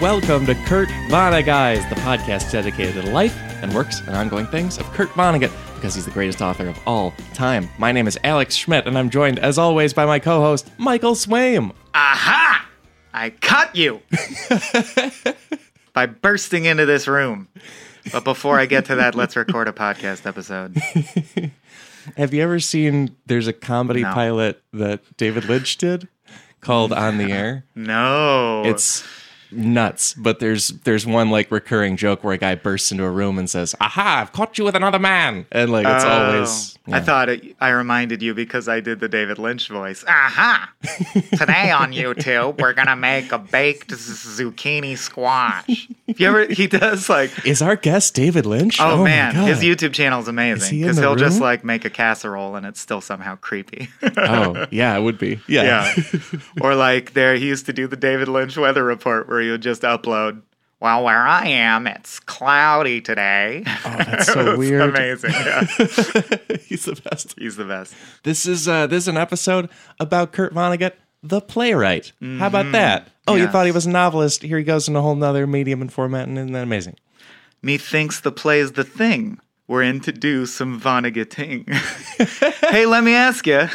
welcome to Kurt Vonnegut, the podcast dedicated to the life and works and ongoing things of Kurt Vonnegut because he's the greatest author of all time. My name is Alex Schmidt, and I'm joined, as always, by my co-host Michael Swaim. Aha! I caught you by bursting into this room. But before I get to that, let's record a podcast episode. Have you ever seen? There's a comedy No. pilot that David Lynch did called "On the Air." No. It's nuts, but there's there's one like recurring joke where a guy bursts into a room and says, "Aha! I've caught you with another man," and like it's Oh. always. I thought it, I reminded you because I did the David Lynch voice. Aha! Today on YouTube, we're gonna make a baked zucchini squash. If you ever, he does like Is our guest David Lynch? Oh, oh my man, his YouTube channel is amazing because the he'll just like make a casserole and it's still somehow creepy. Oh yeah, it would be. Yeah. yeah, or like there, he used to do the David Lynch weather report where he would just upload. Well, where I am, it's cloudy today. Oh, that's so weird. Amazing. Yeah. He's the best. He's the best. This is uh, this is an episode about Kurt Vonnegut, the playwright. How about that? Oh, you Mm-hmm. Thought he was a novelist? Here he goes in a whole nother medium and format, and isn't that amazing? Methinks the play is the thing. We're in to do some Vonnegutting. hey, let me ask you.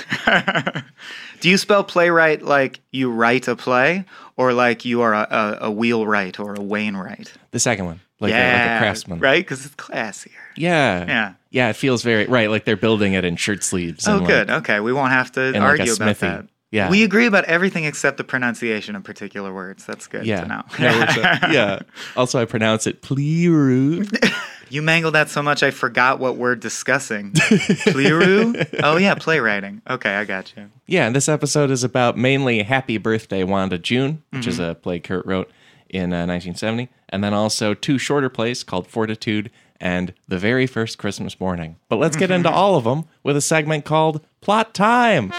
Do you spell playwright like you write a play, or like you are a, a, a wheelwright or a Wainwright? The second one, like, a, like a craftsman. right? Because it's classier. Yeah. Yeah. Yeah. It feels very right, like they're building it in shirt sleeves. Oh, good. Like, Okay, we won't have to like, argue about smithy. that. Yeah. we agree about everything except the pronunciation of particular words. That's good yeah. to know. Yeah, yeah. Also, I pronounce it pleru. You mangled that so much, I forgot what we're discussing. Pliru? Oh yeah, playwriting. Okay, I got you. Yeah, and this episode is about mainly Happy Birthday Wanda June, which is a play Kurt wrote in uh, 1970, and then also two shorter plays called Fortitude and The Very First Christmas Morning. But let's get into all of them with a segment called Plot Time.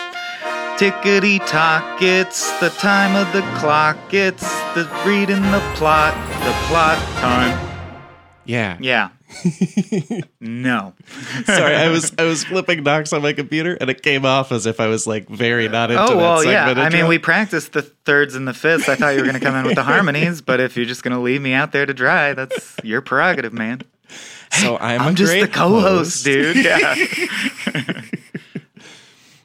Tickety tock, it's the time of the clock. It's the reading the plot, the plot time. Yeah. Yeah. no. Sorry, I was I was flipping docs on my computer and it came off as if I was like very not into it. Oh well, yeah. I mean, we practiced the thirds and the fifths. I thought you were going to come in with the harmonies, but if you're just going to leave me out there to dry, that's your prerogative, man. so I'm, a I'm just the co-host, dude. Yeah.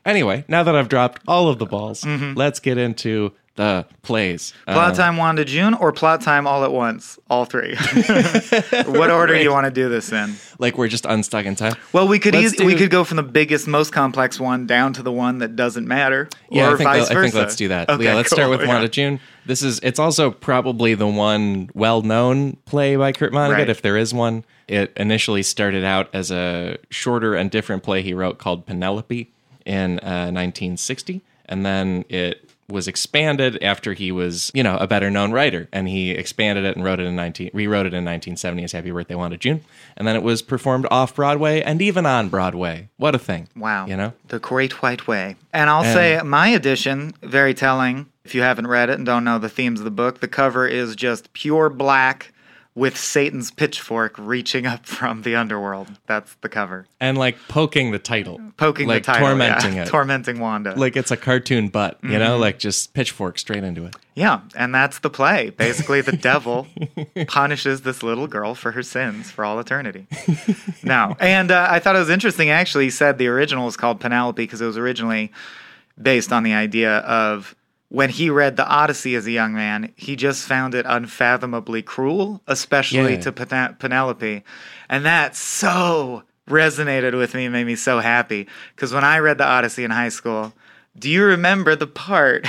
Anyway, now that I've dropped all of the balls, mm-hmm. let's get into the plays. Plot Um, time Wanda June or plot time all at once? All three. what order do you want to do this in? like we're just unstuck in time. Well, we could Let's eas- we could go from the biggest, most complex one down to the one that doesn't matter, Yeah, or I think, vice I versa. think let's do that. Okay, yeah, let's cool, start with yeah. Wanda June. This is it's also probably the one well-known play by Kurt Vonnegut, Right. if there is one. It initially started out as a shorter and different play he wrote called Penelope in uh, 1960, and then it was expanded after he was, you know, a better known writer, and he expanded it and wrote it in 19 rewrote it in 1970 as Happy Birthday Wanda June, and then it was performed off Broadway and even on Broadway. What a thing! Wow. you know. The Great White Way. And I'll say my edition, very telling. If you haven't read it and don't know the themes of the book, the cover is just pure black with Satan's pitchfork reaching up from the underworld. That's the cover. and like poking the title, Poking like the title. tormenting yeah. it, Tormenting Wanda. like it's a cartoon butt, you Mm-hmm. know, like just pitchfork straight into it. yeah, and that's the play. Basically, the devil punishes this little girl for her sins for all eternity. no. And uh, I thought it was interesting, actually, he said the original was called Penelope because it was originally based on the idea of when he read the Odyssey as a young man, he just found it unfathomably cruel, especially Yeah. to Pen- Penelope. And that so resonated with me, and made me so happy. Because when I read the Odyssey in high school, do you remember the part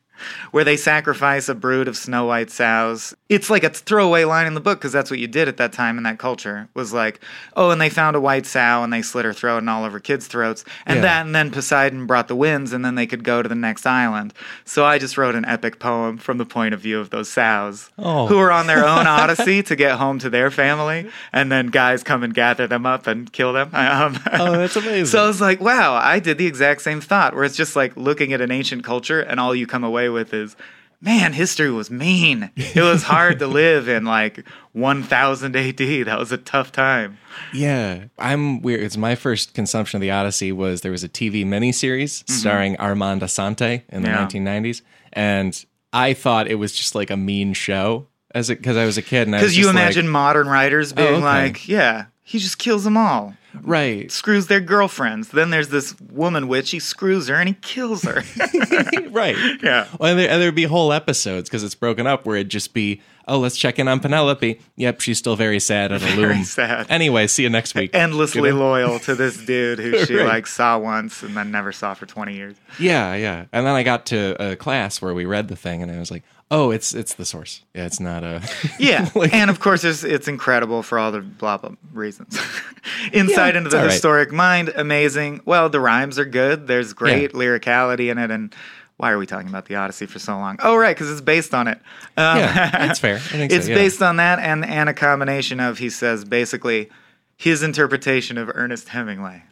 where they sacrifice a brood of Snow White sows? It's like a throwaway line in the book because that's what you did at that time in that culture. Was like, oh, and they found a white sow and they slit her throat and all over kids' throats, and Yeah. that, and then Poseidon brought the winds, and then they could go to the next island. So I just wrote an epic poem from the point of view of those sows Oh. who are on their own odyssey to get home to their family, and then guys come and gather them up and kill them. Um, Oh, that's amazing. so I was like, wow, I did the exact same thought, where it's just like looking at an ancient culture, and all you come away with is, man, history was mean. It was hard to live in like 1000 AD. That was a tough time. Yeah, I'm weird. It's my first consumption of the Odyssey was there was a TV miniseries starring Armand Assante in the Mm-hmm. Yeah. 1990s, and I thought it was just like a mean show. as it because I was a kid and Because you just like- imagine modern writers being okay. like, yeah, he just kills them all, right, screws their girlfriends. Then there's this woman witch, he screws her and he kills her. right. yeah. Well, and, there, and there'd be whole episodes because it's broken up where it'd just be, oh, let's check in on Penelope. Yep, she's still very sad at a Very loom. sad. Anyway, see you next week. Endlessly loyal to this dude who she Right. like saw once and then never saw for 20 years. Yeah, yeah. And then I got to a class where we read the thing, and I was like, oh, it's it's the source. Yeah, it's not a. Yeah, Like- and of course, it's, it's incredible for all the blah blah reasons. Insight Yeah, into the all right. historic mind, amazing. Well, the rhymes are good. There's great lyricality in it, and why are we talking about the Odyssey for so long? Oh, right, because it's based on it. Um, yeah, that's fair. I think it's so, yeah. based on that, and and a combination of he says basically his interpretation of Ernest Hemingway.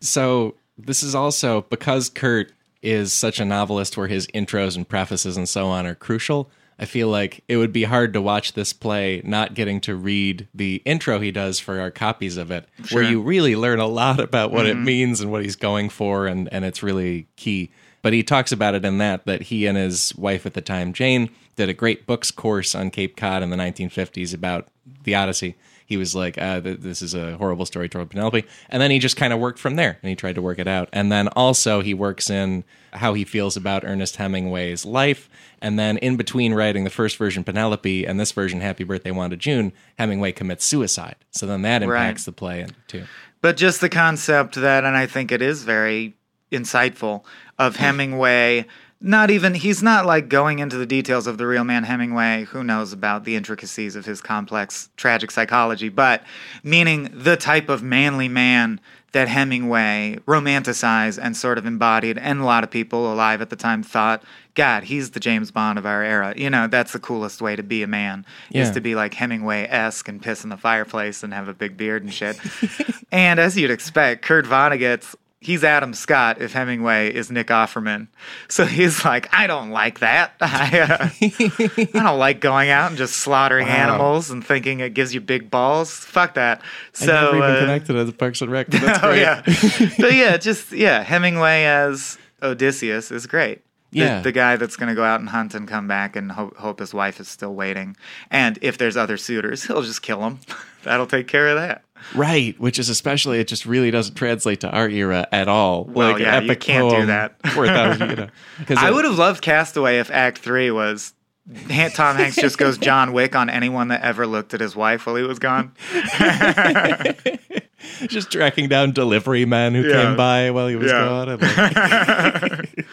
So this is also because Kurt is such a novelist where his intros and prefaces and so on are crucial. I feel like it would be hard to watch this play not getting to read the intro he does for our copies of it, where you really learn a lot about what Mm-hmm. it means and what he's going for, and, and it's really key. But he talks about it in that that he and his wife at the time, Jane, did a great books course on Cape Cod in the 1950s about the Odyssey. He was like, uh, "This is a horrible story toward Penelope," and then he just kind of worked from there, and he tried to work it out. And then also he works in how he feels about Ernest Hemingway's life, and then in between writing the first version Penelope and this version Happy Birthday Wanda June, Hemingway commits suicide. So then that impacts the play too. But just the concept that, and I think it is very insightful, of Hemingway. Not even, he's not like going into the details of the real man Hemingway. Who knows about the intricacies of his complex, tragic psychology, but meaning the type of manly man that Hemingway romanticized and sort of embodied. And a lot of people alive at the time thought, God, he's the James Bond of our era. You know, that's the coolest way to be a man, is to be like Hemingway esque and piss in the fireplace and have a big beard and shit. and as you'd expect, Kurt Vonnegut's he's Adam Scott if Hemingway is Nick Offerman. So he's like, I don't like that. I, uh, I don't like going out and just slaughtering Wow. animals and thinking it gives you big balls. Fuck that. So I never even uh, connected as Parks and Rec. That's oh great. yeah, but yeah, just yeah, Hemingway as Odysseus is great. The, Yeah. the guy that's going to go out and hunt and come back and hope, hope his wife is still waiting. And if there's other suitors, he'll just kill them. That'll take care of that. Right, which is especially it just really doesn't translate to our era at all. Well, like yeah, you can't do that. thousand, you know, I would have loved Castaway if Act Three was Tom Hanks just goes John Wick on anyone that ever looked at his wife while he was gone. just tracking down delivery men who Yeah. came by while he was Yeah. gone. like,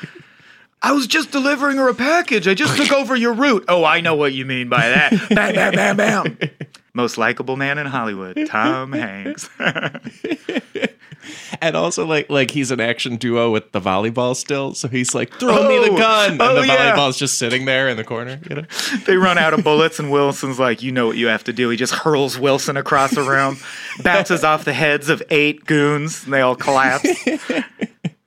I was just delivering her a package. I just took over your route. Oh, I know what you mean by that. bam, bam, bam, bam. Most likable man in Hollywood, Tom Hanks. and also like like he's an action duo with the volleyball still, so he's like, "Throw me the Oh, gun," and oh, the yeah. volleyball's just sitting there in the corner. You know, they run out of bullets, and Wilson's like, "You know what you have to do." He just hurls Wilson across the room, bounces off the heads of eight goons, and they all collapse.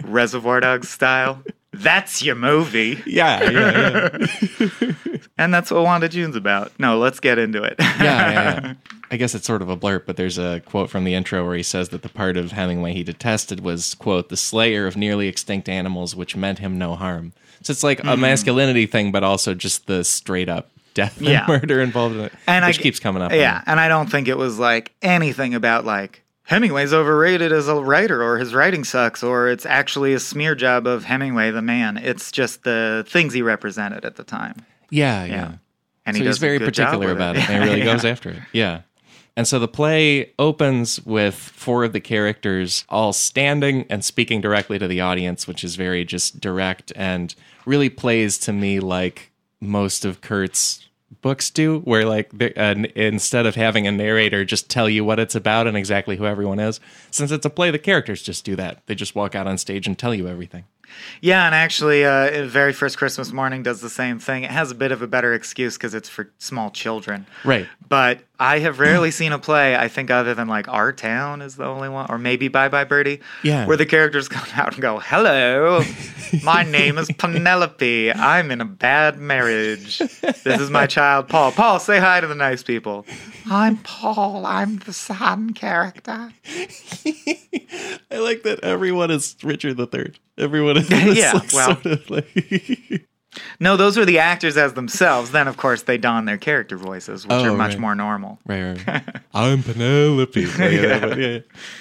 Reservoir Dogs style. That's your movie. yeah, yeah, yeah. And that's what Wanda June's about. No, let's get into it. yeah, yeah, yeah. I guess it's sort of a blurb, but there's a quote from the intro where he says that the part of Hemingway he detested was, quote, the slayer of nearly extinct animals, which meant him no harm. So it's like a mm-hmm. masculinity thing, but also just the straight up death and Yeah. murder involved in it, and which I, keeps coming up. Yeah, and I don't think it was like anything about like Hemingway's overrated as a writer or his writing sucks or it's actually a smear job of Hemingway the man. It's just the things he represented at the time. Yeah, yeah. Yeah. And so he he's very particular about it, and he really Yeah. goes after it. Yeah. And so the play opens with four of the characters all standing and speaking directly to the audience, which is very just direct and really plays to me like most of Kurt's books do, where like instead of having a narrator just tell you what it's about and exactly who everyone is, since it's a play, the characters just do that. They just walk out on stage and tell you everything. Yeah, and actually, uh, very first Christmas morning does the same thing. It has a bit of a better excuse because it's for small children. Right. But I have rarely seen a play, I think, other than like Our Town is the only one, or maybe Bye Bye Birdie, Yeah. where the characters come out and go, Hello, my name is Penelope. I'm in a bad marriage. This is my child, Paul. Paul, say hi to the nice people. I'm Paul. I'm the son character. I like that everyone is Richard the Third. Everyone is Yeah, like well- sort of like No, those are the actors as themselves. Then, of course, they don their character voices, which Oh, are much right. more normal. Right, right. I'm Penelope. Like, yeah, yeah.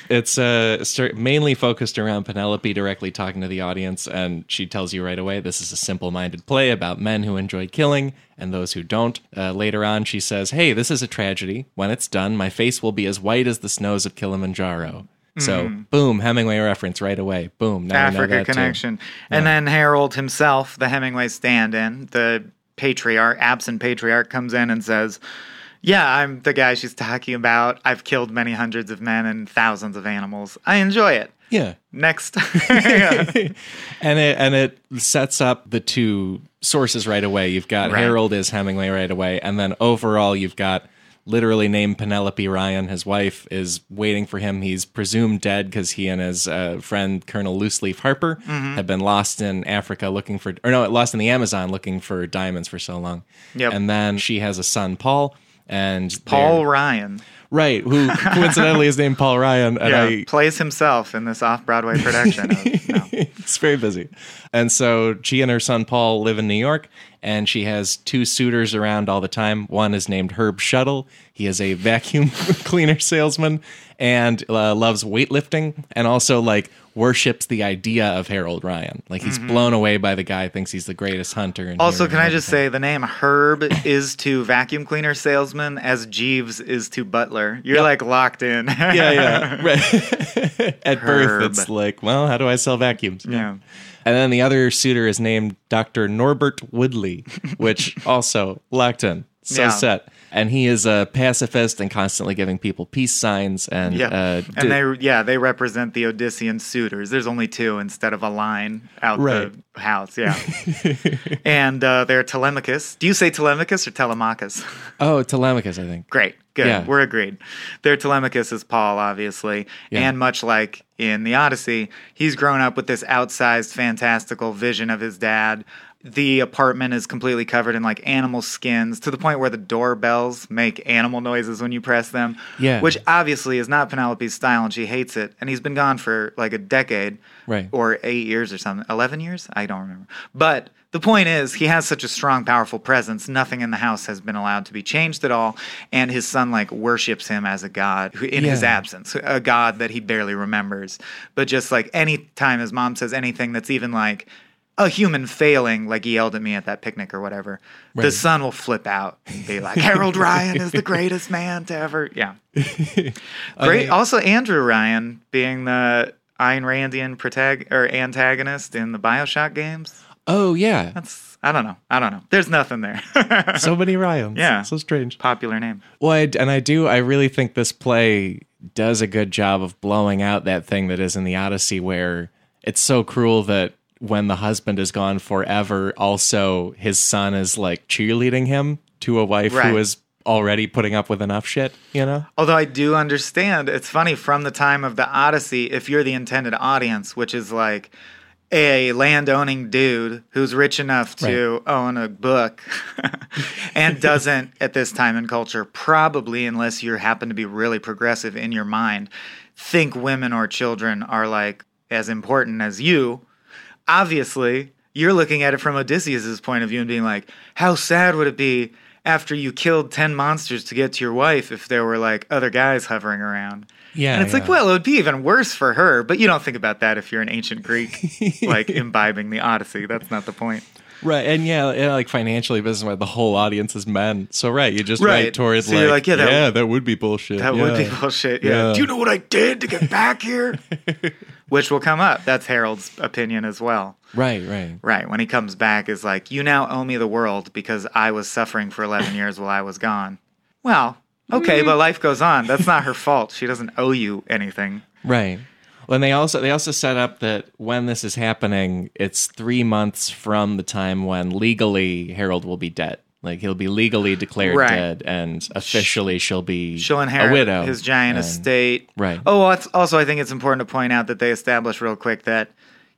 It's uh, mainly focused around Penelope directly talking to the audience, and she tells you right away this is a simple minded play about men who enjoy killing and those who don't. Uh, later on, she says, Hey, this is a tragedy. When it's done, my face will be as white as the snows of Kilimanjaro. So, mm-hmm. boom, Hemingway reference right away. Boom. Now. Africa connection. And then Harold himself, the Hemingway stand in, the patriarch, absent patriarch, comes in and says, Yeah, I'm the guy she's talking about. I've killed many hundreds of men and thousands of animals. I enjoy it. Yeah. Next. Yeah. and it and it sets up the two sources right away. You've got Right. Harold is Hemingway right away, and then overall you've got literally named Penelope Ryan. His wife is waiting for him. He's presumed dead because he and his uh, friend Colonel Looseleaf Harper Mm-hmm. have been lost in Africa looking for, or no, lost in the Amazon looking for diamonds for so long. Yep. And then she has a son, Paul. And Paul Ryan. right? Who coincidentally is named Paul Ryan, and Yeah, I plays himself in this off Broadway production. Of, no. it's very busy. And so she and her son Paul live in New York, and she has two suitors around all the time. One is named Herb Shuttle. He is a vacuum cleaner salesman and uh, loves weightlifting, and also like worships the idea of Harold Ryan. Like he's blown away by the guy, thinks he's the greatest hunter. And Mm-hmm. Also, can I just say the name Herb is to vacuum cleaner salesman as Jeeves is to butler. You're like locked in. yeah, yeah. Right. At birth, Herb. it's like, well, how do I sell vacuums? Yeah. And then the other suitor is named Dr. Norbert Woodley, which also locked in. So Yeah. set. And he is a pacifist and constantly giving people peace signs. And, Yeah. uh, and they yeah, they represent the Odyssean suitors. There's only two instead of a line out Right. the house. Yeah. and uh, they're Telemachus. Do you say Telemachus or Telemachus? oh, Telemachus, I think. Great. Good. Yeah. We're agreed. Their Telemachus is Paul, obviously. Yeah. And much like in the Odyssey, he's grown up with this outsized, fantastical vision of his dad. The apartment is completely covered in like animal skins to the point where the doorbells make animal noises when you press them. Yeah. Which obviously is not Penelope's style and she hates it. And he's been gone for like a decade. Right. Or eight years or something. 11 years? I don't remember. But the point is, he has such a strong, powerful presence. Nothing in the house has been allowed to be changed at all. And his son, like, worships him as a god in his absence, a god that he barely remembers. But just like any time his mom says anything that's even like a human failing, like he yelled at me at that picnic or whatever, the Right. son will flip out and be like, Harold Ryan is the greatest man to ever. Yeah. Great. Also, Andrew Ryan being the Ayn Randian protag- or antagonist in the Bioshock games. Oh, yeah. That's I don't know. I don't know. There's nothing there. so many Ryans. Yeah. So strange. Popular name. Well, I, and I do. I really think this play does a good job of blowing out that thing that is in the Odyssey, where it's so cruel that when the husband is gone forever, also his son is like cheerleading him to a wife Right. who is already putting up with enough shit. You know? Although I do understand, it's funny from the time of the Odyssey, if you're the intended audience, which is like a landowning dude who's rich enough to own a book and doesn't at this time in culture probably unless you happen to be really progressive in your mind think women or children are like as important as you obviously you're looking at it from Odysseus's point of view and being like, how sad would it be after you killed 10 monsters to get to your wife if there were like other guys hovering around? Yeah. And it's like, well, it would be even worse for her, but you don't think about that if you're an ancient Greek, like imbibing the Odyssey. That's not the point. right, and yeah, yeah, like financially, business wise, the whole audience is men. So right, you just Right. write towards So like, like, yeah, that- that would be bullshit. That would be bullshit. Yeah. Yeah. Do you know what I did to get back here? Which will come up. That's Harold's opinion as well. Right, right. Right. When he comes back, is like, you now owe me the world because I was suffering for 11 years while I was gone. Well, okay, but life goes on. That's not her fault. She doesn't owe you anything. Right. Well, and they also they also set up that when this is happening, it's three months from the time when legally Harold will be dead. Like he'll be legally declared Right. dead, and officially she'll be She'll inherit a widow. his giant And- estate. Right. Oh, well, it's, also, I think it's important to point out that they establish real quick that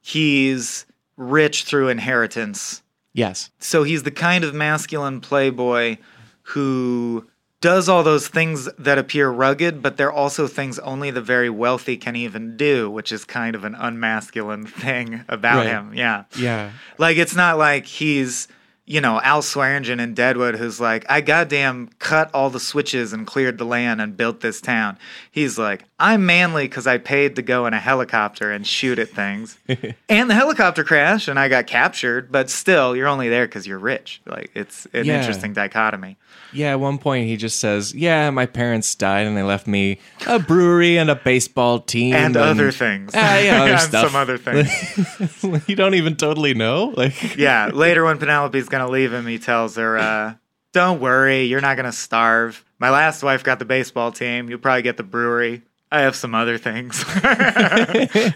he's rich through inheritance. Yes. So he's the kind of masculine playboy who does all those things that appear rugged, but they're also things only the very wealthy can even do, which is kind of an unmasculine thing about Right. him. Yeah. Yeah. Like it's not like he's, you know, Al Swearingen in Deadwood who's like, I goddamn cut all the switches and cleared the land and built this town. He's like, I'm manly because I paid to go in a helicopter and shoot at things. and the helicopter crashed and I got captured, but still, you're only there because you're rich. Like it's an Yeah. interesting dichotomy. Yeah, at one point he just says, "Yeah, my parents died and they left me a brewery and a baseball team And, other things. Ah, yeah, other and some other things. you don't even totally know." Like, yeah. Later, when Penelope's going to leave him, he tells her, uh, Don't worry, you're not going to starve. My last wife got the baseball team. You'll probably get the brewery. I have some other things.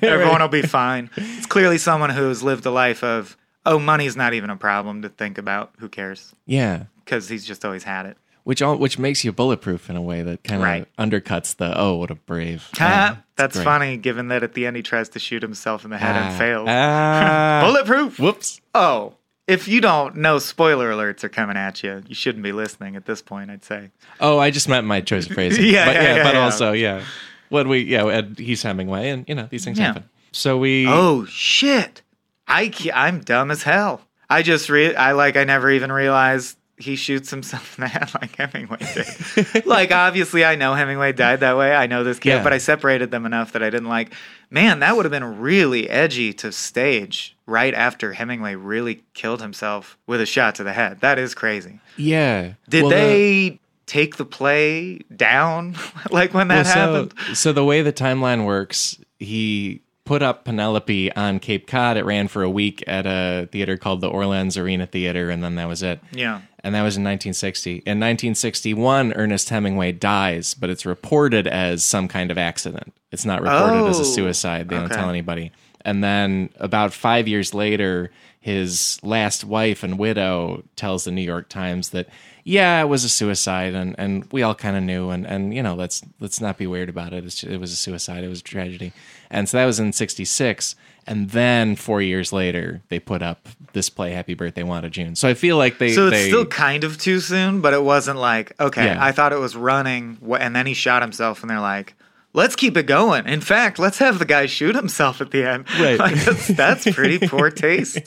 Everyone will be fine. It's clearly someone who's lived a life of, oh, money's not even a problem to think about. Who cares? yeah, Because he's just always had it. which all, which makes you bulletproof in a way that kind of Right. undercuts the oh, what a brave. Yeah, That's great. funny, given that at the end he tries to shoot himself in the head Ah, and fails. ah. Bulletproof. Whoops. Oh, if you don't know, spoiler alerts are coming at you. You shouldn't be listening at this point. I'd say. Oh, I just meant my choice of phrasing. Yeah, but yeah, yeah, yeah, but yeah. also yeah, when we yeah, and he's Hemingway, and you know these things Yeah. happen. So we Oh shit! I ca- I'm dumb as hell. I just re I like I never even realized he shoots himself in the head like Hemingway did. like obviously I know Hemingway died that way. I know this kid, Yeah. but I separated them enough that I didn't like. Man, that would have been really edgy to stage right after Hemingway really killed himself with a shot to the head. That is crazy. yeah. Did Well, the- they take the play down like when that Well, so, happened? so the way the timeline works, he put up Penelope on Cape Cod. It ran for a week at a theater called the Orleans Arena Theater, and then that was it. Yeah. And that was in 1960. In 1961, Ernest Hemingway dies, but it's reported as some kind of accident. It's not reported as Oh, a suicide. They don't tell anybody. And then about five years later, his last wife and widow tells the New York Times that, yeah, it was a suicide, and, and we all kind of knew, and, and you know, let's let's not be weird about it. It's ju- it was a suicide. It was a tragedy. And so that was in '66. And then four years later, they put up this play, "Happy Birthday, Wanda June." So I feel like they So it's they, still kind of too soon, but it wasn't like okay. Yeah. I thought it was running, and then he shot himself, and they're like, "Let's keep it going." In fact, let's have the guy shoot himself at the end. Right. Like, that's, that's pretty poor taste.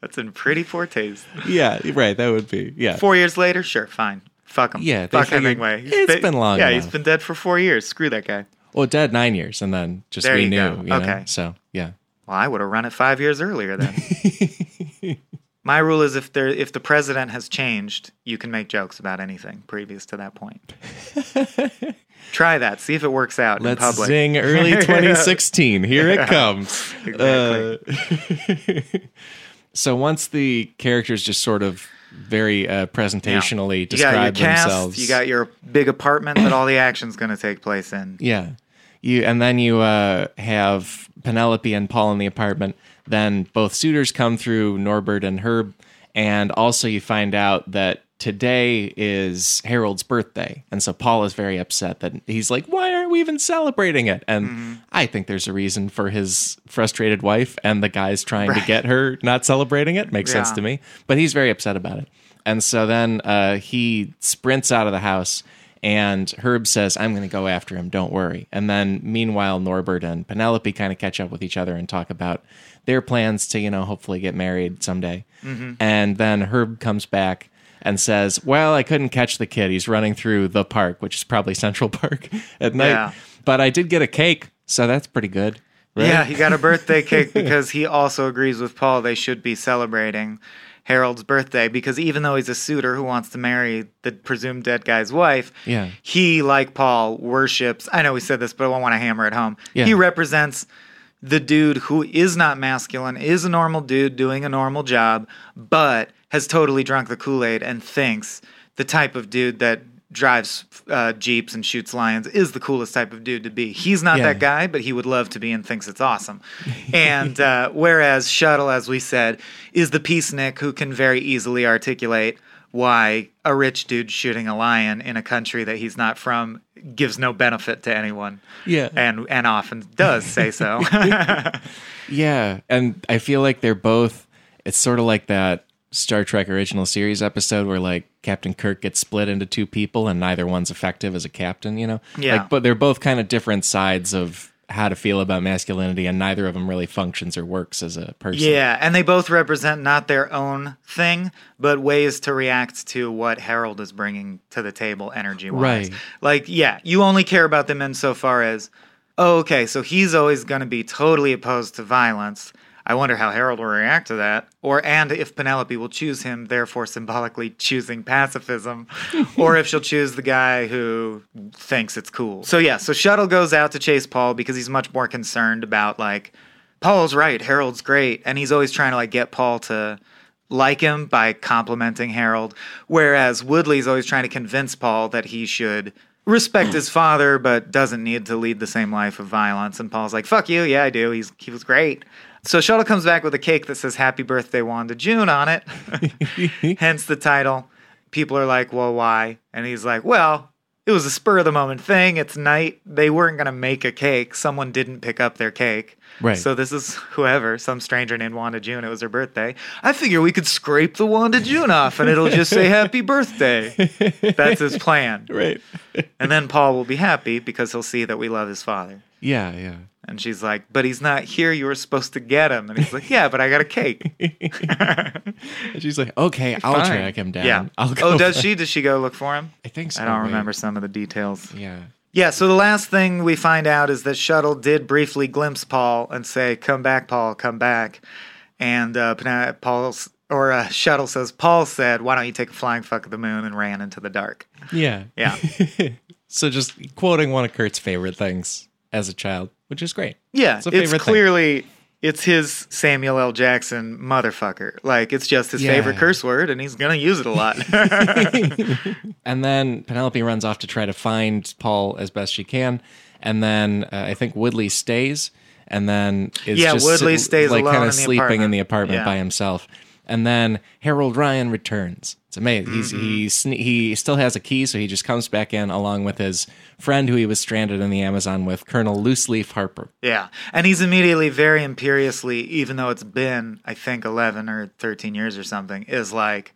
That's in pretty poor taste. Yeah, right. That would be yeah. Four years later, sure, fine. Fuck him. Yeah, fuck figured, Hemingway. He's "It's been long Yeah, enough." he's been dead for four years. Screw that guy. Well, dead nine years, and then just There we you. You know? Okay. So yeah. Well, I would have run it five years earlier then. My rule is if there if the president has changed, you can make jokes about anything previous to that point. Try that. See if it works out Let's in public. sing early 2016. Here it comes. Exactly. Uh, so once the characters just sort of very uh, presentationally you your describe cast. themselves. You got your big apartment that all the action's going to take place in. Yeah. You and then you uh, have Penelope and Paul in the apartment. Then both suitors come through, Norbert and Herb, and also you find out that today is Harold's birthday, and so Paul is very upset that he's like, "Why aren't we even celebrating it?" And I think there's a reason for his frustrated wife and the guys trying to get her not celebrating it. Makes sense to me, but he's very upset about it. And so then uh, he sprints out of the house, and Herb says, I'm going to go after him, don't worry. And then meanwhile, Norbert and Penelope kind of catch up with each other and talk about their plans to, you know, hopefully get married someday. And then Herb comes back and says, Well, I couldn't catch the kid. He's running through the park, which is probably Central Park at night. Yeah. But I did get a cake, so that's pretty good. right? Yeah, he got a birthday cake because he also agrees with Paul they should be celebrating Harold's birthday because even though he's a suitor who wants to marry the presumed dead guy's wife, Yeah. he, like Paul, worships. I know we said this, but I want to hammer it home. Yeah. He represents the dude who is not masculine, is a normal dude doing a normal job, but has totally drunk the Kool Aid and thinks the type of dude that drives uh, jeeps and shoots lions is the coolest type of dude to be. He's not Yeah. that guy, but he would love to be and thinks it's awesome. and uh, whereas Shuttle, as we said, is the peacenik who can very easily articulate why a rich dude shooting a lion in a country that he's not from gives no benefit to anyone. Yeah. And and often does say so. Yeah, and I feel like they're both. It's sort of like that Star Trek original series episode where like Captain Kirk gets split into two people and neither one's effective as a captain, you know? Yeah. Like, but they're both kind of different sides of how to feel about masculinity and neither of them really functions or works as a person. Yeah, and they both represent not their own thing, but ways to react to what Harold is bringing to the table energy wise. Right. Like, yeah, you only care about them insofar as, oh, okay, so he's always going to be totally opposed to violence. I wonder how Harold will react to that. Or, and if Penelope will choose him, therefore symbolically choosing pacifism, or if she'll choose the guy who thinks it's cool. So, yeah, so Shuttle goes out to chase Paul because he's much more concerned about, like, Paul's right, Harold's great. And he's always trying to, like, get Paul to like him by complimenting Harold. Whereas Woodley's always trying to convince Paul that he should respect his father, but doesn't need to lead the same life of violence. And Paul's like, fuck you. Yeah, I do. He's, he was great. So Shuttle comes back with a cake that says Happy Birthday Wanda June on it. Hence the title. People are like, well, why? And he's like, well, it was a spur of the moment thing. It's night. They weren't going to make a cake. Someone didn't pick up their cake. Right. So this is whoever, some stranger named Wanda June. It was her birthday. I figure we could scrape the Wanda June off and it'll just say happy birthday. That's his plan. Right. And then Paul will be happy because he'll see that we love his father. yeah, yeah. And she's like, but he's not here. You were supposed to get him. And he's like, yeah, but I got a cake. And she's like, okay, I'll Fine. track him down. Yeah. I'll go. oh, does she? Does she go look for him? I think so. I don't right? remember some of the details. Yeah. Yeah, so the last thing we find out is that Shuttle did briefly glimpse Paul and say, "Come back, Paul, come back." And uh, Paul's or uh, Shuttle says, "Paul said, why don't you take a flying fuck at the moon?" and ran into the dark. Yeah. Yeah, So just quoting one of Kurt's favorite things as a child, which is great. yeah, It's it's, favorite thing. clearly it's his Samuel L. Jackson motherfucker. Like it's just his Yeah. favorite curse word, and he's gonna use it a lot. And then Penelope runs off to try to find Paul as best she can. And then uh, I think Woodley stays. And then is Yeah, just Woodley stays like kind of sleeping in the apartment Yeah. by himself. And then Harold Ryan returns. It's amazing. He's Mm-hmm. he sne- he still has a key, so he just comes back in along with his friend who he was stranded in the Amazon with, Colonel Looseleaf Harper. Yeah. And he's immediately very imperiously, even though it's been, I think, 11 or 13 years or something, is like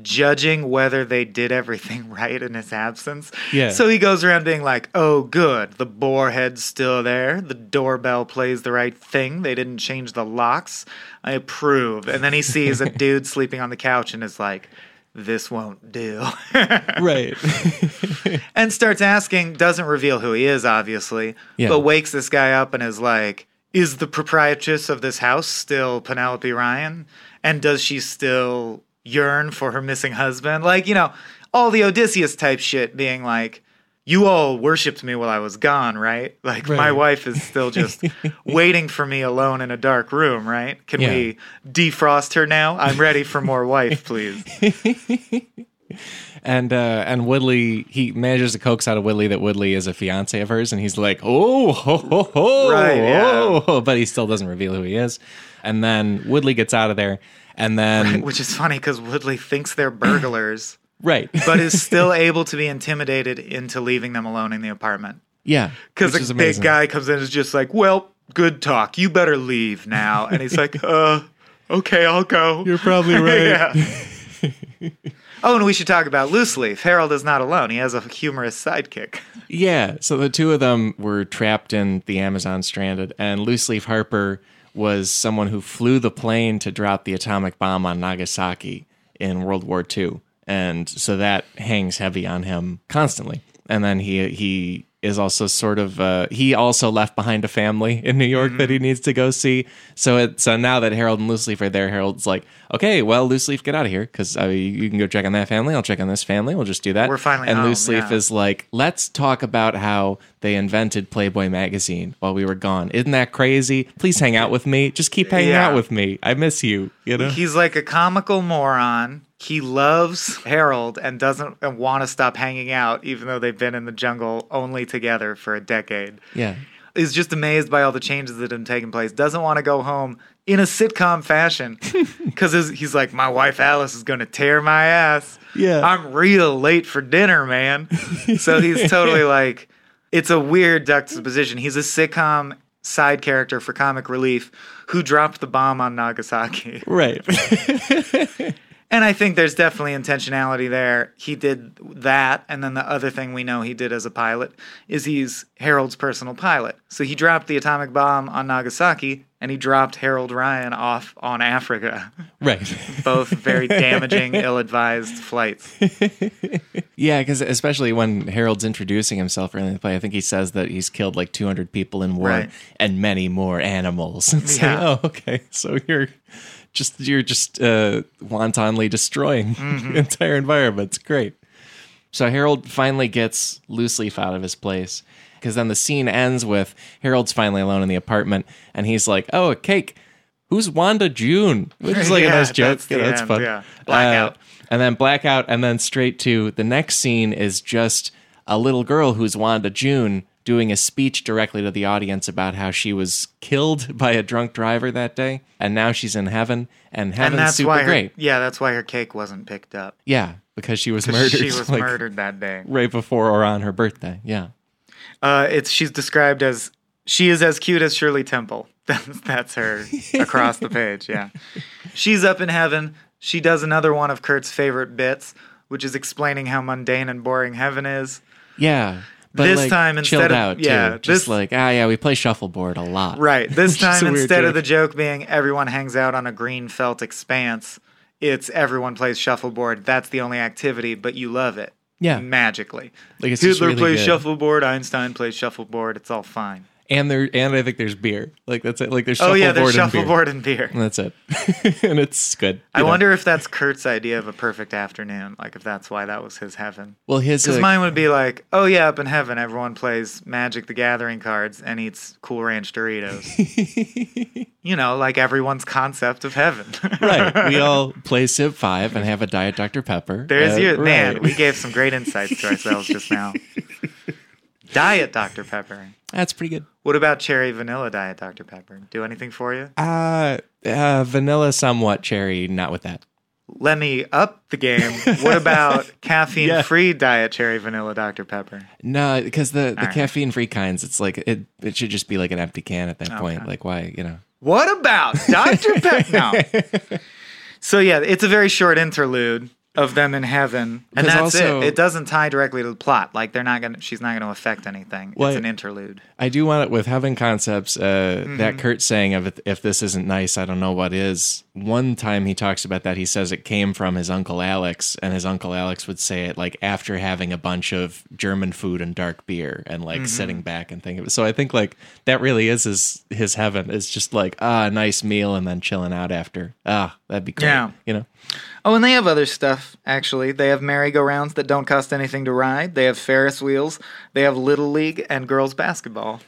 judging whether they did everything right in his absence. Yeah. So he goes around being like, oh, good. The borehead's still there. The doorbell plays the right thing. They didn't change the locks. I approve. And then he sees a dude sleeping on the couch and is like, this won't do. Right. and starts asking, doesn't reveal who he is, obviously, Yeah. but wakes this guy up and is like, Is the proprietress of this house still Penelope Ryan? And does she still yearn for her missing husband? Like, you know, all the Odysseus type shit being like, you all worshipped me while I was gone, right? Like my wife is still just waiting for me alone in a dark room, right? Can Yeah. we defrost her now? I'm ready for more wife, please. And uh, and Woodley, he manages to coax out of Woodley that Woodley is a fiance of hers, and he's like, oh, ho, ho, ho, Right, yeah. oh," but he still doesn't reveal who he is. And then Woodley gets out of there, and then Which is funny because Woodley thinks they're burglars. Right, but is still able to be intimidated into leaving them alone in the apartment. yeah, Because is big guy comes in and is just like, well, good talk. You better leave now. And he's like, uh, okay, I'll go. You're probably right. oh, and we should talk about Loose Leaf. Harold is not alone. He has a humorous sidekick. Yeah, so the two of them were trapped in the Amazon stranded, and Looseleaf Harper was someone who flew the plane to drop the atomic bomb on Nagasaki in World War II. And so that hangs heavy on him constantly. And then he he is also sort of uh, he also left behind a family in New York that he Mm-hmm. needs to go see. So it so now that Harold and Looseleaf are there, Harold's like, okay, well, Looseleaf, get out of here because uh, you can go check on that family. I'll check on this family. We'll just do that. We're finally and home, Looseleaf yeah. is like, let's talk about how they invented Playboy magazine while we were gone. Isn't that crazy? Please hang out with me. Just keep hanging Yeah. out with me. I miss you. You know? He's like a comical moron. He loves Harold and doesn't want to stop hanging out, even though they've been in the jungle only together for a decade. yeah. is just amazed by all the changes that have taken place. Doesn't want to go home in a sitcom fashion because he's like, my wife Alice is going to tear my ass. Yeah. I'm real late for dinner, man. so he's totally like, it's a weird juxtaposition. He's a sitcom side character for comic relief who dropped the bomb on Nagasaki. Right. And I think there's definitely intentionality there. He did that, and then the other thing we know he did as a pilot is he's Harold's personal pilot. So he dropped the atomic bomb on Nagasaki, and he dropped Harold Ryan off on Africa. Right. Both very damaging, ill-advised flights. yeah, because especially when Harold's introducing himself early in the play, I think he says that he's killed like 200 people in war Right. and many more animals. It's Yeah. like, oh, okay. So you're just you're just uh, wantonly destroying Mm-hmm. the entire environment. It's great. So Harold finally gets loose leaf out of his place because then the scene ends with Harold's finally alone in the apartment and he's like, "Oh, a cake." Who's Wanda June? Which is like a nice joke. that's the You know, it's end, fun. yeah. Blackout. Uh, and then blackout, and then straight to the next scene is just a little girl who's Wanda June doing a speech directly to the audience about how she was killed by a drunk driver that day, and now she's in heaven, and And heaven's that's super her, great. yeah, that's why her cake wasn't picked up. Yeah, because she was murdered. She was like, murdered that day. right before or on her birthday. Yeah. Uh, it's she's described as she is as cute as Shirley Temple. That's that's her across the page. Yeah, she's up in heaven. She does another one of Kurt's favorite bits, which is explaining how mundane and boring heaven is. Yeah. But This like, time, instead chilled of- out, yeah, too. Just this- like, ah, yeah, we play shuffleboard a lot. Right. This time, instead of the joke being everyone hangs out on a green felt expanse, it's everyone plays shuffleboard. That's the only activity, but you love it. Yeah. Magically. Like, it's Hitler really plays good. shuffleboard, Einstein plays shuffleboard. It's all fine. And there, and I think there's beer. Like that's it. Like there's Oh, yeah, there's and beer. shuffleboard and beer. And that's it. and it's good. I know. wonder if that's Kurt's idea of a perfect afternoon. Like, if that's why that was his heaven. Well, his Because uh, mine would be like, oh, yeah, up in heaven, everyone plays Magic the Gathering cards and eats Cool Ranch Doritos. you know, like everyone's concept of heaven. right. We all play Civ Five and have a Diet Dr Pepper. There's Uh, your man. We gave some great insights to ourselves just now. Diet Dr. Pepper. That's pretty good. What about cherry vanilla Diet Dr. Pepper? Do anything for you? Uh, uh, vanilla, somewhat cherry. Not with that. Let me up the game. What about caffeine Yeah. free Diet Cherry Vanilla Dr. Pepper? No, because the, the right. caffeine free kinds, it's like it. It should just be like an empty can at that point. Like why, you know? What about Dr. Pepper? No. So, yeah, it's a very short interlude of them in heaven. And that's also- it. It doesn't tie directly to the plot. Like, they're not going to, she's not going to affect anything. Well, it's an interlude. I do want it with heaven concepts. Uh, Mm-hmm. That Kurt saying of if- if this isn't nice, I don't know what is. One time he talks about that. He says it came from his uncle Alex, and his uncle Alex would say it like after having a bunch of German food and dark beer, and Mm-hmm. like sitting back and thinking. So I think like that really is his his heaven. Is just like ah, a nice meal and then chilling out after. Ah, that'd be great. Yeah. You know. Oh, and they have other stuff, actually. They have merry-go-rounds that don't cost anything to ride. They have Ferris wheels. They have Little League and girls basketball.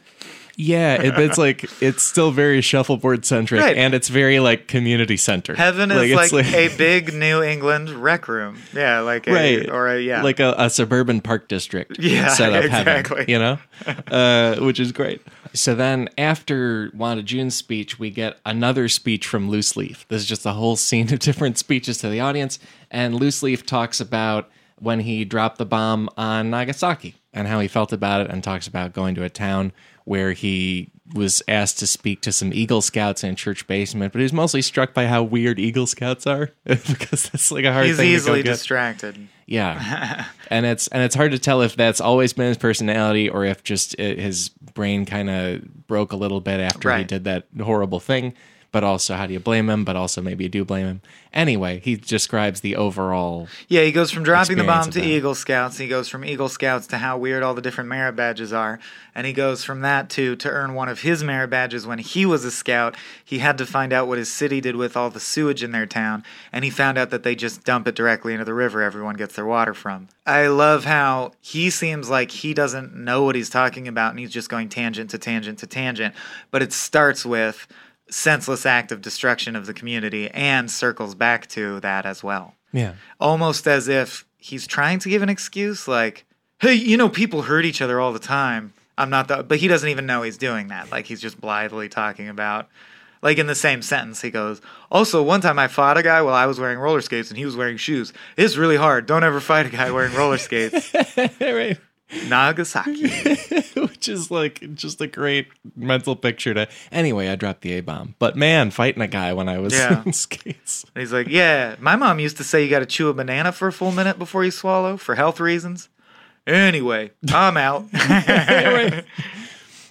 Yeah, it, but it's like it's still very shuffleboard centric, Right. and it's very like community center. Heaven is it's like, a big New England rec room. Yeah, like a, right or a yeah. like a, a suburban park district Yeah, set up heaven, exactly. you know uh, which is great so then after wanda june's speech we get another speech from loose leaf this is just a whole scene of different speeches to the audience and loose leaf talks about when he dropped the bomb on nagasaki and how he felt about it and talks about going to a town where he was asked to speak to some Eagle Scouts in a church basement, but he was mostly struck by how weird Eagle Scouts are because that's like a hard He's thing easily distracted. Yeah, and it's and it's hard to tell if that's always been his personality or if just it, his brain kind of broke a little bit after he did that horrible thing. But also, how do you blame him? But also, maybe you do blame him. Anyway, he describes the overall. Yeah, he goes from dropping the bomb to. Eagle Scouts. He goes from Eagle Scouts to how weird all the different merit badges are. And he goes from that to to earn one of his merit badges when he was a scout. He had to find out what his city did with all the sewage in their town. And he found out that they just dump it directly into the river everyone gets their water from. I love how he seems like he doesn't know what he's talking about and he's just going tangent to tangent to tangent. But it starts with senseless act of destruction of the community and circles back to that as well. Yeah, almost as if he's trying to give an excuse like hey you know people hurt each other all the time. I'm not the but he doesn't even know he's doing that. Like he's just blithely talking about like in the same sentence he goes also one time i fought a guy while i was wearing roller skates and he was wearing shoes. It's really hard. Don't ever fight a guy wearing roller skates. Right. Nagasaki which is like just a great mental picture to. Anyway, I dropped the A bomb, but man, fighting a guy when I was Yeah. in skates. And he's like, yeah, my mom used to say you got to chew a banana for a full minute before you swallow for health reasons. Anyway, I'm out.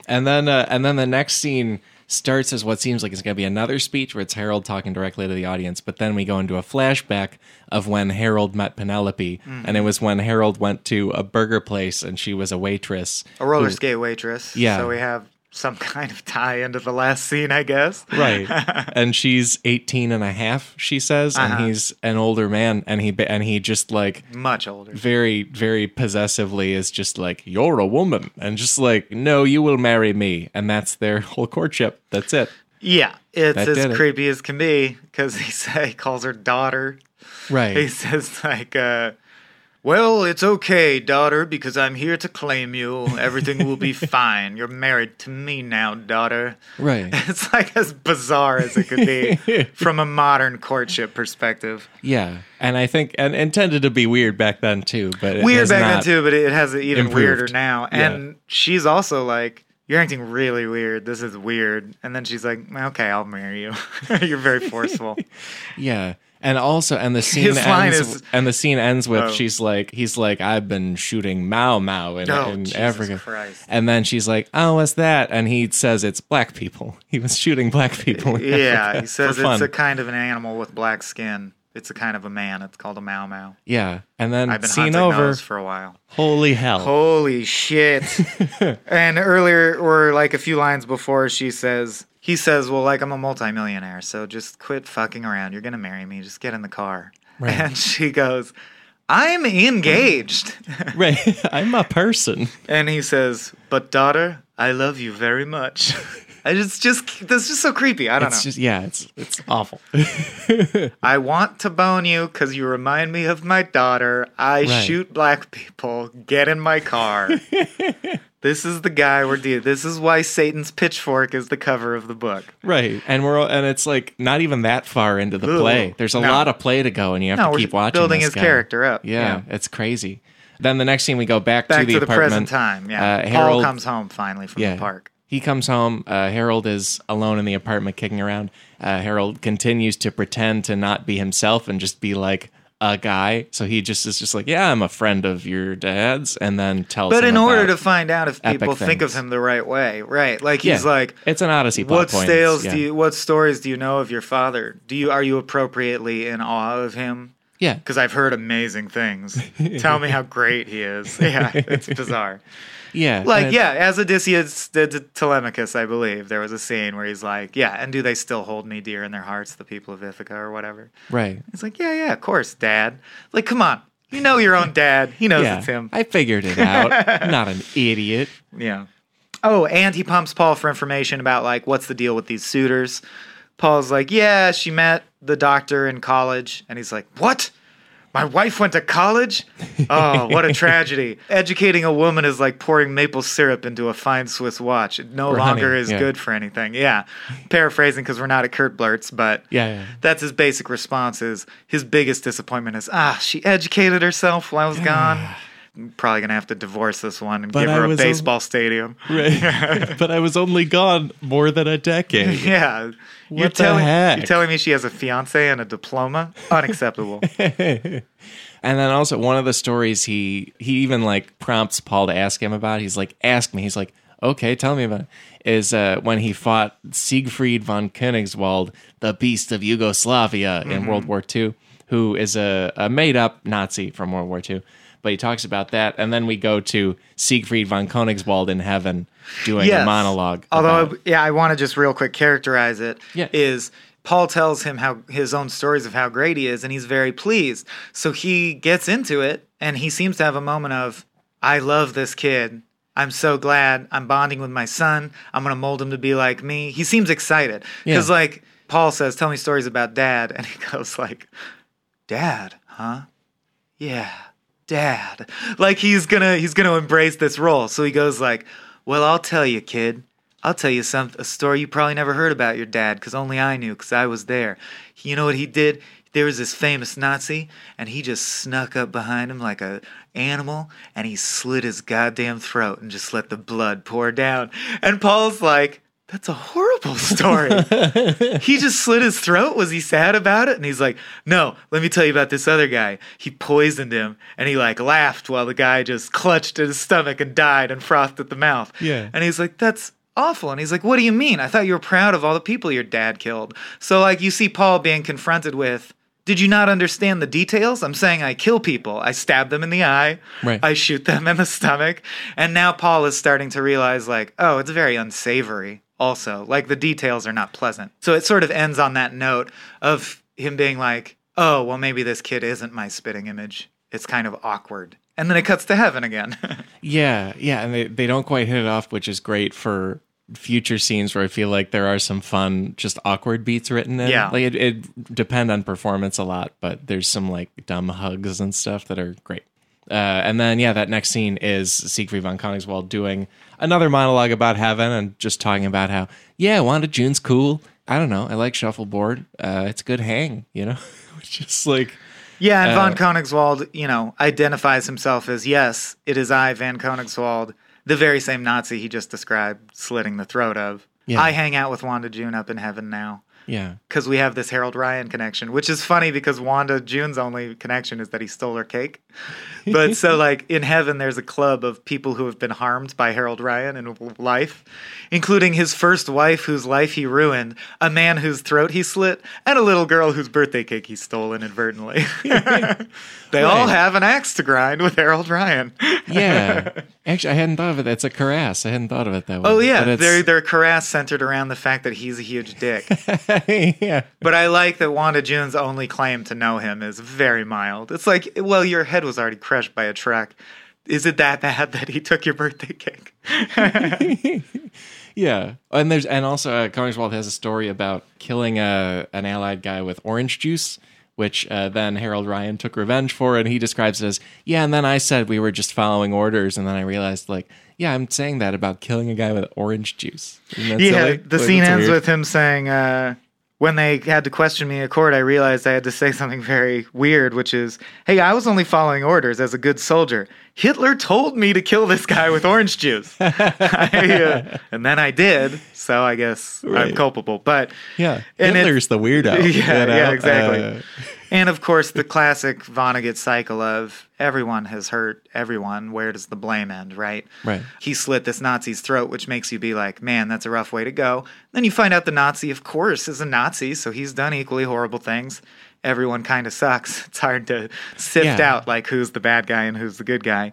And then, uh, and then the next scene starts as what seems like it's going to be another speech where it's Harold talking directly to the audience. But then we go into a flashback of when Harold met Penelope, mm. and it was when Harold went to a burger place and she was a waitress. a roller who- skate waitress. Yeah. So we have some kind of tie into the last scene, I guess. right and she's 18 and a half she says Uh-huh. and he's an older man and he and he just like Much older. very very possessively is just like you're a woman and just like no you will marry me and that's their whole courtship that's it Yeah. It's That as it. creepy as can be because he say he calls her daughter. Right. He says like, uh, "Well, it's okay, daughter, because I'm here to claim you. Everything will be fine. You're married to me now, daughter." right It's like as bizarre as it could be from a modern courtship perspective. yeah and i think and intended to be weird back then too but it Weird back then too, but it has it even improved. weirder now. Yeah. And she's also like, "You're acting really weird. This is weird." And then she's like, "Okay, I'll marry you. You're very forceful." Yeah. And also, and the scene His ends, is- and the scene ends with Oh. she's like, he's like, I've been shooting Mau Mau in, Oh, in Jesus Africa, Christ. and then she's like, oh, what's that? And he says it's black people. He was shooting black people. in yeah, Africa he says for it's a kind of an animal with black skin. It's a kind of a man. It's called a Mau Mau. yeah. And then I've been scene hunting over. those for a while. Holy hell! Holy shit. and earlier, or like a few lines before, she says, he says, well, like, I'm a multimillionaire, so just quit fucking around. You're going to marry me. Just get in the car. Right. And she goes, I'm engaged. right. I'm a person. and he says, but daughter, I love you very much. I just, just, that's just so creepy. I don't It's know. just yeah. It's it's awful. I want to bone you because you remind me of my daughter. I Right. shoot black people. Get in my car. This is the guy we're dealing. This is why Satan's pitchfork is the cover of the book. right. And we're and it's like not even that far into the Ugh. play. There's a No. lot of play to go, and you have No, to keep watching. building his guy. character up. Yeah, it's crazy. Then the next scene, we go back, Back to the to the apartment. present time. Yeah. Uh, Paul Harold comes home finally from yeah. the park. He comes home. Uh, Harold is alone in the apartment, kicking around. Uh, Harold continues to pretend to not be himself and just be like a guy. So he just is just like, yeah, I'm a friend of your dad's, and then tells. But in order to find out if people think of him the right way, right? Like yeah, he's like, it's an Odyssey. Plot what tales yeah. do you, what stories do you know of your father? Do you are you appropriately in awe of him? Yeah, because I've heard amazing things. Tell me how great he is. Yeah, it's bizarre. Yeah. Like, yeah, as Odysseus did to Telemachus, I believe there was a scene where he's like, "Yeah, and do they still hold me dear in their hearts, the people of Ithaca or whatever?" right. He's like, "Yeah, yeah, of course, Dad. Like, come on, you know your own dad. He knows Yeah, it's him. I figured it out. Not an idiot. Yeah. Oh, and he pumps Paul for information about like what's the deal with these suitors. Paul's like, "Yeah, she met the doctor in college," and he's like, "What?" My wife went to college? Oh, what a tragedy. Educating a woman is like pouring maple syrup into a fine Swiss watch. It no Or longer honey, is yeah. good for anything. Yeah. Paraphrasing because we're not at Kurt Blurtz, but Yeah, yeah. that's his basic response is his biggest disappointment is, ah, she educated herself while I was gone. I'm probably going to have to divorce this one and But give her a baseball stadium. Right. but I was only gone more than a decade. Yeah. You're the telling heck? you're telling me she has a fiance and a diploma? Unacceptable. And then also one of the stories he he even like prompts Paul to ask him about. He's like, "Ask me." He's like, "Okay, tell me about." It. Is uh, when he fought Siegfried von Königswald, the Beast of Yugoslavia in World War II, who is a, a made up Nazi from World War II. But he talks about that, and then we go to Siegfried von Königswald in heaven doing a monologue. Although, about- yeah, I want to just real quick characterize it. Yeah. Is Paul tells him how his own stories of how great he is, and he's very pleased. So he gets into it, and he seems to have a moment of, "I love this kid. I'm so glad. I'm bonding with my son. I'm gonna mold him to be like me." He seems excited because, Yeah. like, Paul says, "Tell me stories about Dad," and he goes like, "Dad, huh? Yeah." Dad. Like he's gonna he's gonna embrace this role. So he goes like, "Well, I'll tell you, kid. I'll tell you some a story you probably never heard about your dad because only I knew because I was there. You know what he did? There was this famous Nazi, and he just snuck up behind him like a animal, and he slit his goddamn throat and just let the blood pour down. And Paul's like, that's a horrible story. he just slit his throat. Was he sad about it? And he's like, no, let me tell you about this other guy. He poisoned him and he like laughed while the guy just clutched at his stomach and died and frothed at the mouth. Yeah. And he's like, that's awful. And he's like, what do you mean? I thought you were proud of all the people your dad killed. So like you see Paul being confronted with, did you not understand the details? I'm saying I kill people. I stab them in the eye. Right. I shoot them in the stomach. And now Paul is starting to realize, like, oh, it's very unsavory, also. Like, the details are not pleasant. So it sort of ends on that note of him being like, oh, well, maybe this kid isn't my spitting image. It's kind of awkward. And then it cuts to heaven again. Yeah, yeah, and they, they don't quite hit it off, which is great for future scenes where I feel like there are some fun, just awkward beats written in. Yeah. like it, it depend on performance a lot, but there's some like dumb hugs and stuff that are great. Uh, and then yeah, that next scene is Siegfried von Koenigswald doing another monologue about heaven and just talking about how yeah, Wanda June's cool. I don't know, I like shuffleboard. Uh, it's a good hang, you know, just like. yeah, and Uh, von Koenigswald, you know, identifies himself as, yes, it is I, Van Koenigswald, the very same Nazi he just described slitting the throat of. Yeah. I hang out with Wanda June up in heaven now. Yeah, because we have this Harold Ryan connection, which is funny because Wanda June's only connection is that he stole her cake. But so, like in heaven, there's a club of people who have been harmed by Harold Ryan in life, including his first wife, whose life he ruined, a man whose throat he slit, and a little girl whose birthday cake he stole inadvertently. they all have an axe to grind with Harold Ryan. yeah. Actually, I hadn't thought of it. It's a caress. I hadn't thought of it that way. Oh yeah, their their caress centered around the fact that he's a huge dick. yeah. But I like that Wanda June's only claim to know him is very mild. It's like, well, your head was already crushed by a truck. Is it that bad that he took your birthday cake? Yeah, and there's and also uh, Koenigswald has a story about killing a an allied guy with orange juice, which uh, then Harold Ryan took revenge for, and he describes it as yeah. And then I said we were just following orders, and then I realized like yeah, I'm saying that about killing a guy with orange juice. Yeah, silly? the Like, scene ends weird. with him saying, uh, when they had to question me in court, I realized I had to say something very weird, which is, hey, I was only following orders as a good soldier. Hitler told me to kill this guy with orange juice. I, uh, and then I did, so I guess I'm culpable. But yeah. and it- Hitler's the weirdo. Yeah, you know? yeah, exactly. Uh, And of course, the classic Vonnegut cycle of everyone has hurt everyone. Where does the blame end, right? Right. He slit this Nazi's throat, which makes you be like, man, that's a rough way to go. Then you find out the Nazi, of course, is a Nazi, so he's done equally horrible things. Everyone kind of sucks. It's hard to sift Yeah. out like who's the bad guy and who's the good guy.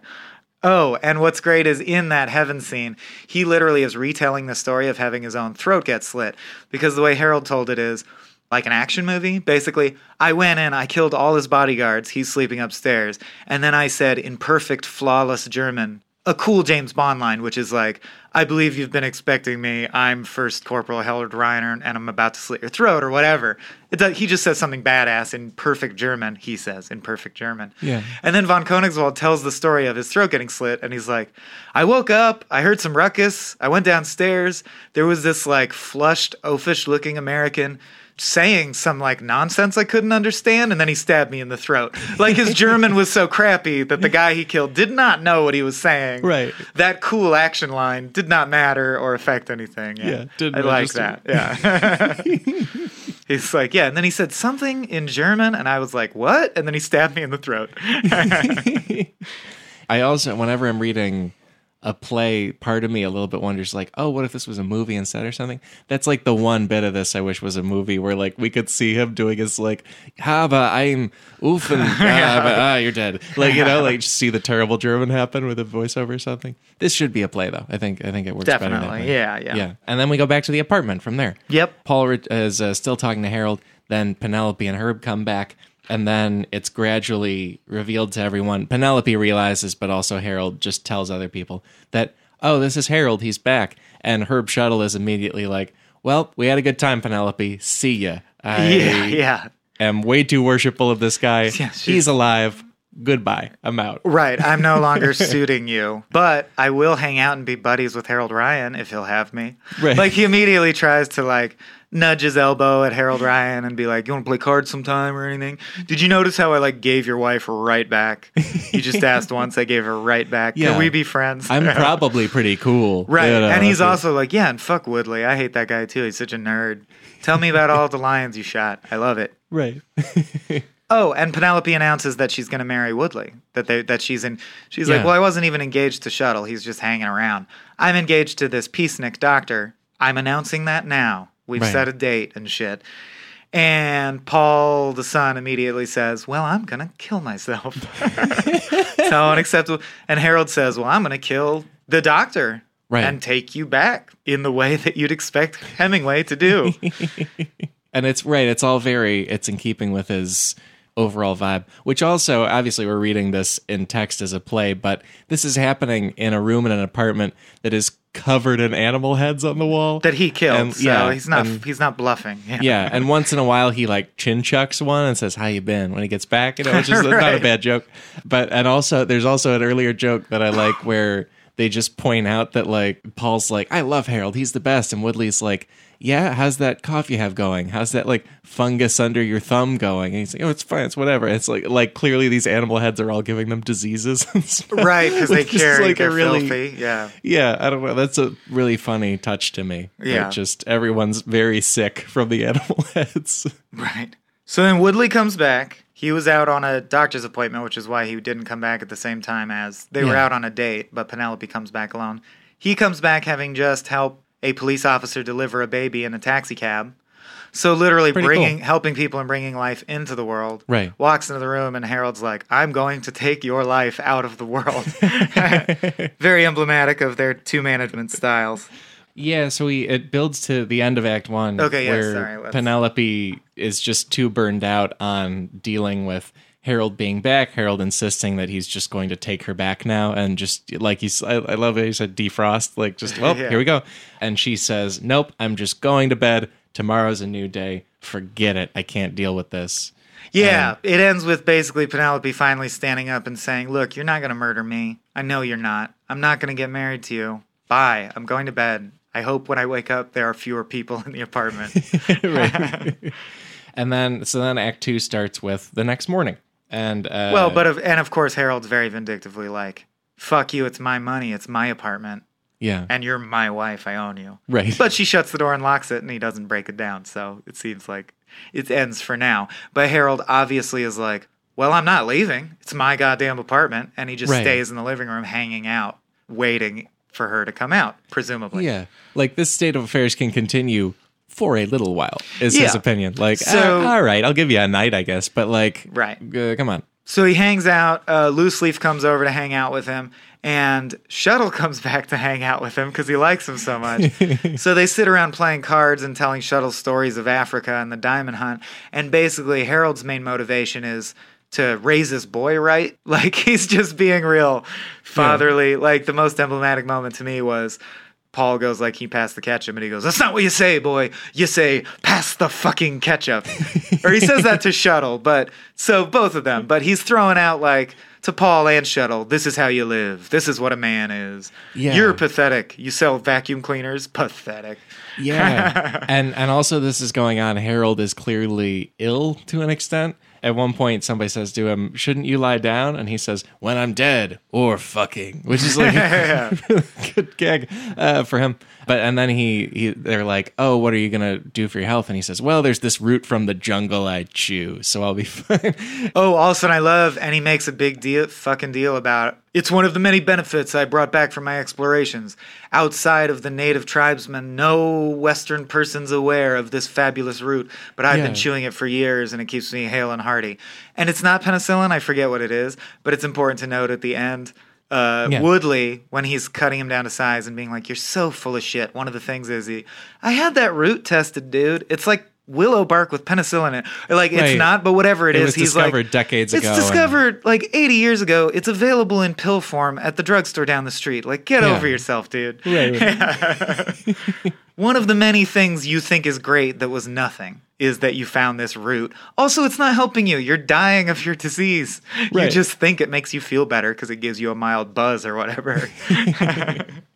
Oh, and what's great is in that heaven scene, he literally is retelling the story of having his own throat get slit. Because the way Harold told it is like an action movie. Basically, I went in, I killed all his bodyguards, he's sleeping upstairs. And then I said in perfect, flawless German, a cool James Bond line, which is like, I believe you've been expecting me. I'm First Corporal Harold Reiner, and I'm about to slit your throat, or whatever. Does, he just says something badass in perfect German, he says, in perfect German. Yeah. And then von Koenigswald tells the story of his throat getting slit, and he's like, I woke up, I heard some ruckus, I went downstairs, there was this like flushed, oafish looking American saying some like nonsense I couldn't understand, and then he stabbed me in the throat. Like his German was so crappy that the guy he killed did not know what he was saying. Right. That cool action line did not matter or affect anything. Yeah, didn't I like that. Yeah. He's like, yeah, and then he said something in German, and I was like, what? And then he stabbed me in the throat. I also, whenever I'm reading a play, part of me a little bit wonders, like, oh, what if this was a movie instead or something? That's like the one bit of this I wish was a movie where like we could see him doing his like, Haba, I'm ah, but, ah, you're dead. Like you know, like just see the terrible German happen with a voiceover or something. This should be a play though. I think I think it works better Definitely. Yeah, yeah. yeah. And then we go back to the apartment from there. Yep. Paul is uh, still talking to Harold. Then Penelope and Herb come back, and then it's gradually revealed to everyone. Penelope realizes, but also Harold just tells other people that, oh, this is Harold. He's back. And Herb Shuttle is immediately like, well, we had a good time, Penelope. See ya. I Yeah, yeah. am way too worshipful of this guy. she's- He's alive. Goodbye. I'm out. Right. I'm no longer suiting you, but I will hang out and be buddies with Harold Ryan if he'll have me. Right. Like he immediately tries to like nudge his elbow at Harold Ryan and be like, "You want to play cards sometime or anything?" Did you notice how I like gave your wife right back? You just asked once, I gave her right back. Yeah. Can we be friends? I'm probably pretty cool. right. you know, and he's so- also like, "Yeah, and fuck Woodley. I hate that guy too. He's such a nerd." Tell me about all the lions you shot. I love it. right. Oh, and Penelope announces that she's going to marry Woodley. That they that she's in. She's like, well, I wasn't even engaged to Shuttle. He's just hanging around. I'm engaged to this peacenik doctor. I'm announcing that now. We've Right. set a date and shit. And Paul, the son, immediately says, "Well, I'm gonna kill myself." so unacceptable. And Harold says, "Well, I'm gonna kill the doctor." Right. And take you back in the way that you'd expect Hemingway to do. and it's right it's all very it's in keeping with his overall vibe which also obviously we're reading this in text as a play but this is happening in a room in an apartment that is covered in animal heads on the wall that he killed. And- so yeah, he's not and- he's not bluffing. Yeah. yeah and once in a while he like chin chucks one and says how you been when he gets back you know which is not a bad joke but and also there's also an earlier joke that i like where they just point out that like paul's like i love harold he's the best and woodley's like yeah how's that cough you have going how's that like fungus under your thumb going and he's like oh it's fine it's whatever it's like like clearly these animal heads are all giving them diseases. Right, because they carry like, a they're really- filthy. Yeah. yeah i don't know that's a really funny touch to me Yeah. just everyone's very sick from the animal heads Right. So then Woodley comes back. He was out on a doctor's appointment, which is why he didn't come back at the same time as they were out on a date, but Penelope comes back alone. He comes back having just helped a police officer deliver a baby in a taxi cab. So literally Pretty bringing cool. helping people and bringing life into the world. Right. Walks into the room and Harold's like, "I'm going to take your life out of the world." Very emblematic of their two management styles. Yeah, so we it builds to the end of Act One. Okay, yeah, where sorry, let's- Penelope is just too burned out on dealing with Harold being back. Harold insisting that he's just going to take her back now, and just like he's, I, I love it. He said defrost, like just well, Yeah. here we go. And she says, "Nope, I'm just going to bed. Tomorrow's a new day. Forget it. I can't deal with this." Yeah, it ends with basically Penelope finally standing up and saying, Look, you're not going to murder me. I know you're not. I'm not going to get married to you. Bye. I'm going to bed. I hope when I wake up there are fewer people in the apartment. and then so then Act Two starts with the next morning, and uh, well, but of, and of course Harold's very vindictively like, "Fuck you, it's my money, it's my apartment, yeah, and you're my wife, I own you." right. But she shuts the door and locks it and he doesn't break it down, so it seems like it ends for now. But Harold obviously is like, "Well, I'm not leaving. It's my goddamn apartment." And he just Right. stays in the living room hanging out, waiting for her to come out, presumably. Yeah, like this state of affairs can continue for a little while. Is his opinion? Like, So- "Ah, all right, I'll give you a night, I guess, but like, Right. uh, come on. So he hangs out. Uh, Loose Leaf comes over to hang out with him, and Shuttle comes back to hang out with him because he likes him so much. so they sit around playing cards and telling Shuttle stories of Africa and the diamond hunt. And basically, Harold's main motivation is to raise his boy right. Like he's just being real fatherly. Like the most emblematic moment to me was. Paul goes like he passed the ketchup, and he goes, "That's not what you say, boy. You say pass the fucking ketchup." or he says that to Shuttle, but so both of them. But he's throwing out like to Paul and Shuttle, "This is how you live. This is what a man is. Yeah. You're pathetic. You sell vacuum cleaners. Pathetic." Yeah, and and also this is going on. Harold is clearly ill to an extent. At one point, somebody says to him, "Shouldn't you lie down?" And he says, "When I'm dead or fucking," which is like a really good gag uh, for him. But and then he, he they're like, "Oh, what are you gonna do for your health?" And he says, "Well, there's this root from the jungle I chew, so I'll be fine." Oh, also, and I love, and he makes a big deal, fucking deal about it's one of the many benefits I brought back from my explorations. Outside of the native tribesmen, no Western person's aware of this fabulous root, but I've Yeah. been chewing it for years, and it keeps me hale and hearty. And it's not penicillin; I forget what it is, but it's important to note at the end. Uh, Yeah. Woodley, when he's cutting him down to size and being like, "You're so full of shit." One of the things is he, I had that root tested, dude. It's like willow bark with penicillin in it. Like it's Right. not, but whatever It is, was he's discovered like, decades it's ago and- discovered like 80 years ago. It's available in pill form at the drugstore down the street. Like, get Yeah. over yourself, dude. Right, One of the many things you think is great that was nothing is that you found this root. Also, it's not helping you. You're dying of your disease. You just think it makes you feel better because it gives you a mild buzz or whatever.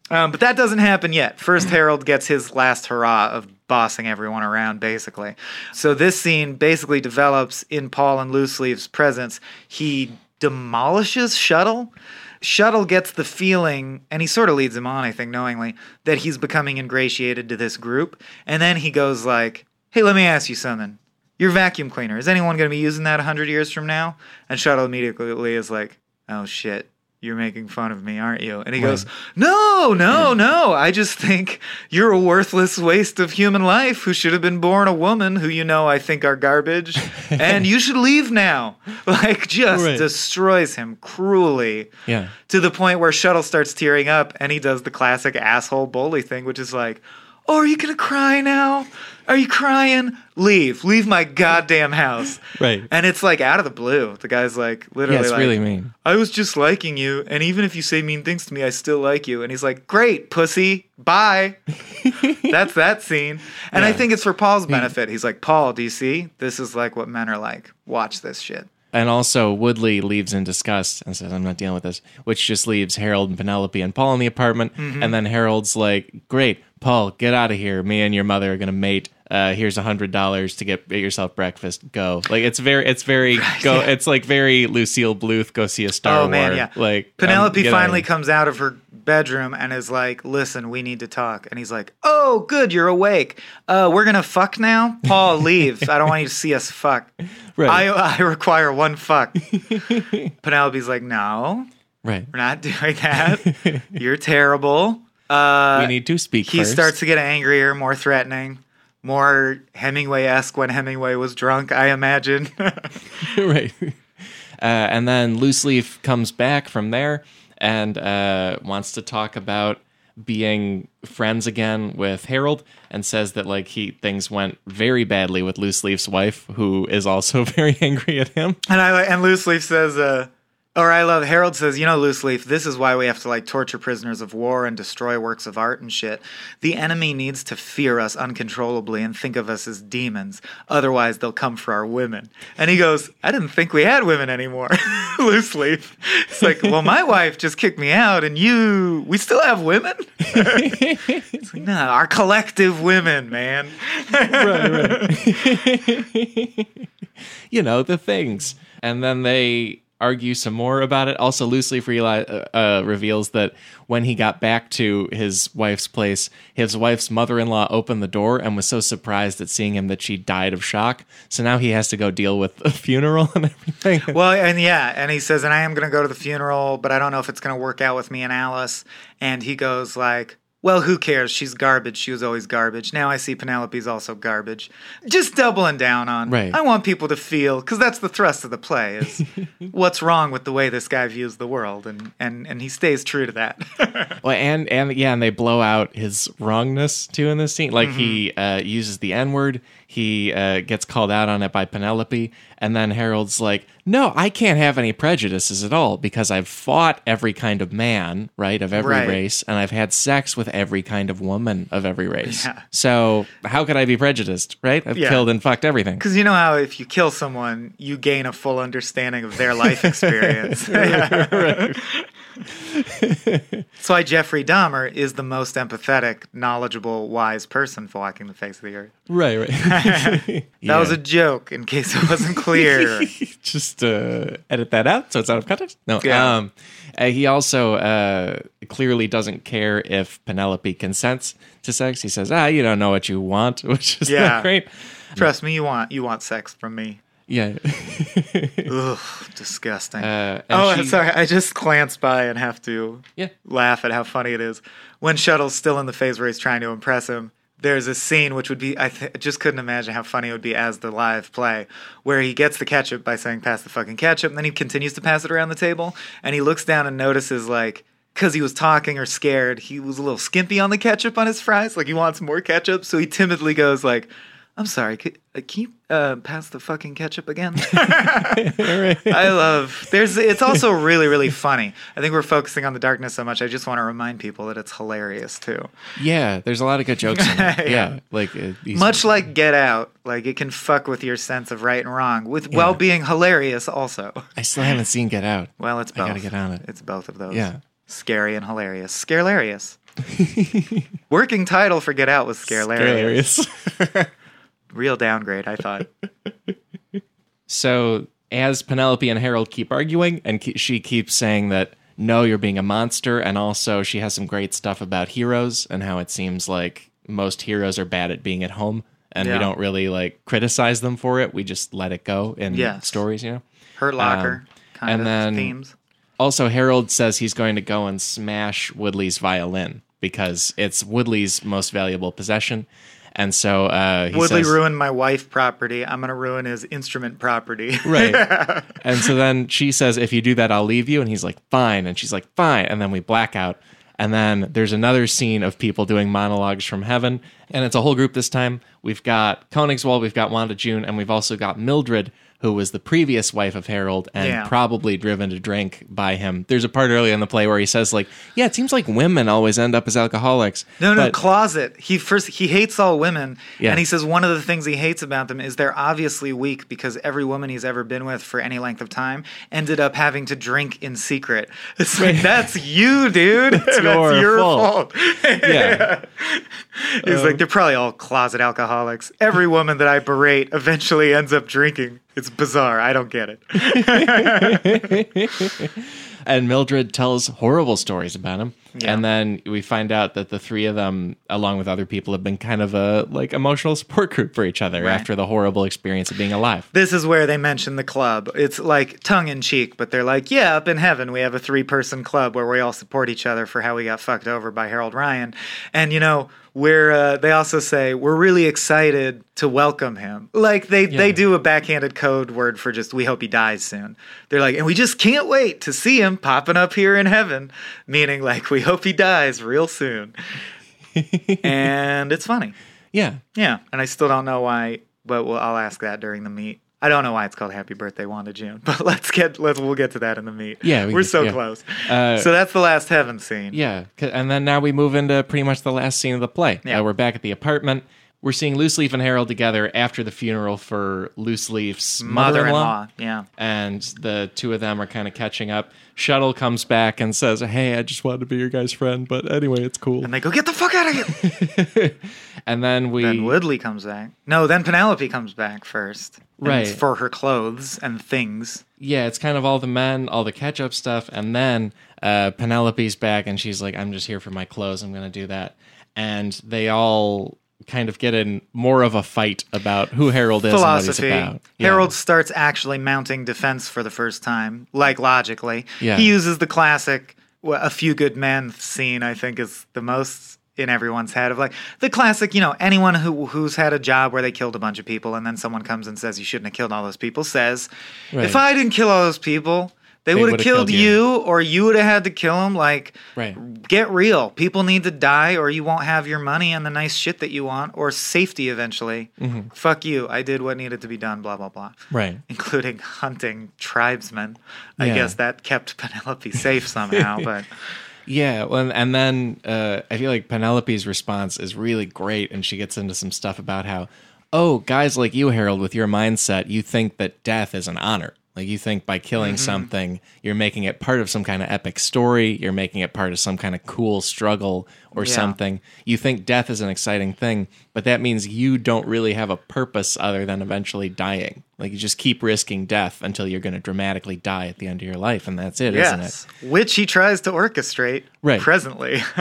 um, but that doesn't happen yet. First, Harold gets his last hurrah of bossing everyone around, basically. So this scene basically develops in Paul and Loose Leaf's presence. He demolishes Shuttle. Shuttle gets the feeling, and he sort of leads him on, I think, knowingly, that he's becoming ingratiated to this group. And then he goes like, "Hey, let me ask you something. Your vacuum cleaner is anyone going to be using that hundred years from now?" And Shuttle immediately is like, "Oh shit." You're making fun of me, aren't you? And he goes, No, no, no. I just think you're a worthless waste of human life who should have been born a woman who you know I think are garbage. and you should leave now. Like, just Right. destroys him cruelly Yeah. to the point where Shuttle starts tearing up and he does the classic asshole bully thing, which is like, Oh, are you gonna cry now? Are you crying? Leave. Leave my goddamn house. Right. And it's like out of the blue. The guy's like literally Yeah, it's like, really mean. I was just liking you, and even if you say mean things to me, I still like you. And he's like, Great, pussy, bye. That's that scene. And I think it's for Paul's benefit. He's like, Paul, do you see? This is like what men are like. Watch this shit. And also, Woodley leaves in disgust and says, I'm not dealing with this, which just leaves Harold and Penelope and Paul in the apartment. Mm-hmm. And then Harold's like, Great, Paul, get out of here. Me and your mother are going to mate. Uh, here's a hundred dollars to get get yourself breakfast. Go. Like it's very, it's very go. yeah. It's like very Lucille Bluth. Go see a Star Wars. Oh, War. man, yeah. Like um, Penelope out finally here. comes out of her bedroom and is like, Listen, we need to talk. And he's like, Oh, good, you're awake. Uh, we're going to fuck now? Paul, leave. I don't want you to see us fuck. Right. I, I require one fuck. Penelope's like, No, right. we're not doing that. You're terrible. Uh, we need to speak. he first. starts to get angrier, more threatening, more Hemingway esque when Hemingway was drunk, I imagine. right. Uh, and then Loose Leaf comes back from there and uh, wants to talk about being friends again with Harold and says that like he things went very badly with Loose Leaf's wife, who is also very angry at him. and I like- and Loose Leaf says, uh, or I love Harold says, you know, Loose Leaf, this is why we have to like torture prisoners of war and destroy works of art and shit. The enemy needs to fear us uncontrollably and think of us as demons. Otherwise, they'll come for our women. And he goes, I didn't think we had women anymore. Loose Leaf. It's like, well, my wife just kicked me out, and you, we still have women. it's like, nah, our collective women, man. Right. you know the things and then they argue some more about it. Also loosely Leaf reali- uh, uh, reveals that when he got back to his wife's place his wife's mother-in-law opened the door and was so surprised at seeing him that she died of shock. So now he has to go deal with a funeral and everything. Well, and yeah, and he says, and I am going to go to the funeral, but I don't know if it's going to work out with me and Alice. And he goes like, well, who cares? She's garbage. She was always garbage. Now I see Penelope's also garbage. Just doubling down on. Right. I want people to feel because that's the thrust of the play is what's wrong with the way this guy views the world, and and and he stays true to that. Well, and and yeah, and they blow out his wrongness too in this scene. Like he uh, uses the N word. He uh, gets called out on it by Penelope, and then Harold's like, "No, I can't have any prejudices at all because I've fought every kind of man, right, of every Right. race, and I've had sex with every kind of woman of every race. Yeah. So how could I be prejudiced, right? I've Yeah. killed and fucked everything. Because you know how if you kill someone, you gain a full understanding of their life experience. That's why Jeffrey Dahmer is the most empathetic, knowledgeable, wise person for walking the face of the earth. Right, right. That was a joke, in case it wasn't clear. just uh, edit that out so it's out of context. No, Yeah. um, uh, he also uh, clearly doesn't care if Penelope consents to sex. He says, "Ah, you don't know what you want," which is Yeah. not great. Trust me, you want you want sex from me. Yeah. Ugh, disgusting. Uh, oh, I'm she- sorry. I just glanced by and have to Yeah. laugh at how funny it is. When Shuttle's still in the phase where he's trying to impress him, there's a scene which would be, I th- just couldn't imagine how funny it would be as the live play, where he gets the ketchup by saying, pass the fucking ketchup, and then he continues to pass it around the table, and he looks down and notices, like, because he was talking or scared, he was a little skimpy on the ketchup on his fries. Like, he wants more ketchup, so he timidly goes, like, I'm sorry, can, uh, can you uh, pass the fucking ketchup again? I love. There's. It's also really, really funny. I think we're focusing on the darkness so much. I just want to remind people that it's hilarious too. Yeah, there's a lot of good jokes in it. Yeah. yeah. like uh, Much like Get Out, like it can fuck with your sense of right and wrong, with while being hilarious also. I still haven't seen Get Out. Well, it's both. I gotta get on it. It's both of those. Yeah. Scary and hilarious. Scarelarious. Working title for Get Out was Scarelarious. Hilarious. Real downgrade, I thought. so as Penelope and Harold keep arguing, and ke- she keeps saying that no, you're being a monster, and also she has some great stuff about heroes and how it seems like most heroes are bad at being at home, and Yeah. we don't really like criticize them for it. We just let it go in Yes. stories, you know. Hurt Locker kind Um, and of then- themes. Also, Harold says he's going to go and smash Woodley's violin because it's Woodley's most valuable possession. And so uh, he Woodley says, ruined my wife property. I'm gonna ruin his instrument property. right. and so then she says, "If you do that, I'll leave you." And he's like, "Fine." And she's like, "Fine." And then we black out. And then there's another scene of people doing monologues from heaven, and it's a whole group this time. We've got Koenigswald, we've got Wanda June, and we've also got Mildred, who was the previous wife of Harold and Yeah. probably driven to drink by him. There's a part early in the play where he says, like, "Yeah, it seems like women always end up as alcoholics." No, no, closet. He first he hates all women, Yeah. and he says one of the things he hates about them is they're obviously weak because every woman he's ever been with for any length of time ended up having to drink in secret. It's like that's you, dude. That's, your your fault. fault. yeah. He's like they're probably all closet alcoholics. Every woman that I berate eventually ends up drinking. It's bizarre. I don't get it. and Mildred tells horrible stories about him. Yeah. And then we find out that the three of them, along with other people, have been kind of a like emotional support group for each other Right. after the horrible experience of being alive. This is where they mention the club. It's like tongue in cheek, but they're like, yeah, up in heaven, we have a three person club where we all support each other for how we got fucked over by Harold Ryan. And, you know, we're, uh, they also say, we're really excited to welcome him. Like, they, they do a backhanded code word for just, we hope he dies soon. They're like, and we just can't wait to see him popping up here in heaven, meaning, like, we hope he dies real soon. and it's funny. Yeah. Yeah, and I still don't know why, but we'll, I'll ask that during the meet. I don't know why it's called Happy Birthday Wanda June, but let's get let's we'll get to that in the meet. Yeah, we are so yeah. close. Uh, so that's the last heaven scene. Yeah, And then now we move into pretty much the last scene of the play. Yeah. Uh, we're back at the apartment. We're seeing Loose Leaf and Harold together after the funeral for Loose Leaf's mother-in-law. Mother-in-law. Yeah. and the two of them are kind of catching up. Shuttle comes back and says, "Hey, I just wanted to be your guy's friend, but anyway, it's cool." And they go, get the fuck out of here. And then we then Woodley comes back. No, then Penelope comes back first. And it's Right. for her clothes and things. yeah, it's kind of all the men, all the catch up stuff, and then uh, Penelope's back and she's like, "I'm just here for my clothes. I'm going to do that." And they all kind of get in more of a fight about who Harold is Philosophy. and what he's about. Yeah. Harold starts actually mounting defense for the first time, like logically. Yeah. He uses the classic a few good men scene, I think, is the most in everyone's head of like the classic, you know, anyone who who's had a job where they killed a bunch of people and then someone comes and says you shouldn't have killed all those people says, Right. if I didn't kill all those people, they, They would have killed, killed you. you. or you would have had to kill them. Like, Right. get real. People need to die or you won't have your money and the nice shit that you want or safety eventually. Mm-hmm. Fuck you. I did what needed to be done, blah, blah, blah. Right. Including hunting tribesmen. I Yeah. guess that kept Penelope safe somehow, but Yeah, well, and then uh, I feel like Penelope's response is really great, and she gets into some stuff about how, oh, guys like you, Harold, with your mindset, you think that death is an honor. Like you think by killing mm-hmm. something, you're making it part of some kind of epic story. You're making it part of some kind of cool struggle or Yeah. something. You think death is an exciting thing, but that means you don't really have a purpose other than eventually dying. Like you just keep risking death until you're going to dramatically die at the end of your life, and that's it, not it? yes. Which he tries to orchestrate Right. presently.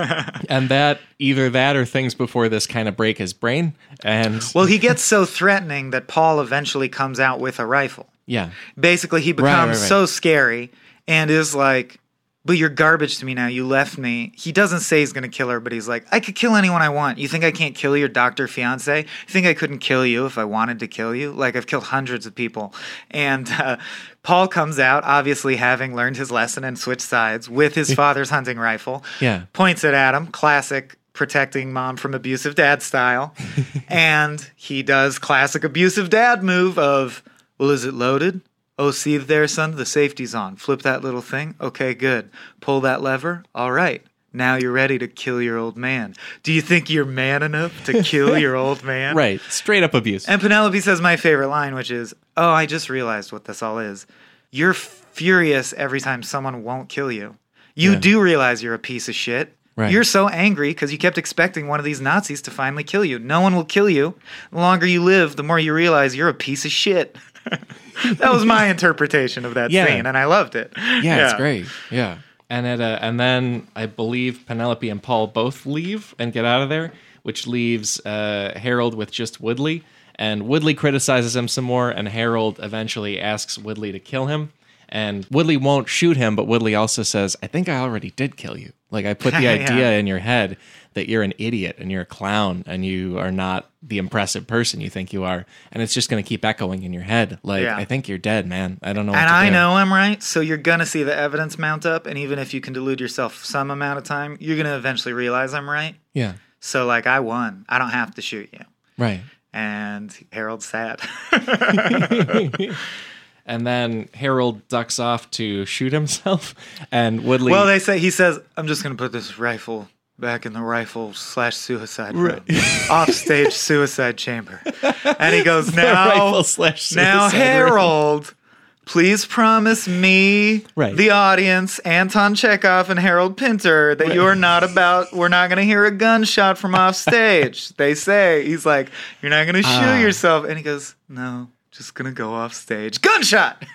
and that either that or things before this kind of break his brain and well, he gets so threatening that Paul eventually comes out with a rifle. Yeah. Basically he becomes right, right. so scary and is like but you're garbage to me now. You left me. He doesn't say he's going to kill her but he's like i could kill anyone i want. You think i can't kill your doctor fiance? You think i couldn't kill you if i wanted to kill you? Like i've killed hundreds of people. And uh, paul comes out obviously having learned his lesson and switched sides with his father's hunting rifle Yeah. points it at him classic protecting mom from abusive dad style. and he does classic abusive dad move of, well, is it loaded? Oh, see there, son, the safety's on. Flip that little thing. Okay, good. Pull that lever. All right. Now you're ready to kill your old man. Do you think you're man enough to kill your old man? Right. Straight up abuse. And Penelope says my favorite line, which is, Oh, I just realized what this all is. You're furious every time someone won't kill you. You Yeah. do realize you're a piece of shit. Right. You're so angry because you kept expecting one of these Nazis to finally kill you. No one will kill you. The longer you live, the more you realize you're a piece of shit. that was my interpretation of that Yeah. scene, and I loved it. yeah, it's great. Yeah. And at uh, and then I believe Penelope and Paul both leave and get out of there, which leaves uh, Harold with just Woodley. And Woodley criticizes him some more, and Harold eventually asks Woodley to kill him. And Woodley won't shoot him, but Woodley also says, "I think I already did kill you. Like I put the Yeah. idea in your head that you're an idiot and you're a clown and you are not the impressive person you think you are, and it's just going to keep echoing in your head. Like Yeah. I think you're dead, man. I don't know. What And to I do." know I'm right, so you're gonna see the evidence mount up, and even if you can delude yourself some amount of time, you're gonna eventually realize I'm right. Yeah. So like I won. I don't have to shoot you. Right. And Harold's sad. And then Harold ducks off to shoot himself, and Woodley. well, they say he says, "I'm just gonna put this rifle back in the rifle slash suicide room, off stage suicide chamber." And he goes, "Now, now, suicide room." Harold." Please promise me, Right. the audience, Anton Chekhov and Harold Pinter, that you're not about, we're not going to hear a gunshot from off stage. they say, he's like, you're not going to shoot Ah. yourself. And he goes, no, just to go off stage. Gunshot!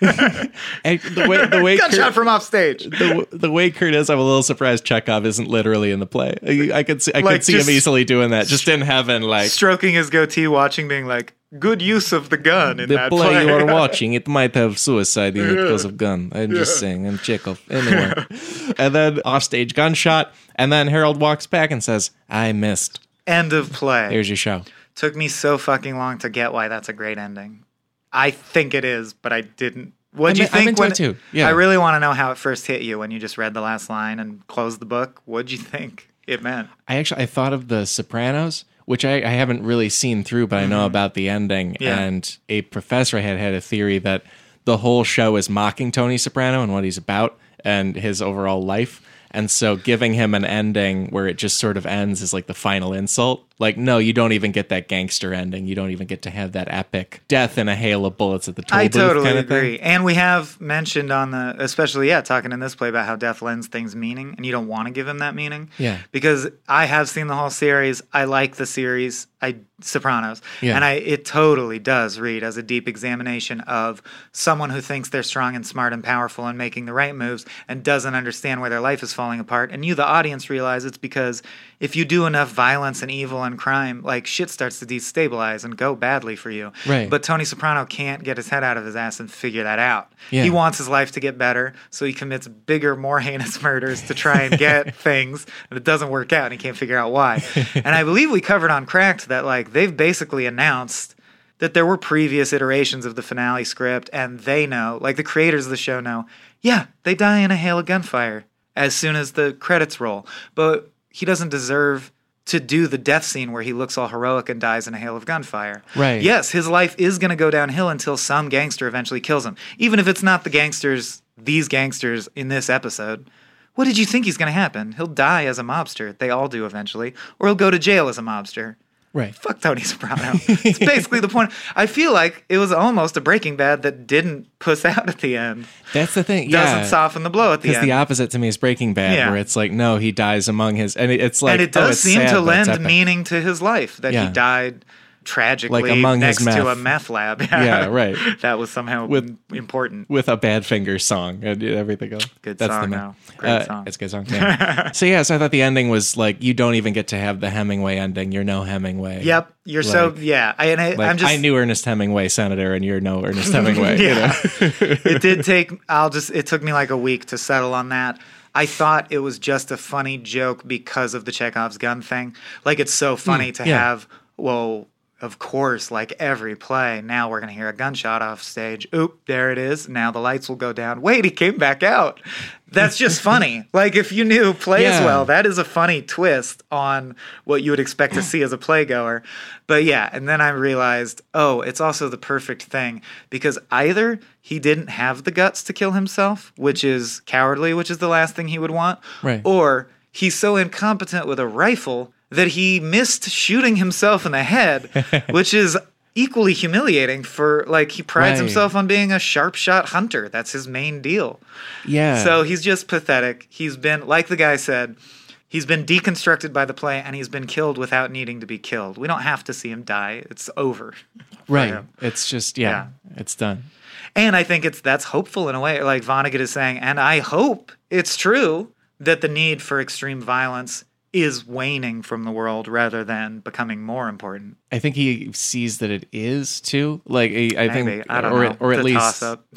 And the way the way Gunshot Kurt, from off stage. the, the way Kurt is, I'm a little surprised Chekhov isn't literally in the play. I, I could see I Like, could see him easily doing that, just in heaven, like Stroking his goatee, watching, being like, good use of the gun in the that play play. you are watching. It might have suicide in it because of gun. I'm just saying, and Chekhov anyway. and then off stage gunshot, and then Harold walks back and says, "I missed." End of play. Here's your show. Took me so fucking long to get why that's a great ending. I think it is, but I didn't. What do you in- I'm think into when it too. Yeah. I really want to know how it first hit you when you just read the last line and closed the book. What do you think it meant? I actually I thought of the Sopranos, which I, I haven't really seen through, but I know about the ending. Mm-hmm. Yeah. And a professor I had had a theory that the whole show is mocking Tony Soprano and what he's about and his overall life. And so giving him an ending where it just sort of ends is like the final insult. Like, no, you don't even get that gangster ending. You don't even get to have that epic death in a hail of bullets at the toll I totally kind of agree. thing. And we have mentioned on the, especially, yeah, talking in this play about how death lends things meaning, and you don't want to give him that meaning. Yeah. Because I have seen the whole series. I like the series. I Sopranos, Yeah. and I it totally does read as a deep examination of someone who thinks they're strong and smart and powerful and making the right moves and doesn't understand where their life is falling apart. And you, the audience, realize it's because if you do enough violence and evil and crime, like shit starts to destabilize and go badly for you. Right. But Tony Soprano can't get his head out of his ass and figure that out. Yeah. He wants his life to get better, so he commits bigger, more heinous murders to try and get things, and it doesn't work out, and he can't figure out why. and I believe we covered on Cracked that like they've basically announced that there were previous iterations of the finale script, and they know, like the creators of the show know, yeah, they die in a hail of gunfire as soon as the credits roll. But he doesn't deserve to do the death scene where he looks all heroic and dies in a hail of gunfire. Right. Yes, his life is going to go downhill until some gangster eventually kills him. Even if it's not the gangsters, these gangsters in this episode. What did you think he's going to happen? He'll die as a mobster. They all do eventually. Or he'll go to jail as a mobster. Right. Fuck Tony Soprano. it's basically the point. I feel like it was almost a Breaking Bad that didn't puss out at the end. That's the thing. Doesn't soften the blow at the end. Because the opposite to me is Breaking Bad, Yeah. where it's like, no, he dies among his, and it's like, and it oh, does it's seem to lend meaning to his life that Yeah. he died tragically Like among next to a meth lab. Yeah, right. that was somehow With- important. with a Badfinger song and everything else. Good That's song, the though. Great Uh, song. It's a good song. Yeah. so yeah, so I thought the ending was like you don't even get to have the Hemingway ending. You're no Hemingway. Yep, you're so yeah. I, and I, Like, I'm just I knew Ernest Hemingway, Senator, and you're no Ernest Hemingway. you Yeah. know? it did take i'll just it took me like a week to settle on that i thought it was just a funny joke because of the chekhov's gun thing like it's so funny to Hmm, yeah. have well of course like every play now we're going to hear a gunshot off stage oop there it is now the lights will go down wait he came back out That's just funny. Like if you knew plays Yeah. well, that is a funny twist on what you would expect to see as a playgoer. But yeah, and then I realized, oh, it's also the perfect thing because either he didn't have the guts to kill himself, which is cowardly, which is the last thing he would want, Right. or he's so incompetent with a rifle that he missed shooting himself in the head, which is equally humiliating for like he prides Right. himself on being a sharp shot hunter. That's his main deal. Yeah. So he's just pathetic. He's been, like the guy said, he's been deconstructed by the play and he's been killed without needing to be killed. We don't have to see him die. It's over. right. him. It's just yeah, it's done. And I think it's that's hopeful in a way, like Vonnegut is saying, and I hope it's true that the need for extreme violence is waning from the world rather than becoming more important. I think he sees that it is too. Like I, think, I don't or know. or at least uh,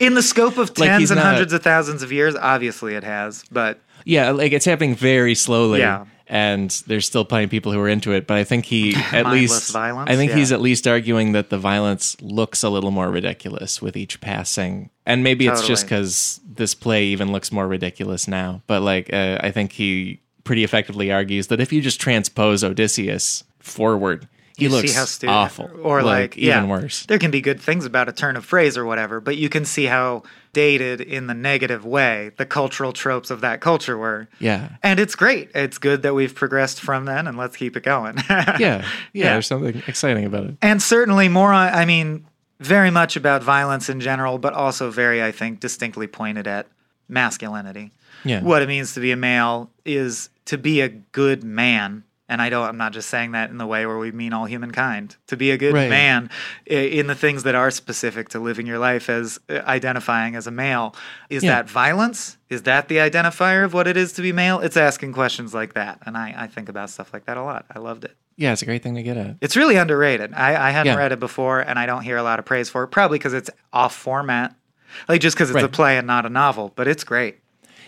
In the scope of tens he's and not- hundreds of thousands of years, obviously it has, but yeah, like it's happening very slowly. Yeah. And there's still plenty of people who are into it, but I think he at least violence, I think yeah. he's at least arguing that the violence looks a little more ridiculous with each passing, and maybe it's just because this play even looks more ridiculous now. But like, uh, I think he pretty effectively argues that if you just transpose Odysseus forward, he you looks see how stupid awful, or like, even yeah, worse. there can be good things about a turn of phrase or whatever but you can see how dated in the negative way the cultural tropes of that culture were Yeah. and it's great it's good that we've progressed from then and let's keep it going Yeah, yeah, Yeah. There's something exciting about it. and certainly more on i mean very much about violence in general but also very i think distinctly pointed at masculinity Yeah. what it means to be a male is to be a good man and I don't I'm not just saying that in the way where we mean all humankind. To be a good Right. man in the things that are specific to living your life as uh, identifying as a male is Yeah. that violence? Is that the identifier of what it is to be male? It's asking questions like that. And I, I think about stuff like that a lot. I loved it. Yeah, it's a great thing to get at. it's really underrated. I, I hadn't Yeah. read it before and I don't hear a lot of praise for it probably because it's off format. Like just because it's a play and not a novel but it's great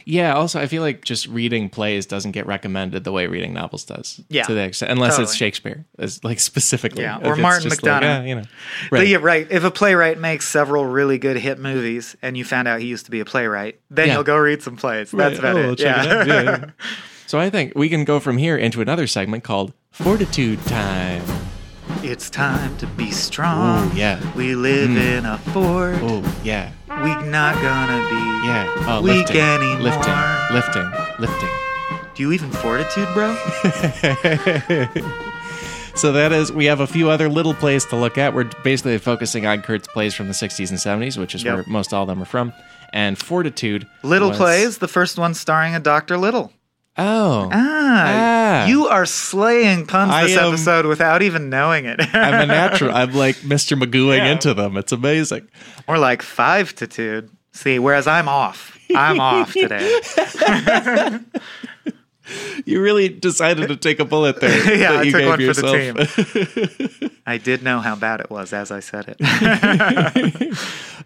Yeah, also I feel like just reading plays doesn't get recommended the way reading novels does. Yeah, to the extent, unless it's. Shakespeare, is like specifically. Yeah, or Martin like, McDonagh. ah, you know, right. you're right. If a playwright makes several really good hit movies and you found out he used to be a playwright, then Yeah. you'll go read some plays. That's Right. about Oh, it. Yeah. it. Yeah, yeah. So I think we can go from here into another segment called Fortitude Time. it's time to be strong. Ooh, yeah. We live Mm. in a fort. Oh yeah, We not gonna be. yeah. Oh, Weak lifting, anymore. lifting, lifting, lifting. Do you even fortitude, bro? So that is, we have a few other little plays to look at. We're basically focusing on Kurt's plays from the 60s and 70s, which is Yep. where most all of them are from. And Fortitude. Little was- plays. The first one starring a Dr. Little. Oh. Ah, Ah. you are slaying puns I this am- episode without even knowing it. I'm a natural. I'm like Mr. Magooing Yeah. into them. It's amazing. Or like five to two. See, whereas I'm off. I'm off today. You really decided to take a bullet there. Yeah, that I you took gave one for the yourself. I did know how bad it was as I said it.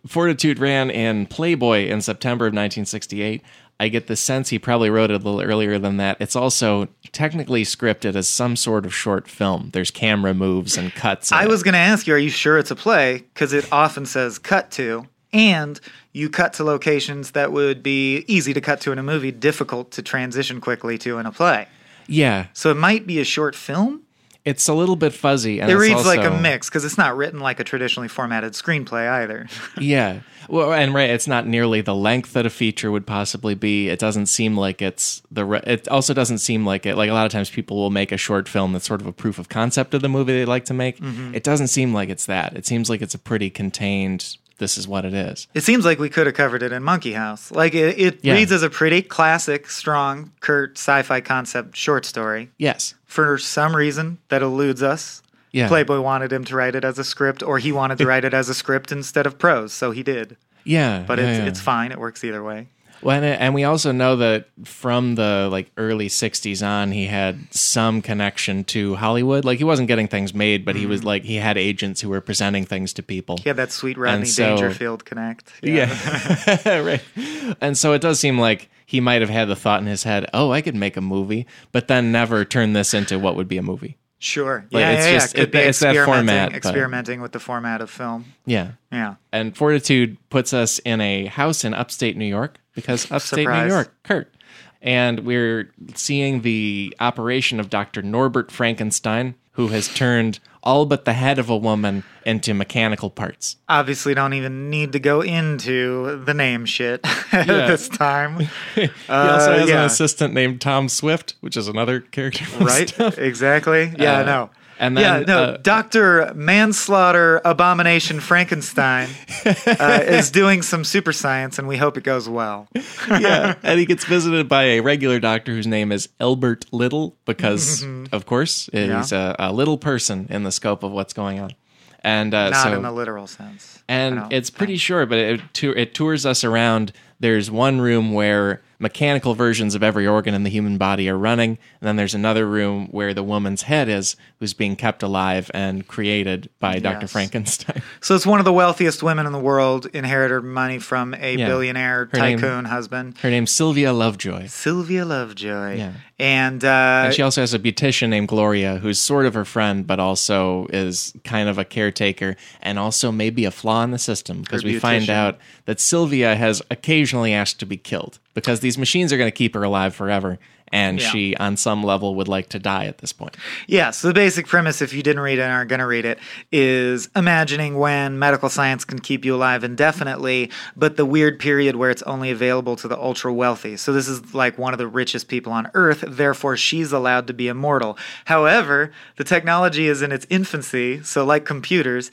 Fortitude ran in Playboy in September of 1968. I get the sense he probably wrote it a little earlier than that. It's also technically scripted as some sort of short film. There's camera moves and cuts. I was going to ask you, are you sure it's a play? Because it often says cut to, and you cut to locations that would be easy to cut to in a movie, difficult to transition quickly to in a play. yeah. So it might be a short film. It's a little bit fuzzy. And It it's reads like a mix because it's not written like a traditionally formatted screenplay either. Yeah. Well, and right, it's not nearly the length that a feature would possibly be. It doesn't seem like it's the. Re- it also doesn't seem like it. Like a lot of times, people will make a short film that's sort of a proof of concept of the movie they'd like to make. Mm-hmm. It doesn't seem like it's that. It seems like it's a pretty contained. This is what it is. It seems like we could have covered it in Monkey House. Like it, it Yeah. reads as a pretty classic, strong, curt sci-fi concept short story. Yes. For some reason that eludes us, Yeah. Playboy wanted him to write it as a script, or he wanted to write it as a script instead of prose, so he did. Yeah. But yeah, it's yeah. it's fine. It works either way. Well, and, and we also know that from the like early '60s on, he had some connection to Hollywood. Like he wasn't getting things made, but he Mm-hmm. was like he had agents who were presenting things to people. He had that sweet Rodney so- Dangerfield connect. Yeah. right. And so it does seem like he might have had the thought in his head, oh, I could make a movie, but then never turn this into what would be a movie. Sure. Like, yeah, it's yeah, just- yeah. It- be it's that experimenting, format, but- experimenting with the format of film. Yeah. Yeah. And Fortitude puts us in a house in upstate New York because upstate Surprise. New York, Kurt. And we're seeing the operation of Dr. Norbert Frankenstein, who has turned all but the head of a woman into mechanical parts. Obviously, don't even need to go into the name shit Yeah. this time. he also Uh, has an assistant named Tom Swift, which is another character. right? stuff. Exactly. Yeah, Uh, no. And yeah, no. uh, Doctor Manslaughter Abomination Frankenstein uh, is doing some super science, and we hope it goes well. yeah, and he gets visited by a regular doctor whose name is Elbert Little because, of course, he's a, a little person in the scope of what's going on. And uh, Not so, in the literal sense. And it's pretty think. short, but it, it tours us around. There's one room where mechanical versions of every organ in the human body are running, and then there's another room where the woman's head is, who's being kept alive and created by Dr. Frankenstein. So it's one of the wealthiest women in the world, inherited money from a Yeah. billionaire Her name- tycoon husband. Her name's Sylvia Lovejoy. Sylvia Lovejoy. Yeah. And, uh, And she also has a beautician named Gloria, who's sort of her friend, but also is kind of a caretaker, and also maybe a flaw in the system because we find out that Sylvia has occasionally asked to be killed because these machines are going to keep her alive forever, and Yeah. she, on some level, would like to die at this point. Yeah, so the basic premise, if you didn't read it and aren't going to read it, is imagining when medical science can keep you alive indefinitely, but the weird period where it's only available to the ultra wealthy. So this is like one of the richest people on earth, therefore she's allowed to be immortal. However, the technology is in its infancy, so like computers,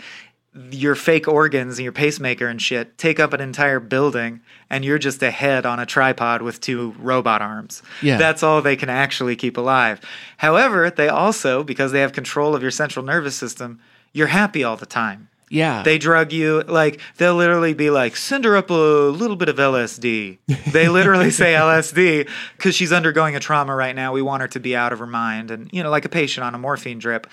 your fake organs and your pacemaker and shit take up an entire building and you're just a head on a tripod with two robot arms. Yeah. That's all they can actually keep alive. However, they also, because they have control of your central nervous system, you're happy all the time. Yeah. They drug you, like, they'll literally be like, send her up a little bit of LSD. They literally say LSD because she's undergoing a trauma right now. We want her to be out of her mind and, you know, like a patient on a morphine drip.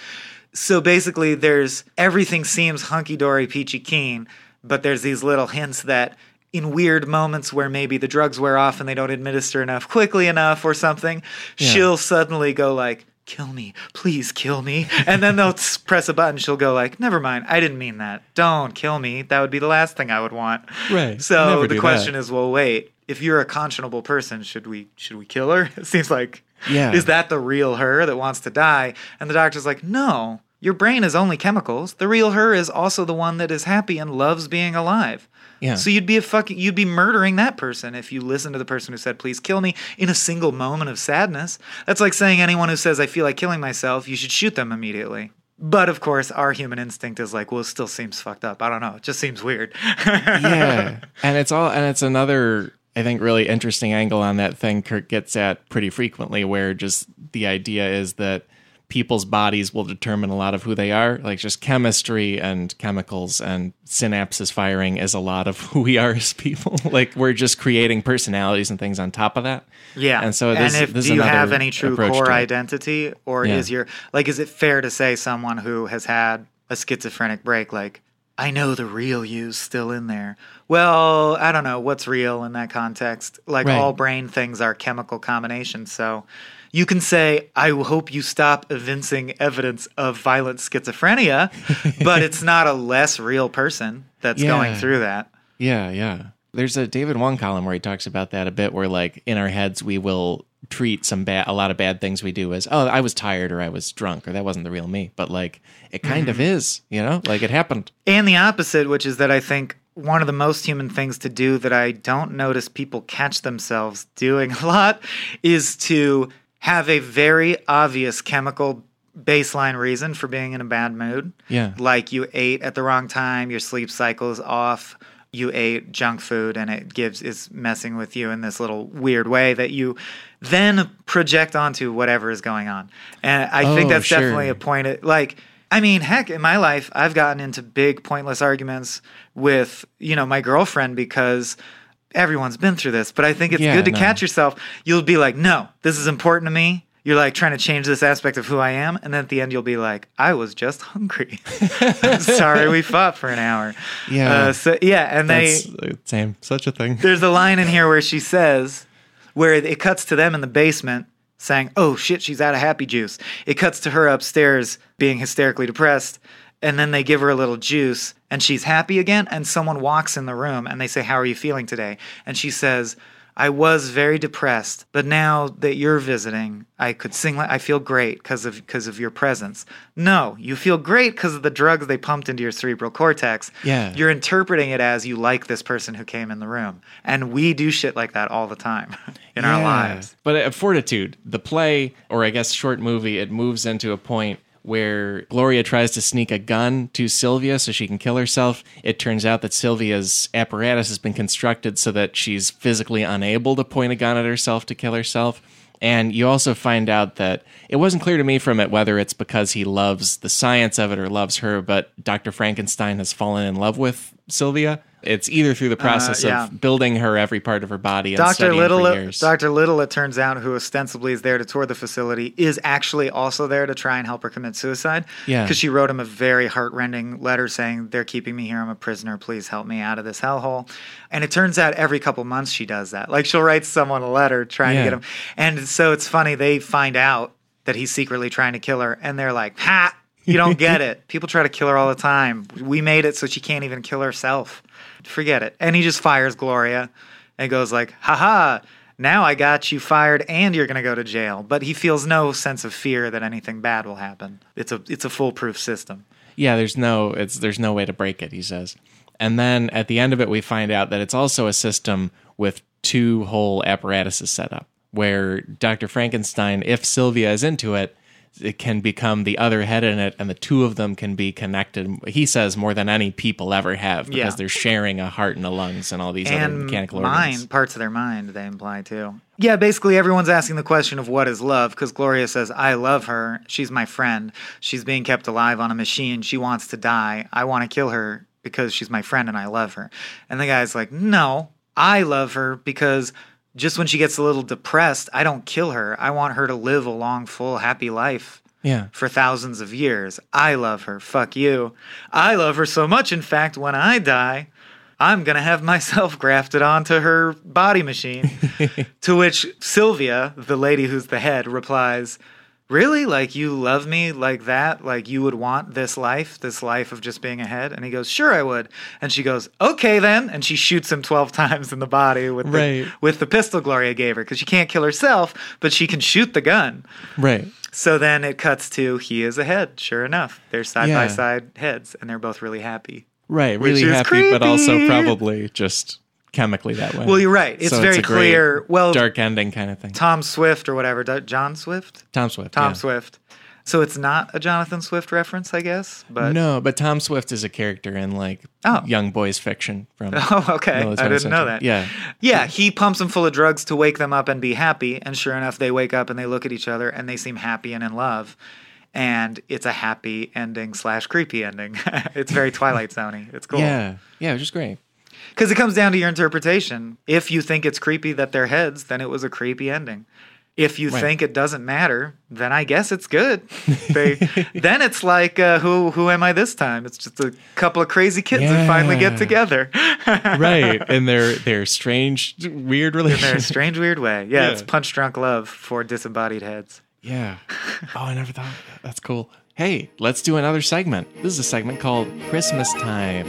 So basically, there's everything seems hunky dory, peachy keen, but there's these little hints that in weird moments where maybe the drugs wear off and they don't administer enough quickly enough or something, she'll suddenly go like, kill me, please kill me. And then they'll press a button. She'll go like, never mind, I didn't mean that. Don't kill me. That would be the last thing I would want. Right. So the question that. is, well, wait, if you're a conscionable person, should we should we kill her? It seems like Yeah. is that the real her that wants to die? And the doctor's like, no. Your brain is only chemicals. The real her is also the one that is happy and loves being alive. Yeah. So you'd be a fucking you'd be murdering that person if you listen to the person who said please kill me in a single moment of sadness. That's like saying anyone who says I feel like killing myself, you should shoot them immediately. But of course, our human instinct is like, well, it still seems fucked up. I don't know. It just seems weird. yeah. And it's all, and it's another, I think, really interesting angle on that thing Kurt gets at pretty frequently, where just the idea is that people's bodies will determine a lot of who they are. Like just chemistry and chemicals and synapses firing is a lot of who we are as people. like we're just creating personalities and things on top of that. Yeah. And so this, and if this is do you have any true core identity, or Yeah. is your like is it fair to say someone who has had a schizophrenic break, like I know the real you's still in there? Well, I don't know what's real in that context. Like Right. all brain things are chemical combinations, so. You can say, I hope you stop evincing evidence of violent schizophrenia, but it's not a less real person that's going through that. Yeah, yeah. There's a David Wong column where he talks about that a bit, where like in our heads we will treat some bad, a lot of bad things we do as, oh, I was tired or I was drunk or that wasn't the real me. But like it kind of mm-hmm. is, you know, like it happened. And the opposite, which is that I think one of the most human things to do that I don't notice people catch themselves doing a lot is to have a very obvious chemical baseline reason for being in a bad mood. Yeah. Like you ate at the wrong time, your sleep cycle is off, you ate junk food and it gives is messing with you in this little weird way that you then project onto whatever is going on. And I think Oh, that's sure. definitely a point at, like I mean, heck, in my life, I've gotten into big pointless arguments with, you know, my girlfriend because everyone's been through this, but I think it's Yeah, good to no. catch yourself. You'll be like, "No, this is important to me." You're like trying to change this aspect of who I am, and then at the end you'll be like, "I was just hungry. I'm sorry we fought for an hour." Yeah. Uh, so yeah, and they That's uh, same, such a thing. there's a line in here where she says, where it cuts to them in the basement saying, "Oh shit, she's out of happy juice." It cuts to her upstairs being hysterically depressed, and then they give her a little juice and she's happy again and someone walks in the room and they say, "How are you feeling today?" And she says, I was very depressed, but now that you're visiting, I could sing. Like, I feel great because of because of your presence. No, you feel great because of the drugs they pumped into your cerebral cortex. Yeah. you're interpreting it as you like this person who came in the room, and we do shit like that all the time in our lives. But at Fortitude, the play, or I guess short movie, it moves into a point where Gloria tries to sneak a gun to Sylvia so she can kill herself. It turns out that Sylvia's apparatus has been constructed so that she's physically unable to point a gun at herself to kill herself. And you also find out that it wasn't clear to me from it whether it's because he loves the science of it or loves her, but Dr. Frankenstein has fallen in love with Sylvia. It's either through the uh, process yeah. of building her every part of her body and Dr. Little. Dr. Little, it turns out, who ostensibly is there to tour the facility, is actually also there to try and help her commit suicide. Yeah. Because she wrote him a very heartrending letter saying, They're keeping me here. I'm a prisoner. Please help me out of this hellhole. And it turns out every couple months she does that. Like she'll write someone a letter trying Yeah. to get him. And so it's funny, they find out that he's secretly trying to kill her, and they're like, Ha! You don't get it. People try to kill her all the time. We made it so she can't even kill herself. Forget it. And he just fires Gloria and goes like, haha, now I got you fired and you're going to go to jail. But he feels no sense of fear that anything bad will happen. It's a it's a foolproof system. Yeah, there's no it's there's no way to break it, he says. And then at the end of it we find out that it's also a system with two whole apparatuses set up where Dr. Frankenstein, if Sylvia is into it, it can become the other head in it and the two of them can be connected he says more than any people ever have because Yeah. they're sharing a heart and a lungs and all these other mechanical mind, organs. parts of their mind, they imply too. Yeah, basically everyone's asking the question of what is love because Gloria says, I love her. She's my friend. She's being kept alive on a machine. She wants to die. I want to kill her because she's my friend and I love her. And the guy's like, No, I love her because just when she gets a little depressed, I don't kill her. I want her to live a long, full, happy life Yeah. for thousands of years. I love her. Fuck you. I love her so much, in fact, when I die, I'm going to have myself grafted onto her body machine. to which Sylvia, the lady who's the head, replies, Really? Like, you love me like that? Like, you would want this life, this life of just being a head? And he goes, Sure, I would. And she goes, Okay, then. And she shoots him 12 times in the body with the, Right. with the pistol Gloria gave her because she can't kill herself, but she can shoot the gun. Right. So then it cuts to he is a head. Sure enough, they're side by side heads, and they're both really happy. Right. Really happy but also probably just chemically that way. Well, you're right. It's So very great clear. Well, dark ending kind of thing. Tom Swift or whatever, John Swift, Tom Swift. Tom yeah. Swift. So it's not a Jonathan Swift reference, I guess. But no, but Tom Swift is a character in like Oh. young boys fiction from. oh, okay, middle of the I didn't know that. Yeah, Yeah, he pumps them full of drugs to wake them up and be happy. And sure enough, they wake up and they look at each other and they seem happy and in love. And it's a happy ending slash creepy ending. it's very Twilight Zoney. It's cool. yeah, yeah, which is great. Because it comes down to your interpretation. If you think it's creepy that they're heads, then it was a creepy ending. If you Right. think it doesn't matter, then I guess it's good. They, then it's like, uh, who who am I this time? It's just a couple of crazy kids who finally get together. Right, and their their strange, weird relationship. In their strange, weird way. Yeah, Yeah. it's punch drunk love for disembodied heads. Yeah. Oh, I never thought. That. That's cool. Hey, let's do another segment. This is a segment called Christmas Time.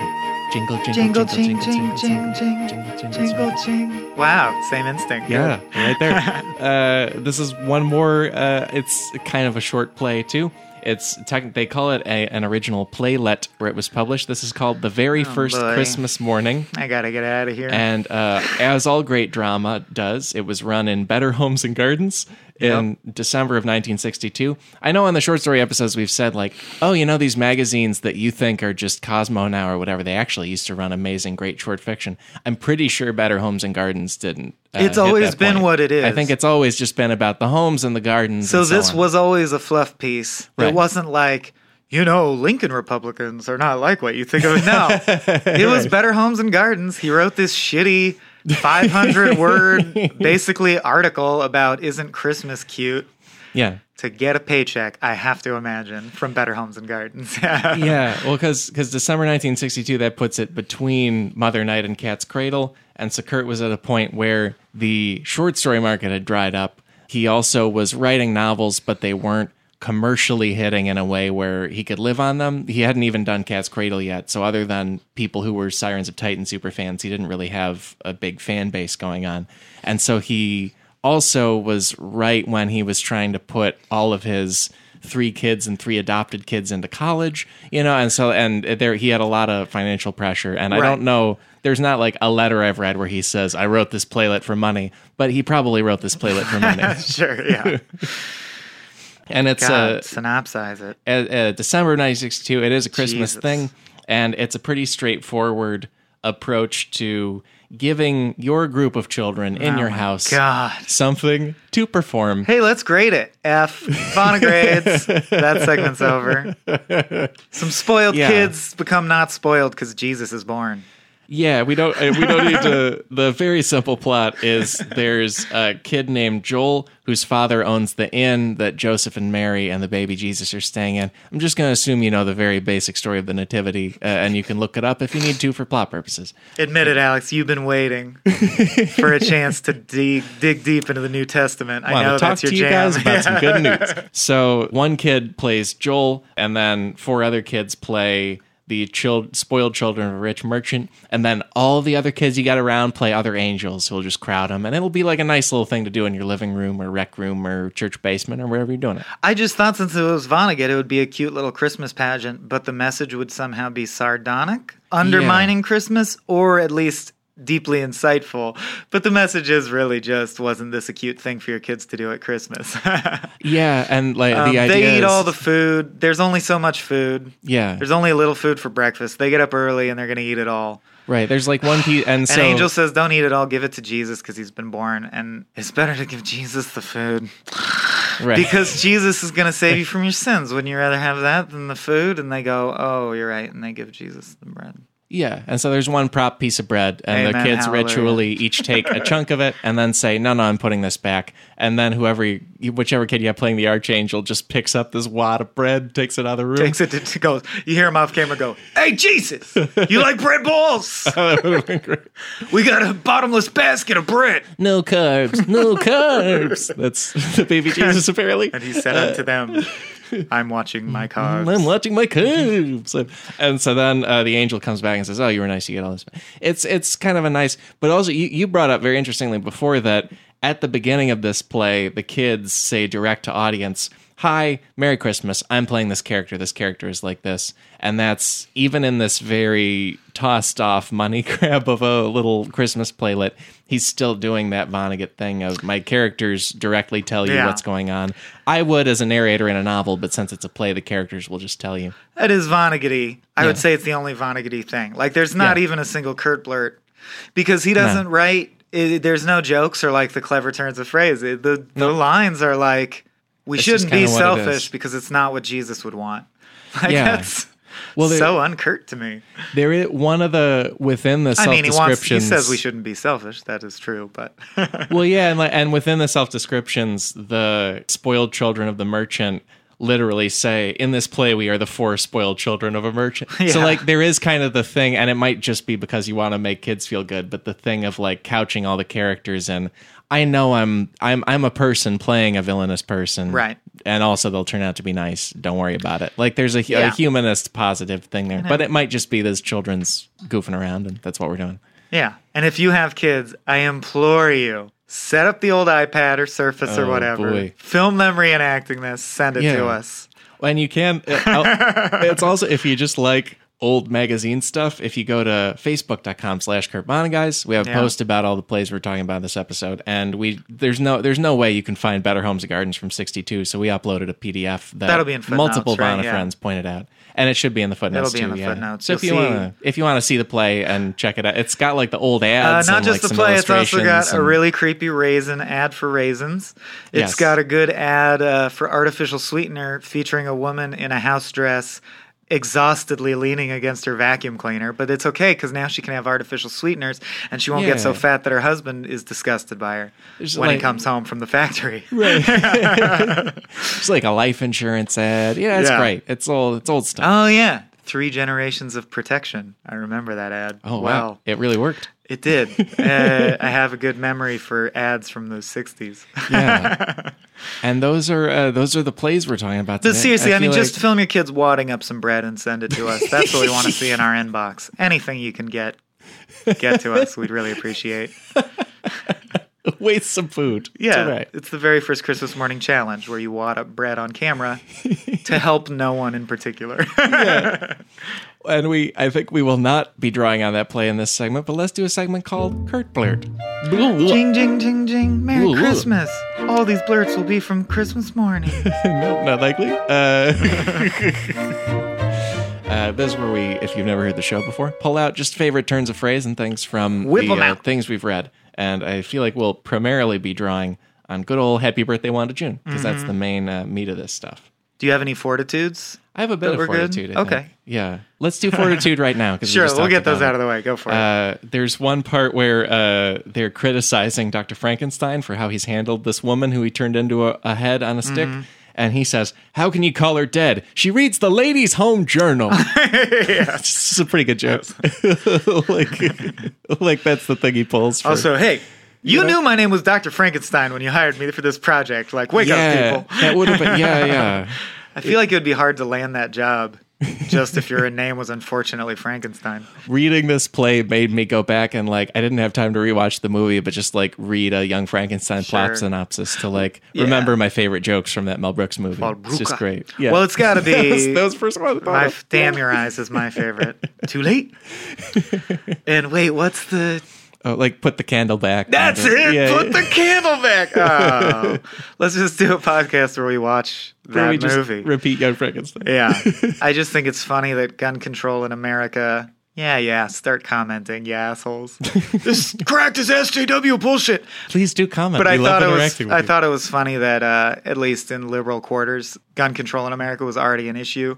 Jingle, jingle, Jingle, jingle, ching, jingle, ching, jingle, jingle, jingle, Jingle, jingle. Wow, same instinct. Yeah, right there. uh, this is one more. Uh, it's kind of a short play too. It's tech they call it a, an original playlet where it was published. This is called "The Very First boy. Christmas Morning," I gotta get out of here. and uh, as all great drama does, it was run in Better Homes and Gardens in December of 1962. I know on the short story episodes we've said like, oh, you know these magazines that you think are just Cosmo now or whatever. They actually used to run amazing, great short fiction. I'm pretty sure Better Homes and Gardens didn't. uh, It's always been point. what it is. I think it's always just been about the homes and the gardens. So and this on. was always a fluff piece. Right. It wasn't like, you know, Lincoln Republicans are not like what you think of. No, it was Better Homes and Gardens. He wrote this shitty 500 word, basically article about isn't Christmas cute yeah. to get a paycheck. I have to imagine from Better Homes and Gardens. yeah, well, because because December 1962, that puts it between Mother Night and Cat's Cradle, and so Kurt was at a point where the short story market had dried up. He also was writing novels, but they weren't commercially hitting in a way where he could live on them. He hadn't even done Cat's Cradle yet. So, other than people who were Sirens of Titan super fans, he didn't really have a big fan base going on. And so, he also was right when he was trying to put all of his three kids and three adopted kids into college, you know, and so and there he had a lot of financial pressure and I don't know there's not like a letter I've read where he says I wrote this playlet for money, but he probably wrote this playlet for money. sure, yeah. and it's God, a synopsize it. uh, uh, December 1962. It is a Christmas Jesus. thing, and it's a pretty straightforward approach to giving your group of children in your house Oh God. something to perform. Hey, let's grade it. F. Grades. that segment's over. Some spoiled Yeah. kids become not spoiled because Jesus is born. Yeah, we don't uh, we don't need to. The very simple plot is there's a kid named Joel whose father owns the inn that Joseph and Mary and the baby Jesus are staying in. I'm just going to assume you know the very basic story of the Nativity, uh, and you can look it up if you need to for plot purposes. Admit it, Alex. You've been waiting for a chance to dig dig deep into the New Testament. I know that's your to you jam. guys about some good news. So one kid plays Joel, and then four other kids play the chil- spoiled children of a rich merchant, and then all the other kids you got around play other angels who'll just crowd them, and it'll be like a nice little thing to do in your living room or rec room or church basement or wherever you're doing it. I just thought since it was Vonnegut, it would be a cute little Christmas pageant, but the message would somehow be sardonic, undermining Christmas, or at least deeply insightful. But the message is really just wasn't this a cute thing for your kids to do at Christmas? Yeah, and like Um, the idea they eat is, all the food. There's only so much food. yeah, There's only a little food for breakfast. They get up early and they're to eat it all. right. There's like one piece, and An so angel says, "Don't eat it all. Give it to Jesus because he's been born, and it's better to give Jesus the food right. because Jesus is going to save you from your sins. Wouldn't you rather have that than the food?" And they go, "Oh, you're right," and they give Jesus the bread. Yeah, and so there's one prop piece of bread, and the kids hallelujah. ritually each take a chunk of it and then say, "No, no, I'm putting this back." And then whoever, you, whichever kid you have playing the archangel, just picks up this wad of bread, takes it out of the room. Takes it to, goes. You hear him off camera go, "Hey Jesus, you like bread balls? Oh, we got a bottomless basket of bread." no carbs, no carbs. That's the baby Jesus apparently. And he said unto them, uh, "I'm watching my carbs." I'm watching my. And, and so then uh, the angel comes back and says, "Oh, you were nice. You get all this." It's it's kind of a nice, but also you, you brought up very interestingly before that at the beginning of this play, the kids say direct to audience, "Hi, Merry Christmas. I'm playing this character. This character is like this," and that's even in this very tossed off money grab of a little Christmas playlet. He's still doing that Vonnegut thing of my characters directly tell you Yeah. what's going on. I would as a narrator in a novel, but since it's a play, the characters will just tell you. That is Vonnegut. I Yeah. would say it's the only Vonnegut thing. Like, there's not Yeah. even a single Kurt blurt because he doesn't write. It, there's no jokes or like the clever turns of phrase. It- the the lines are like, we shouldn't be kinda what it is. selfish because it's not what Jesus would want. Like Yeah. that's Well, there- so unkurt to me. There is one of the within the I self mean, he wants. He says we shouldn't be selfish. That is true, but Well, yeah, and, like, and within the self descriptions, the spoiled children of the merchant literally say, "In this play, we are the four spoiled children of a merchant." So, like, there is kind of the thing, and it might just be because you want to make kids feel good, but the thing of like couching all the characters and. I know I'm I'm I'm a person playing a villainous person, Right. And also they'll turn out to be nice. Don't worry about it. Like there's a, Yeah. a humanist positive thing there, but it might just be those children's goofing around, and that's what we're doing. yeah. And if you have kids, I implore you. Set up the old iPad or Surface or Oh, whatever. boy. Film them reenacting this. Send it Yeah. to us. And you can. uh, it's also if you just like old magazine stuff. If you go to facebook.com slash Kurt guys, we have a Yeah. post about all the plays we're talking about in this episode. And we there's no there's no way you can find Better Homes and Gardens from '62. So we uploaded a PDF that That'll be in multiple right? Yeah. friends pointed out, and it should be in the footnotes It'll be in the yeah. footnotes. So if You'll you see- want to if you want to see the play and check it out, it's got like the old Uh, ads. not and, just like, the play, it's also got illustrations a really creepy raisin ad for raisins. It's Yes. got a good ad uh, for artificial sweetener featuring a woman in a house dress exhaustedly leaning against her vacuum cleaner. But it's okay because now she can have artificial sweeteners and she won't get so fat that her husband is disgusted by her There's when he comes home from the factory. It's like a life insurance ad. Yeah, it's Yeah. great. It's old. It's old stuff. Oh, yeah. Three generations of protection. I remember that ad. Oh wow, it really worked. It did. uh, I have a good memory for ads from the '60s. Yeah, and those are uh, those are the plays we're talking about. Today. seriously, I, mean, feel just film your kids wadding up some bread and send it to us. That's what we want to see in our inbox. Anything you can get, get to us. We'd really appreciate. waste some food. It's Yeah, all right. it's the very first Christmas morning challenge where you wad up bread on camera to help no one in particular. And we, I think we will not be drawing on that play in this segment, but let's do a segment called Kurt Blurt. jing, jing, jing, jing. Merry Ooh, ooh. Christmas. All these blurts will be from Christmas morning. no, not likely. Uh, uh, this is where we, if you've never heard the show before, pull out just favorite turns of phrase and things from Whip the uh, things we've read. And I feel like we'll primarily be drawing on good old Happy Birthday Wanda June because that's Mm-hmm. the main uh, meat of this stuff. Do you have any fortitudes? I have a bit of fortitude. Okay. think. Yeah. Let's do fortitude right now. Sure, we'll get those out of the way. Go for it. Uh, there's one part where uh, they're criticizing Dr. Frankenstein for how he's handled this woman who he turned into a, a head on a stick. And he says, How can you call her dead? She reads the Ladies' Home Journal. This is a pretty good joke. like, like, that's the thing he pulls for. Also, hey, you know? knew my name was Dr. Frankenstein when you hired me for this project. Like, wake yeah, up, people. that would have been, yeah, yeah. I feel like it would be hard to land that job just if your name was unfortunately Frankenstein. Reading this play made me go back and like I didn't have time to rewatch the movie, but just like read a Young Frankenstein plot synopsis to like Yeah. remember my favorite jokes from that Mel Brooks movie. It's just great. Yeah. Well, it's got to be. those first ones. my Damn Your Eyes is my favorite. Too late. and wait, what's the. Oh, like put the candle back. That's it. Yeah, Put the candle back. Oh. Let's just do a podcast where we watch that we just movie. repeat Young Frankenstein. Yeah. I just think it's funny that gun control in America. Yeah, yeah. Start commenting, you assholes. this cracked is SJW bullshit. Please do comment. But I we love thought it was I you. thought it was funny that uh, at least in liberal quarters, gun control in America was already an issue.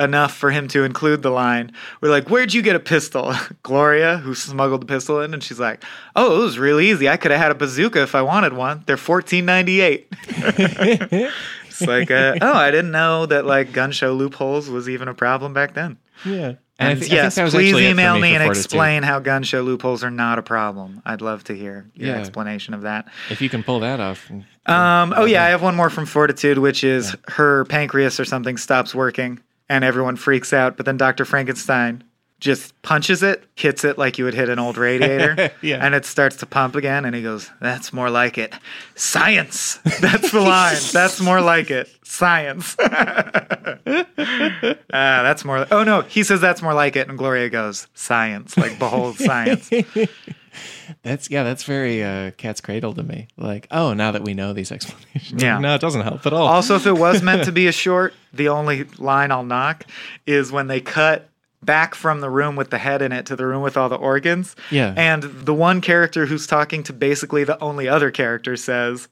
Enough for him to include the line. We're like, "Where'd you get a pistol?" Gloria, who smuggled the pistol in, and she's like, "Oh, it was really easy. I could have had a bazooka if I wanted one. They're fourteen ninety eight. It's like, uh, oh, I didn't know that like gun show loopholes was even a problem back then. yeah. And, I thi- I think yes, that was please actually it for email me me and explain how gun show loopholes are not a problem. I'd love to hear your Yeah. explanation of that. If you can pull that off. Um, oh yeah, I have one more from Fortitude, which is her pancreas or something stops working, and everyone freaks out. But then Doctor Frankenstein just punches it, hits it like you would hit an old radiator, Yeah. and it starts to pump again. And he goes, "That's more like it. Science. That's the line. That's more like it. Science. Ah, that's more. Oh no, he says that's more like it, and Gloria goes, "Science. Like behold, science." That's yeah, that's very uh, cat's cradle to me. Like, oh, now that we know these explanations, Yeah. no, it doesn't help at all. Also, if it was meant to be a short, the only line I'll knock is when they cut back from the room with the head in it to the room with all the organs. Yeah. And the one character who's talking to basically the only other character says,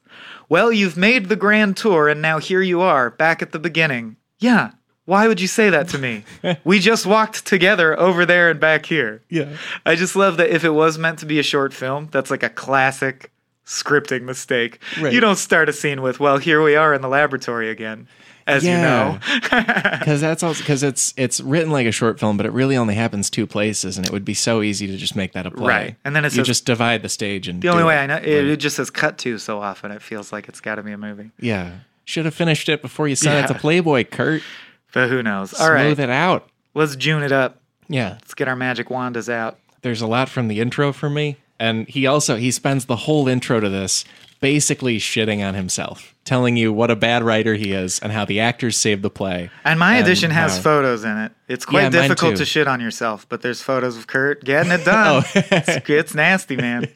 Well, you've made the grand tour and now here you are, back at the beginning. Yeah. Why would you say that to me? we just walked together over there and back here. yeah, I just love that if it was meant to be a short film, that's like a classic scripting mistake. Right. You don't start a scene with, well, here we are in the laboratory again, as Yeah. you know. because that's also because it's it's written like a short film, but it really only happens two places, and it would be so easy to just make that a play. Right. And then it you says- just divide the stage and the only way it. I know, it, it just says cut to so often, it feels like it's got to be a movie. Yeah, should have finished it before you sent it Yeah. to Playboy, Kurt. But who knows? All Smooth right, it out. let's June it up. Yeah, Let's get our magic wandas out. there's a lot from the intro for me, and he also he spends the whole intro to this basically shitting on himself, telling you what a bad writer he is and how the actors saved the play. And my And edition has how- photos in it. It's quite Yeah, difficult to shit on yourself, but there's photos of Kurt getting it done. Oh. it's, it's nasty, man.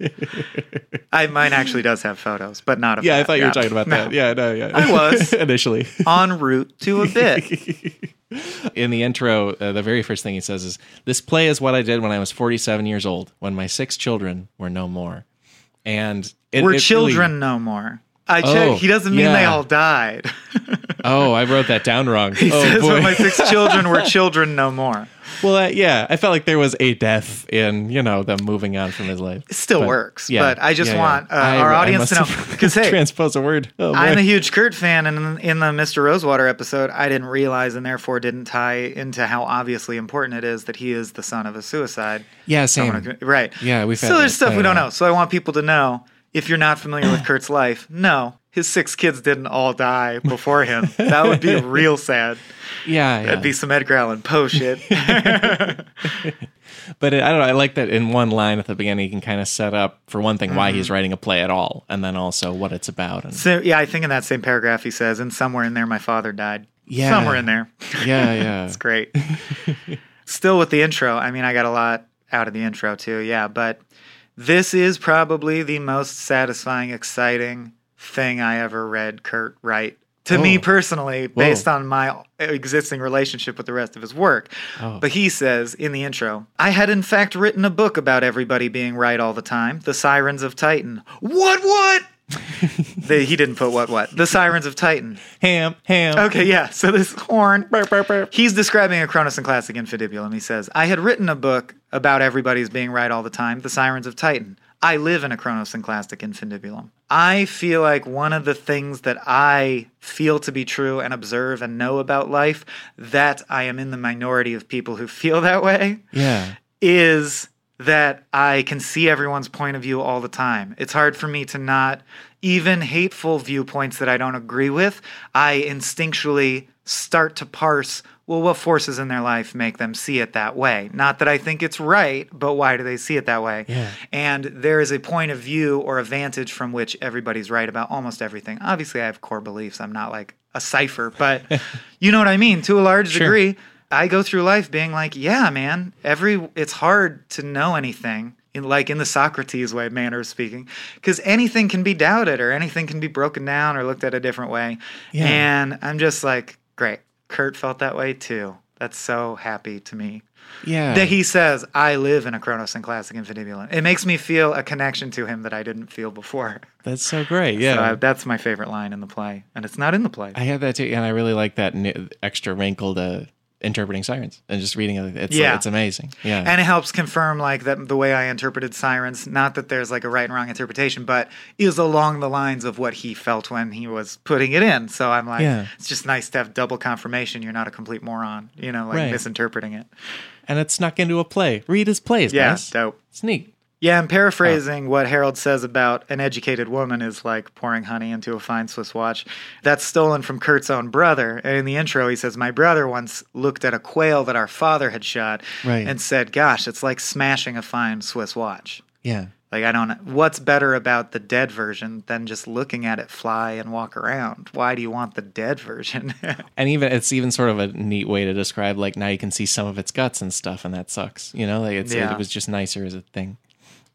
I mine actually does have photos, but not of Yeah, I thought you were Yeah. talking about No. that. Yeah, no, yeah. I was. initially. en route to a bit. in the intro, uh, the very first thing he says is, "This play is what I did when I was 47 years old, when my six children were no more." And it, We're it really- children no more. I checked. Oh, he doesn't mean they all died. Oh, I wrote that down wrong. he oh says, boy. My six children were children no more." well, uh, yeah, I felt like there was a death in you know them moving on from his life. It still But, works, yeah, but I just yeah, yeah. want uh, I- our audience to know because hey, transpose a word. Oh. I'm a huge Kurt fan, and in, in the Mr. Rosewater episode, I didn't realize and therefore didn't tie into how obviously important it is that he is the son of a suicide. yeah, same. right. Yeah, we've So there's stuff we don't know. So I want people to know if you're not familiar with Kurt's life, no, his six kids didn't all die before him. That would be real sad. Yeah, yeah. That'd be some Edgar Allan Poe shit. But it, I don't know. I like that in one line at the beginning, you can kind of set up for one thing why Mm-hmm. he's writing a play at all, and then also what it's about. And so yeah, I think in that same paragraph he says, and somewhere in there my father died. Yeah. Somewhere in there. yeah, yeah, It's great. Still with the intro. I mean, I got a lot out of the intro too. Yeah, but this is probably the most satisfying, exciting thing I ever read Kurt write. To me Oh. personally, based on my existing relationship with the rest of his work. Oh. But he says in the intro, I had in fact written a book about everybody being right all the time The Sirens of Titan. What, what? the, he didn't put what, what? The Sirens of Titan. ham, ham. Okay, yeah. So this horn. Burp, burp, burp. He's describing a Chrono-Synclastic Infundibulum. He says, I had written a book about everybody's being right all the time, The Sirens of Titan. I live in a Chrono-Synclastic Infundibulum. I feel like one of the things that I feel to be true and observe and know about life, that I am in the minority of people who feel that way, Yeah, is that I can see everyone's point of view all the time. It's hard for me to not, even hateful viewpoints that I don't agree with, I instinctually start to parse, well, what forces in their life make them see it that way? Not that I think it's right, but why do they see it that way? Yeah. And there is a point of view or a vantage from which everybody's right about almost everything. Obviously, I have core beliefs. I'm not like a cipher, but you know what I mean to a large Sure. degree. I go through life being like, yeah, man, every it's hard to know anything in like in the Socrates way, manner of speaking, because anything can be doubted or anything can be broken down or looked at a different way. Yeah. And I'm just like, great. Kurt felt that way too. That's so happy to me. yeah. That he says, I live in a Chrono-Synclastic Infundibulum. It makes me feel a connection to him that I didn't feel before. That's so great. Yeah. So I- that's my favorite line in the play. And it's not in the play. I had that too, and I really like that extra wrinkle to interpreting sirens and just reading it. It's Yeah. it's amazing. Yeah, and it helps confirm like that the way I interpreted sirens. Not that there's like a right and wrong interpretation, but is along the lines of what he felt when he was putting it in. So I'm like, Yeah. it's just nice to have double confirmation. You're not a complete moron, you know, like Right. misinterpreting it. and it's snuck into a play. Read his plays, Yeah, guys. dope. It's neat. Yeah, I'm paraphrasing oh. what Harold says about an educated woman is like pouring honey into a fine Swiss watch. That's stolen from Kurt's own brother. And in the intro, he says, My brother once looked at a quail that our father had shot Right. and said, Gosh, it's like smashing a fine Swiss watch. Yeah, Like, I don't know. What's better about the dead version than just looking at it fly and walk around? Why do you want the dead version? and even it's even sort of a neat way to describe like now you can see some of its guts and stuff, and that sucks. You know, like it's Yeah. it was just nicer as a thing.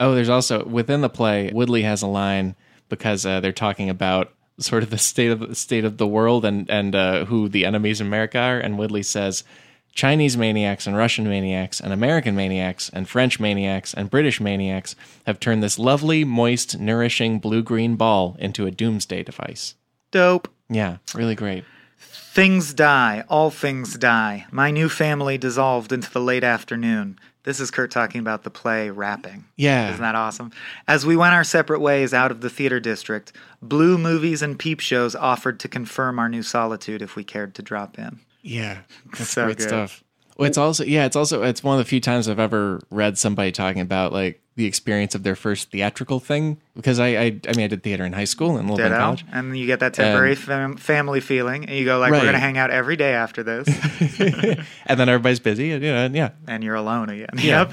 Oh, there's also within the play, Woodley has a line because uh, they're talking about sort of the state of the state of the world and and uh, who the enemies of America are, and Woodley says. Chinese maniacs and Russian maniacs and American maniacs and French maniacs and British maniacs have turned this lovely, moist, nourishing blue green ball into a doomsday device. Dope. Yeah, really great. Things die, all things die. My new family dissolved into the late afternoon. This is Kurt talking about the play Rapping. Yeah. Isn't that awesome? As we went our separate ways out of the theater district, blue movies and peep shows offered to confirm our new solitude if we cared to drop in. Yeah, that's So great good. stuff. Well, it's also yeah, it's also it's one of the few times I've ever read somebody talking about like the experience of their first theatrical thing because I I, I mean I did theater in high school and a little bit in college. And you get that temporary fam- family feeling, and you go like, Right. "We're gonna hang out every day after this," and then everybody's busy and you know and yeah and you're alone again. Yeah.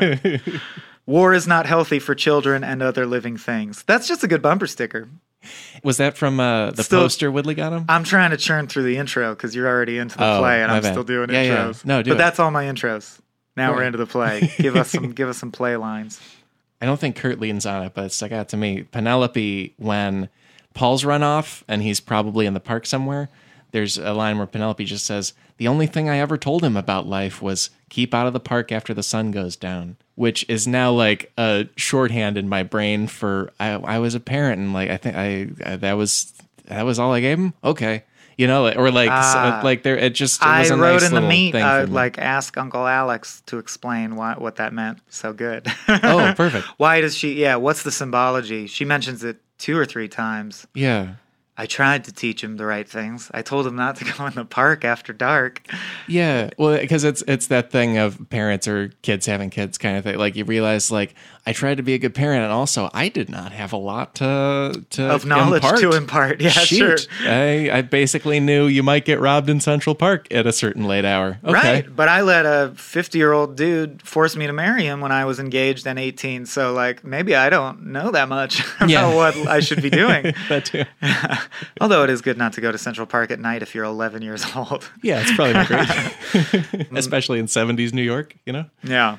Yep. War is not healthy for children and other living things. That's just a good bumper sticker. Was that from uh, the Still- poster Woodley got him? I'm trying to churn through the intro because you're already into the Oh, play, and I'm bad. still doing Yeah, yeah. intros. No, do but it. that's all my intros. Now we're into the play. Give us some, give us some play lines. I don't think Kurt leans on it, but it stuck out to me. Penelope, when Paul's run off and he's probably in the park somewhere, there's a line where Penelope just says, "The only thing I ever told him about life was keep out of the park after the sun goes down," which is now like a shorthand in my brain for I, I was a parent and like I think I, I that was that was all I gave him. Okay, you know, or like Ah. so, like there it just it I was a wrote nice in the meat, uh, like ask Uncle Alex to explain why, what that meant. So good. oh perfect Why does she? Yeah, what's the symbology? She mentions it two or three times. yeah I tried to teach him the right things. I told him not to go in the park after dark. Yeah, well, because it's it's that thing of parents or kids having kids kind of thing. Like you realize, like I tried to be a good parent, and also I did not have a lot to to Of knowledge impart. to impart. Yeah, sure. I I basically knew you might get robbed in Central Park at a certain late hour. Okay, Right. But I let a 50 year old dude force me to marry him when I was engaged and 18. So, like, maybe I don't know that much about Yeah. what I should be doing. that too. Although it is good not to go to Central Park at night if you're 11 years old. Yeah, it's probably not great, especially in '70s New York. You know. yeah.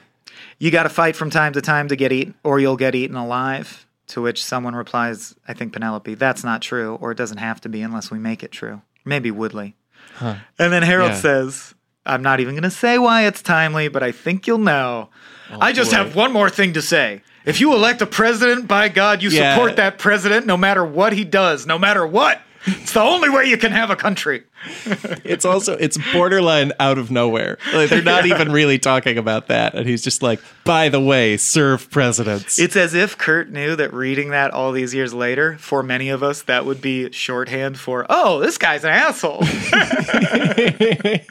You got to fight from time to time to get eaten, or you'll get eaten alive. To which someone replies, I think Penelope, that's not true, or it doesn't have to be unless we make it true. Maybe Woodley. And then Harold Yeah. says, I'm not even going to say why it's timely, but I think you'll know. Oh, I just boy. have one more thing to say. If you elect a president, by God, you Yeah. support that president no matter what he does, no matter what. It's the only way you can have a country. It's also it's borderline out of nowhere. Like they're not even really talking about that, and he's just like, by the way, serve presidents. It's as if Kurt knew that reading that all these years later, for many of us, that would be shorthand for, oh, this guy's an asshole. I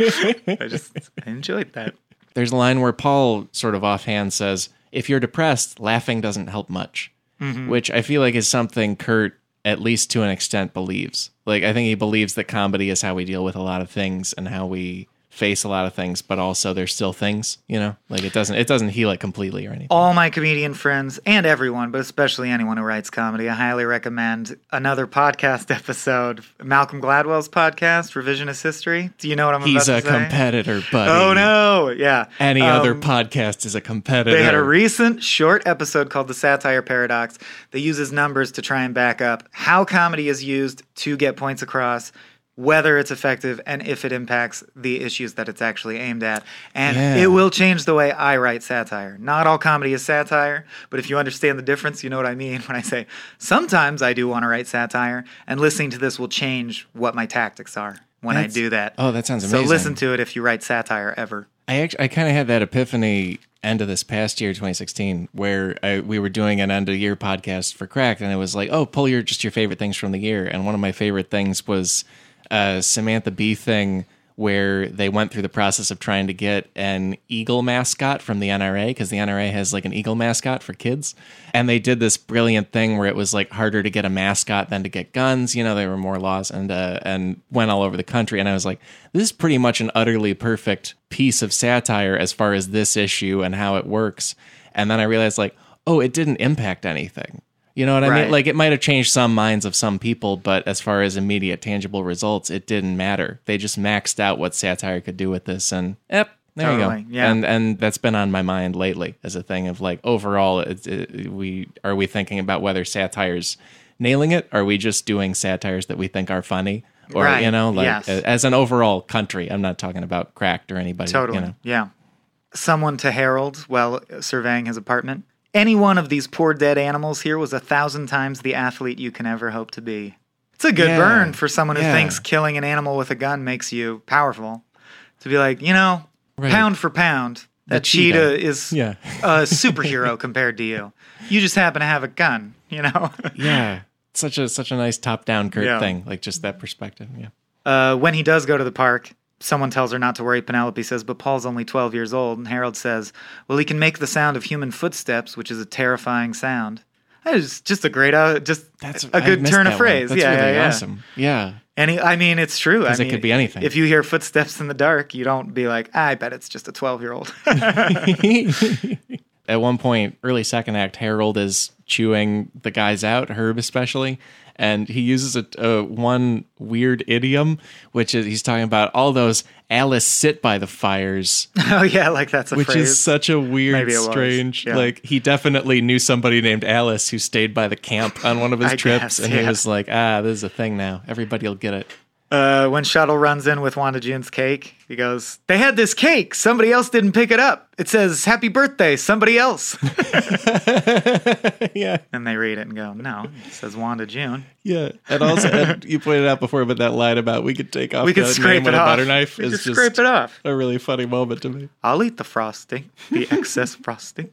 just I enjoyed that. There's a line where Paul sort of offhand says, "If you're depressed, laughing doesn't help much," mm-hmm. which I feel like is something Kurt, at least to an extent, believes. Like I think he believes that comedy is how we deal with a lot of things and how we face a lot of things, but also there's still things, you know, like it doesn't it doesn't heal it completely or anything. all my comedian friends and everyone, but especially anyone who writes comedy, I highly recommend another podcast episode, Malcolm Gladwell's podcast, Revisionist History. Do you know what I'm He's about to say? He's a competitor, buddy. Oh no, yeah. Any Um, other podcast is a competitor. They had a recent short episode called The Satire Paradox that uses numbers to try and back up how comedy is used to get points across, whether it's effective, and if it impacts the issues that it's actually aimed at. And Yeah. it will change the way I write satire. Not all comedy is satire, but if you understand the difference, you know what I mean when I say sometimes I do want to write satire, and listening to this will change what my tactics are when That's- I do that. Oh, that sounds amazing. so listen to it if you write satire ever. I actually, I kind of had that epiphany end of this past year, 2016, where I, we were doing an end of year podcast for Cracked, and it was like, oh, pull your just your favorite things from the year. And one of my favorite things was uh, Samantha Bee thing, where they went through the process of trying to get an eagle mascot from the NRA because the NRA has like an eagle mascot for kids, and they did this brilliant thing where it was like harder to get a mascot than to get guns. You know, there were more laws and uh, and went all over the country. And I was like, this is pretty much an utterly perfect piece of satire as far as this issue and how it works. And then I realized like, oh, it didn't impact anything. You know what I Right. mean? Like it might have changed some minds of some people, but as far as immediate tangible results, it didn't matter. They just maxed out what satire could do with this, and yep, there you go. yeah. And and that's been on my mind lately as a thing of like overall, it's it, we are we thinking about whether satire's nailing it? Are we just doing satires that we think are funny? Or Right, you know, like yes. as an overall country, I'm not talking about cracked or anybody. Totally. You know. Yeah. Someone to Harold while surveying his apartment. Any one of these poor dead animals here was a thousand times the athlete you can ever hope to be. It's a good Yeah. burn for someone who Yeah. thinks killing an animal with a gun makes you powerful. To be like, you know, Right. pound for pound, that cheetah. cheetah, is Yeah. a superhero compared to you. You just happen to have a gun, you know? Yeah. Such a such a nice top down Kurt Yeah. thing, like just that perspective. Yeah. Uh, when he does go to the park, someone tells her not to worry. Penelope says, but Paul's only 12 years old. And Harold says, well, he can make the sound of human footsteps, which is a terrifying sound. That is just a great, uh, just That's a good turn of phrase. That's yeah, really yeah, yeah. awesome. Yeah. And he, I mean, it's true. I 'Cause it could be anything. If you hear footsteps in the dark, you don't be like, I bet it's just a 12 year old. At one point, early second act, Harold is chewing the guys out, Herb especially, and he uses a, a one weird idiom, which is he's talking about all those Alice sit by the fires, oh, yeah, like that's a phrase. which phrase. is such a weird, Maybe it was, strange. yeah. Like he definitely knew somebody named Alice who stayed by the camp on one of his trips, guess, and he was like, "Ah, this is a thing now. Everybody will get it." Uh, when Shuttle runs in with Wanda June's cake, he goes, They had this cake. Somebody else didn't pick it up. It says, Happy birthday, somebody else. yeah, and they read it and go, No, it says Wanda June. yeah. And also, and you pointed out before, but that line about we could take off We could the scrape name it a off. butter knife we is just scrape it off. a really funny moment to me. I'll eat the frosting, the excess frosting.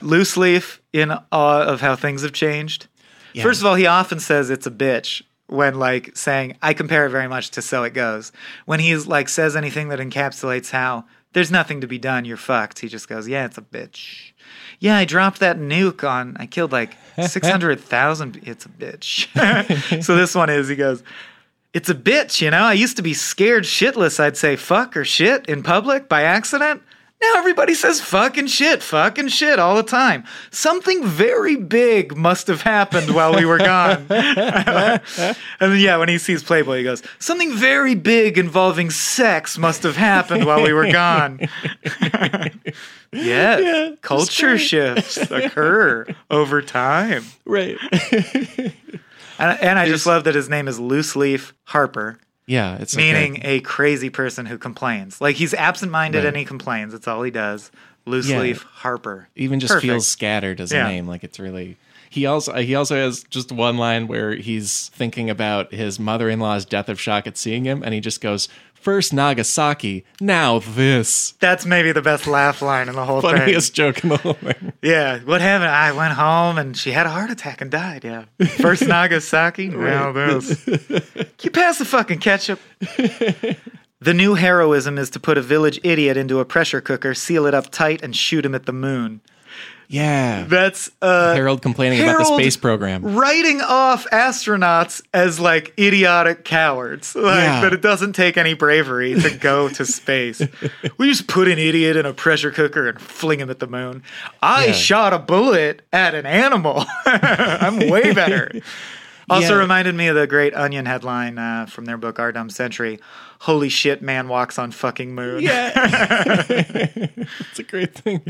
Loose leaf in awe of how things have changed. Yeah. First of all, he often says it's a bitch when like saying I compare it very much to so it goes. When he's like says anything that encapsulates how there's nothing to be done, you're fucked. He just goes, Yeah, it's a bitch. Yeah, I dropped that nuke on I killed like six hundred thousand it's a bitch. so this one is he goes, It's a bitch, you know? I used to be scared shitless. I'd say fuck or shit in public by accident. Now everybody says fucking shit, fucking shit all the time. Something very big must have happened while we were gone. and then, yeah, when he sees Playboy, he goes, Something very big involving sex must have happened while we were gone. yes, Yeah, culture shifts occur over time. Right. And, and I just love that his name is Loose Leaf Harper. Yeah, it's meaning okay. a crazy person who complains. Like he's absent-minded Right. and he complains. That's all he does. Loose Yeah. leaf Harper. even just Perfect. feels scattered as Yeah. a name. Like it's really. He also uh, he also has just one line where he's thinking about his mother in law's death of shock at seeing him, and he just goes, First Nagasaki, now this. That's maybe the best laugh line in the whole thing. Funniest joke in the whole thing. Yeah. What happened? I went home and she had a heart attack and died. Yeah. First Nagasaki. Now this. Can you pass the fucking ketchup? The new heroism is to put a village idiot into a pressure cooker, seal it up tight, and shoot him at the moon. Yeah. That's uh Harold complaining about the space program. writing off astronauts as like idiotic cowards. Like Yeah. that it doesn't take any bravery to go to space. we just put an idiot in a pressure cooker and fling him at the moon. I Yeah. shot a bullet at an animal. I'm way better. Also Yeah. reminded me of the great Onion headline uh, from their book Our Dumb Century. Holy shit, man walks on fucking moon. Yeah. it's a great thing.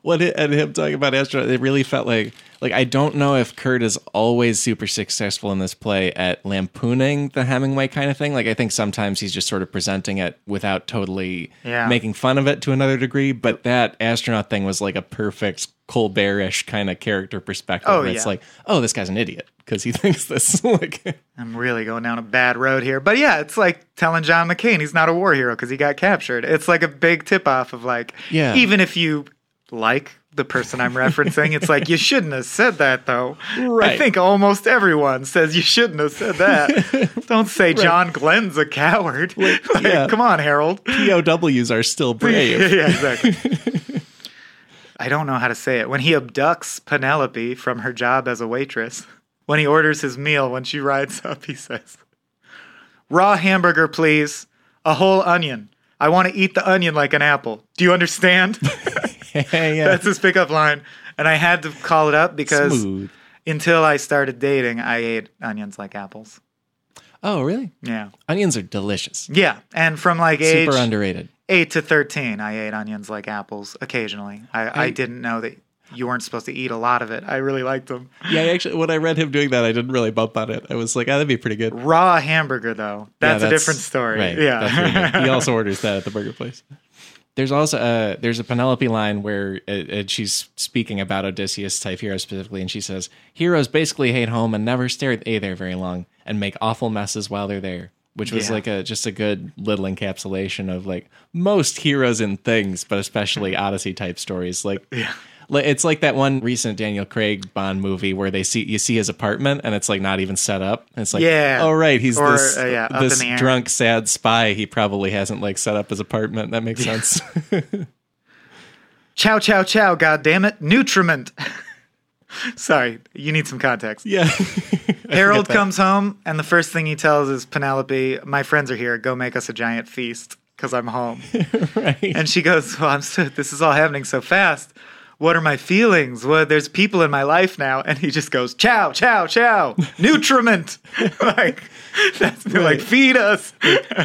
What it, and him talking about astronaut, it really felt like like I don't know if Kurt is always super successful in this play at lampooning the Hemingway kind of thing. Like I think sometimes he's just sort of presenting it without totally Yeah. making fun of it to another degree. But that astronaut thing was like a perfect Colbert-ish kind of character perspective. Oh, where It's like, oh, this guy's an idiot because he thinks this. like, I'm really going down a bad road here. But yeah, it's like telling John McCain he's not a war hero because he got captured. It's like a big tip off of like, Yeah. even if you like the person I'm referencing, it's like, you shouldn't have said that though. I think almost everyone says you shouldn't have said that. Don't say John Glenn's a coward. Like, yeah. Come on, Harold. POWs are still brave. yeah, exactly. I don't know how to say it. When he abducts Penelope from her job as a waitress, when he orders his meal, when she rides up, he says, Raw hamburger, please. A whole onion. I want to eat the onion like an apple. Do you understand? yeah. That's his pickup line. And I had to call it up because Smooth. until I started dating, I ate onions like apples. Oh, really? Yeah. Onions are delicious. Yeah. And from like age Super underrated. 8 to 13, I ate onions like apples occasionally. I, I, I- didn't know that you weren't supposed to eat a lot of it. I really liked them. Yeah, I actually, when I read him doing that, I didn't really bump on it. I was like, ah, that'd be pretty good. Raw hamburger, though, that's, Yeah, a different story. Right. Yeah. he also orders that at the burger place. There's also a there's a Penelope line where uh uh she's speaking about Odysseus type heroes specifically, and she says heroes basically hate home and never stay there very long and make awful messes while they're there. Which was Yeah. like a just a good little encapsulation of like most heroes and things, but especially Odyssey type stories. Like Yeah. It's like that one recent Daniel Craig Bond movie where they see you see his apartment and it's like not even set up. And it's like, Yeah. oh right, he's Or, this uh, yeah, this in the air. drunk sad spy. He probably hasn't like set up his apartment. That makes sense. Chow, chow, chow, God damn it! Nutriment. Sorry, you need some context. yeah, Harold comes home, and the first thing he tells is Penelope, My friends are here. Go make us a giant feast because I'm home. right. And she goes, Well, I'm so, this is all happening so fast. What are my feelings? Well, there's people in my life now. And he just goes, Chow, chow, chow, nutriment. like, that's like, feed us.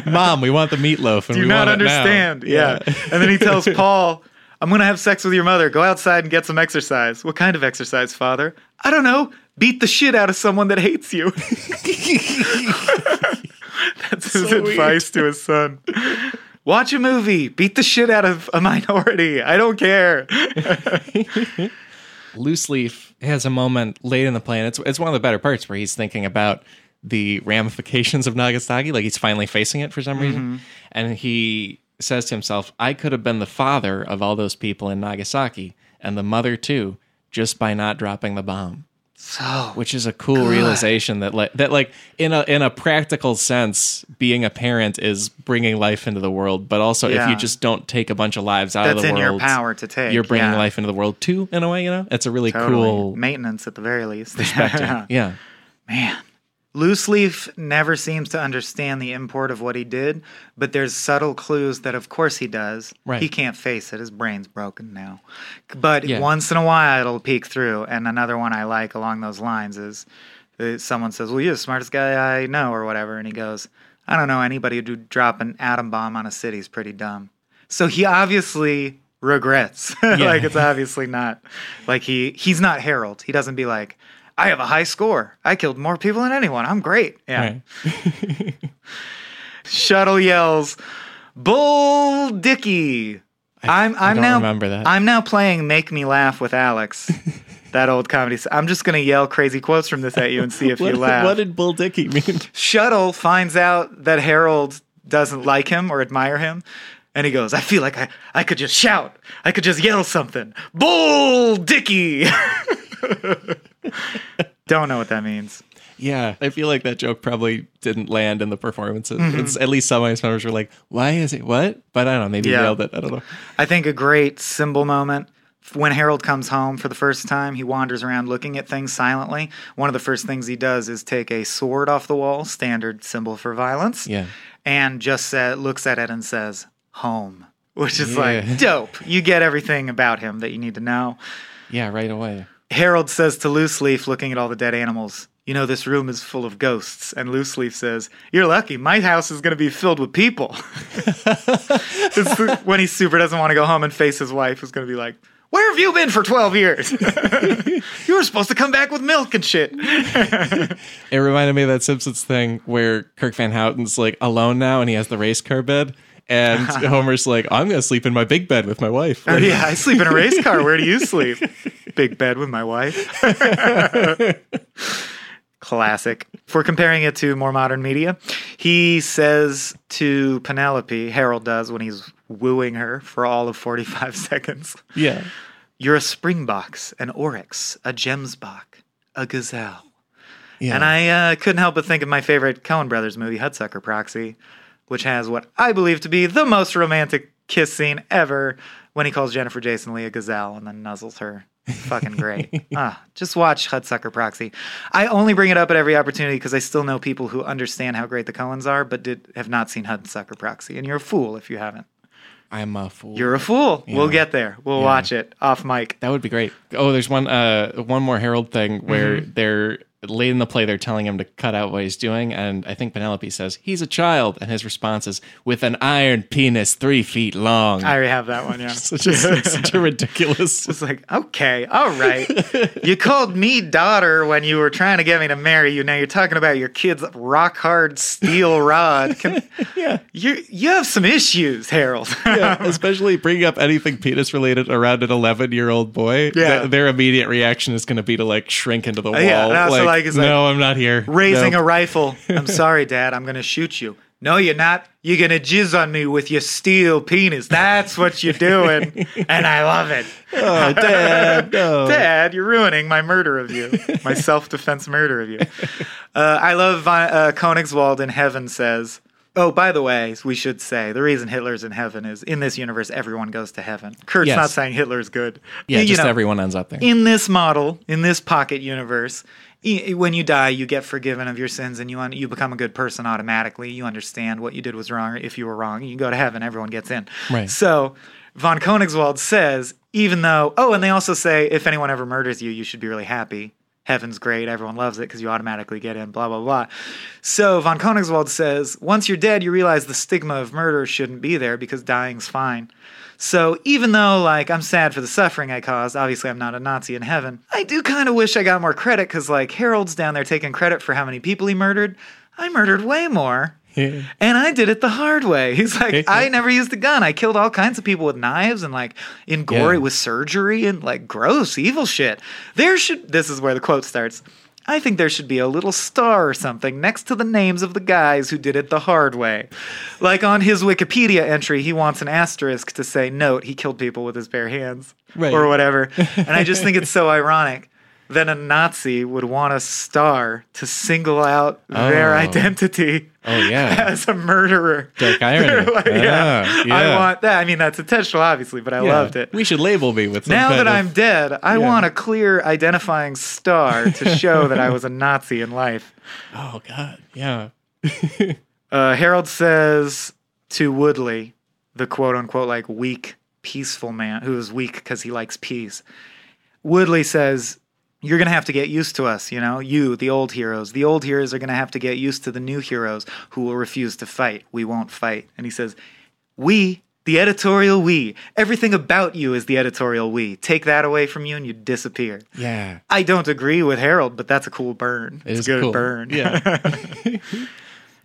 Mom, we want the meatloaf, and Do we not want it now. understand. Yeah. and then he tells Paul, I'm going to have sex with your mother. Go outside and get some exercise. What kind of exercise, father? I don't know. Beat the shit out of someone that hates you. That's his So weird. advice to his son. Watch a movie, beat the shit out of a minority. I don't care. Loose Leaf has a moment late in the play, and it's it's one of the better parts where he's thinking about the ramifications of Nagasaki, like he's finally facing it for some reason, mm-hmm. and he says to himself, "I could have been the father of all those people in Nagasaki, and the mother too, just by not dropping the bomb." So Which is a cool realization that like that like in a in a practical sense, being a parent is bringing life into the world, but also if you just don't take a bunch of lives out that's of the in world, your power to take. you're bringing yeah. life into the world too in a way you know it's a really Totally. cool maintenance at the very least. perspective yeah Man. Loose Leaf never seems to understand the import of what he did, but there's subtle clues that, of course, he does. Right. He can't face it. His brain's broken now. But Yeah. once in a while, it'll peek through. And another one I like along those lines is uh, someone says, Well, you're the smartest guy I know, or whatever. And he goes, I don't know anybody who'd drop an atom bomb on a city is pretty dumb. So he obviously regrets. like it's obviously not like he he's not Harold. He doesn't be like, I have a high score. I killed more people than anyone. I'm great. Yeah. right Shuttle yells, Bull Dicky. I'm I'm don't now remember that. I'm now playing Make Me Laugh with Alex. that old comedy. I'm just gonna yell crazy quotes from this at you and see if what, you laugh. what did bull dicky mean Shuttle finds out that Harold doesn't like him or admire him. And he goes, I feel like I, I could just shout. I could just yell something. Bull Dicky. Don't know what that means. yeah i feel like that joke probably didn't land in the performances Mm-hmm. it's at least some audience members were like why is it what but i don't know maybe Yeah. you nailed it i don't know I think a great symbol moment when Harold comes home for the first time, he wanders around looking at things silently. One of the first things he does is take a sword off the wall, standard symbol for violence, yeah and just sa looks at it and says, home, which is Yeah. like dope. You get everything about him that you need to know. yeah right away Harold says to Loose Leaf, looking at all the dead animals, You know, this room is full of ghosts. And Loose Leaf says, You're lucky. My house is going to be filled with people. It's when he super doesn't want to go home and face his wife, who's going to be like, Where have you been for 12 years? you were supposed to come back with milk and shit. It reminded me of that Simpsons thing where Kirk Van Houten's like alone now and he has the race car bed. And uh-huh. Homer's like, I'm going to sleep in my big bed with my wife. Oh, yeah, I sleep in a race car. Where do you sleep? Big bed with my wife. Classic. For comparing it to more modern media, he says to Penelope, Harold does when he's wooing her for all of 45 seconds, Yeah. You're a springbox, an oryx, a gemsbok, a gazelle. Yeah. And I uh, couldn't help but think of my favorite Coen Brothers movie, Hudsucker Proxy, which has what I believe to be the most romantic kiss scene ever when he calls Jennifer Jason Lee a gazelle and then nuzzles her. Fucking great. ah, just watch Hudsucker Proxy. I only bring it up at every opportunity because I still know people who understand how great the Coens are, but did have not seen Hudsucker Proxy. And you're a fool if you haven't. I'm a fool. You're a fool. We'll get there. We'll watch it off mic. That would be great. Oh, there's one uh one more Harold thing where Mm-hmm. they're late in the play they're telling him to cut out what he's doing and I think Penelope says, He's a child and his response is with an iron penis three feet long. I already have that one, yeah. such, a, such a ridiculous It's like, okay, all right. you called me daughter when you were trying to get me to marry you. Now you're talking about your kid's rock hard steel rod. Can, Yeah. you you have some issues, Harold. Yeah, especially bringing up anything penis related around an 11 year old boy. Yeah. th- their immediate reaction is going to be to like shrink into the wall. yeah, and also, like, it's like, no, I'm not here. Raising No. a rifle. I'm sorry, Dad. I'm gonna shoot you. No, you're not. You're gonna jizz on me with your steel penis. That's what you're doing, and I love it. Oh, Dad, no. Dad, you're ruining my murder of you, my self defense murder of you. Uh, I love uh, Koenigswald in Heaven says, Oh, by the way, we should say the reason Hitler's in heaven is in this universe, everyone goes to heaven. Kurt's Yes. not saying Hitler's good. Yeah, You just know, everyone ends up there. in this model, in this pocket universe, when you die, you get forgiven of your sins and you un- you become a good person automatically. You understand what you did was wrong. If you were wrong, you go to heaven. Everyone gets in. Right. So von Koenigswald says, even though, oh, and they also say, if anyone ever murders you, you should be really happy. Heaven's great. Everyone loves it because you automatically get in, blah, blah, blah. So von Koenigswald says, once you're dead, you realize the stigma of murder shouldn't be there because dying's fine. So even though like I'm sad for the suffering I caused, obviously I'm not a Nazi in heaven. I do kind of wish I got more credit because like Harold's down there taking credit for how many people he murdered. I murdered way more. And I did it the hard way. He's like, I never used a gun. I killed all kinds of people with knives and like in gory Yeah. with surgery and like gross, evil shit. There should, this is where the quote starts. I think there should be a little star or something next to the names of the guys who did it the hard way. Like on his Wikipedia entry, he wants an asterisk to say, note, he killed people with his bare hands Right. or whatever. And I just think it's so ironic that a Nazi would want a star to single out their Oh. identity Oh, yeah. as a murderer. Dark irony. Like, yeah, Ah, I want that. I mean, that's intentional, obviously, but I Yeah. loved it. We should label me with Now that of- I'm dead, I Yeah. want a clear identifying star to show that I was a Nazi in life. Oh God. Yeah. Uh, Harold says to Woodley, the quote unquote like weak, peaceful man who is weak because he likes peace. Woodley says, You're going to have to get used to us, you know, you, the old heroes. The old heroes are going to have to get used to the new heroes who will refuse to fight. We won't fight. And he says, We, the editorial we, everything about you is the editorial we. Take that away from you and you disappear. Yeah. I don't agree with Harold, but that's a cool burn. It it's a good cool. burn. Yeah.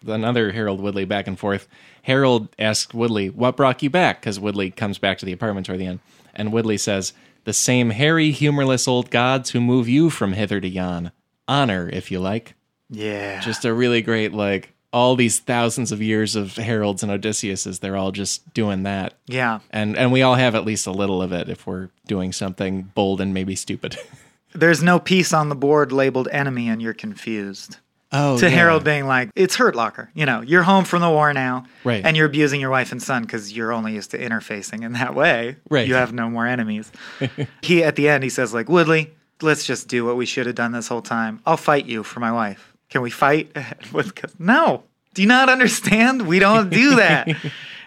Another Harold Woodley back and forth. Harold asks Woodley, "What brought you back?" Because Woodley comes back to the apartment toward the end, and Woodley says, "The same hairy, humorless old gods who move you from hither to yon. Honor, if you like." yeah. Just a really great like. All these thousands of years of heralds and Odysseus's, they're all just doing that. yeah. And and we all have at least a little of it if we're doing something bold and maybe stupid. There's no piece on the board labeled enemy and you're confused. Oh, to yeah. Harold being like, it's Hurt Locker. You know, you're home from the war now. Right. And you're abusing your wife and son because you're only used to interfacing in that way. Right. You have no more enemies. he, at the end, he says, like, Woodley, let's just do what we should have done this whole time. I'll fight you for my wife. Can we fight? No. Do you not understand? We don't do that.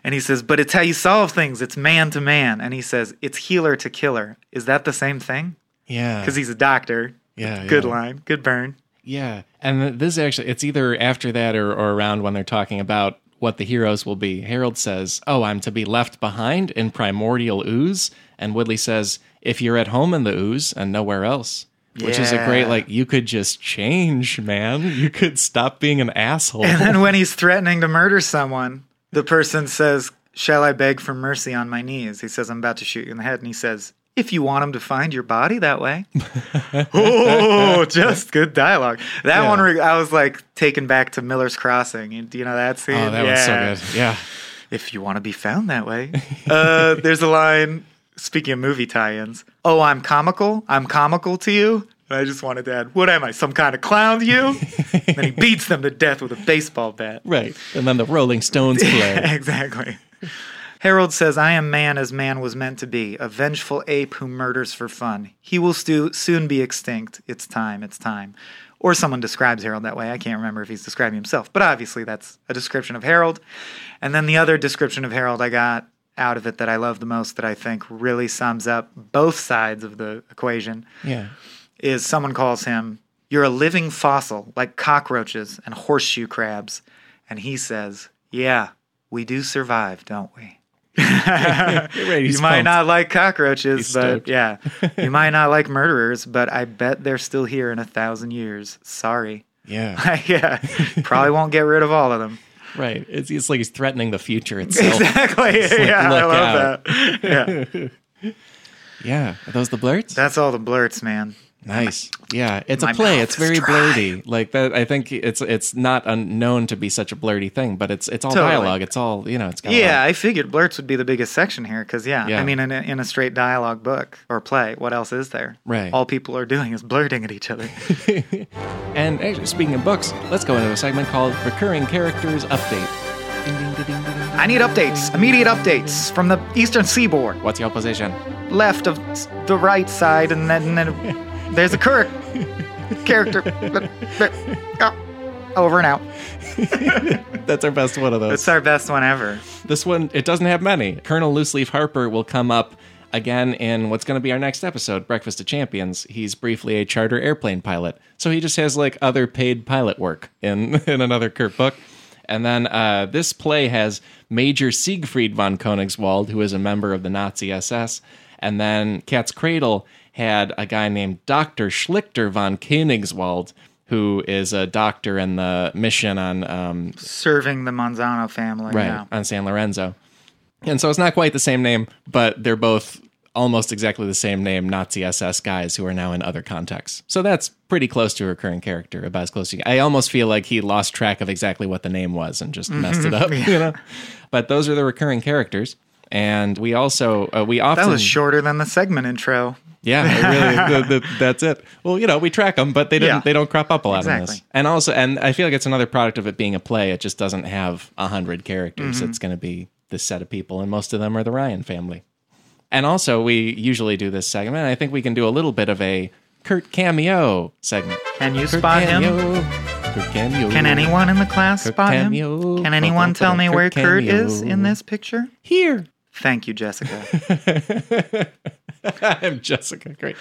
and he says, but it's how you solve things. It's man to man. And he says, it's healer to killer. Is that the same thing? Yeah. Because he's a doctor. Yeah, Good yeah. line. Good burn. Yeah, and th- this actually it's either after that or, or around when they're talking about what the heroes will be. Harold says, "Oh, I'm to be left behind in primordial ooze," and Woodley says, "If you're at home in the ooze and nowhere else." Which is a great like you could just change, man. You could stop being an asshole. And then when he's threatening to murder someone, the person says, Shall I beg for mercy on my knees? He says, I'm about to shoot you in the head. And he says, If you want him to find your body that way. oh, just good dialogue. That Yeah. one, re- I was like taken back to Miller's Crossing. Do you know that scene? oh, that Yeah. was so good. Yeah. If you want to be found that way. Uh, there's a line, speaking of movie tie ins, Oh, I'm comical. I'm comical to you. And I just wanted to add, What am I, some kind of clown to you? then he beats them to death with a baseball bat. Right. And then the Rolling Stones play. exactly. Harold says, I am man as man was meant to be, a vengeful ape who murders for fun. He will stu- soon be extinct. It's time, it's time. Or someone describes Harold that way. I can't remember if he's describing himself, but obviously that's a description of Harold. And then the other description of Harold I got out of it that I love the most, that I think really sums up both sides of the equation, yeah. is someone calls him, You're a living fossil, like cockroaches and horseshoe crabs. And he says, Yeah, we do survive, don't we? You might pumped. not like cockroaches, He's but stoked. yeah. you might not like murderers, but I bet they're still here in a thousand years. Sorry. Yeah. yeah. Probably won't get rid of all of them. Right. It's, it's like he's threatening the future itself. Exactly. like, yeah, I love out. that. Yeah. Yeah. Are those the blurts? That's all the blurts, man. Nice. Yeah, it's My a play. It's very dry. blurty. Like that. I think it's it's not unknown to be such a blurty thing, but it's it's all Totally. dialogue. It's all you know. It's got Yeah, I figured blurts would be the biggest section here because, yeah, Yeah. I mean, in a, in a straight dialogue book or play, what else is there? Right. All people are doing is blurting at each other. And actually, speaking of books, let's go into a segment called "Recurring Characters Update." Ding, ding, ding, ding, ding. I need updates, immediate updates from the eastern seaboard, What's your position? left of the right side, and then, then there's a current character. Oh, over and out. That's our best one of those. It's our best one ever. This one, it doesn't have many. Colonel Looseleaf Harper will come up again in what's going to be our next episode, Breakfast of Champions. He's briefly a charter airplane pilot, so he just has like other paid pilot work in in another Kurt book. And then uh, this play has Major Siegfried von Königswald, who is a member of the Nazi SS, and then Cat's Cradle had a guy named Dr. Schlichter von Königswald, who is a doctor in the mission on um, Serving the Monzano family. right Yeah. on San Lorenzo, and so it's not quite the same name, but they're both almost exactly the same name Nazi SS guys who are now in other contexts. So that's pretty close to a recurring character, about as close to. I almost feel like he lost track of exactly what the name was and just messed it up, you know. But those are the recurring characters, and we also uh, we often That was shorter than the segment intro. Yeah, really, the, the, that's it. Well, you know, we track them, but they don't Yeah. They don't crop up a lot in this. And also, and I feel like it's another product of it being a play. It just doesn't have a hundred characters. Mm-hmm. It's going to be this set of people, and most of them are the Ryan family. And also, we usually do this segment. I think we can do a little bit of a Kurt cameo segment. Can you Kurt spot him? Kurt cameo. Can anyone in the class Kurt spot him? Can anyone tell me Kurt where Kurt is in this picture? here? Thank you, Jessica. I'm Jessica. Great.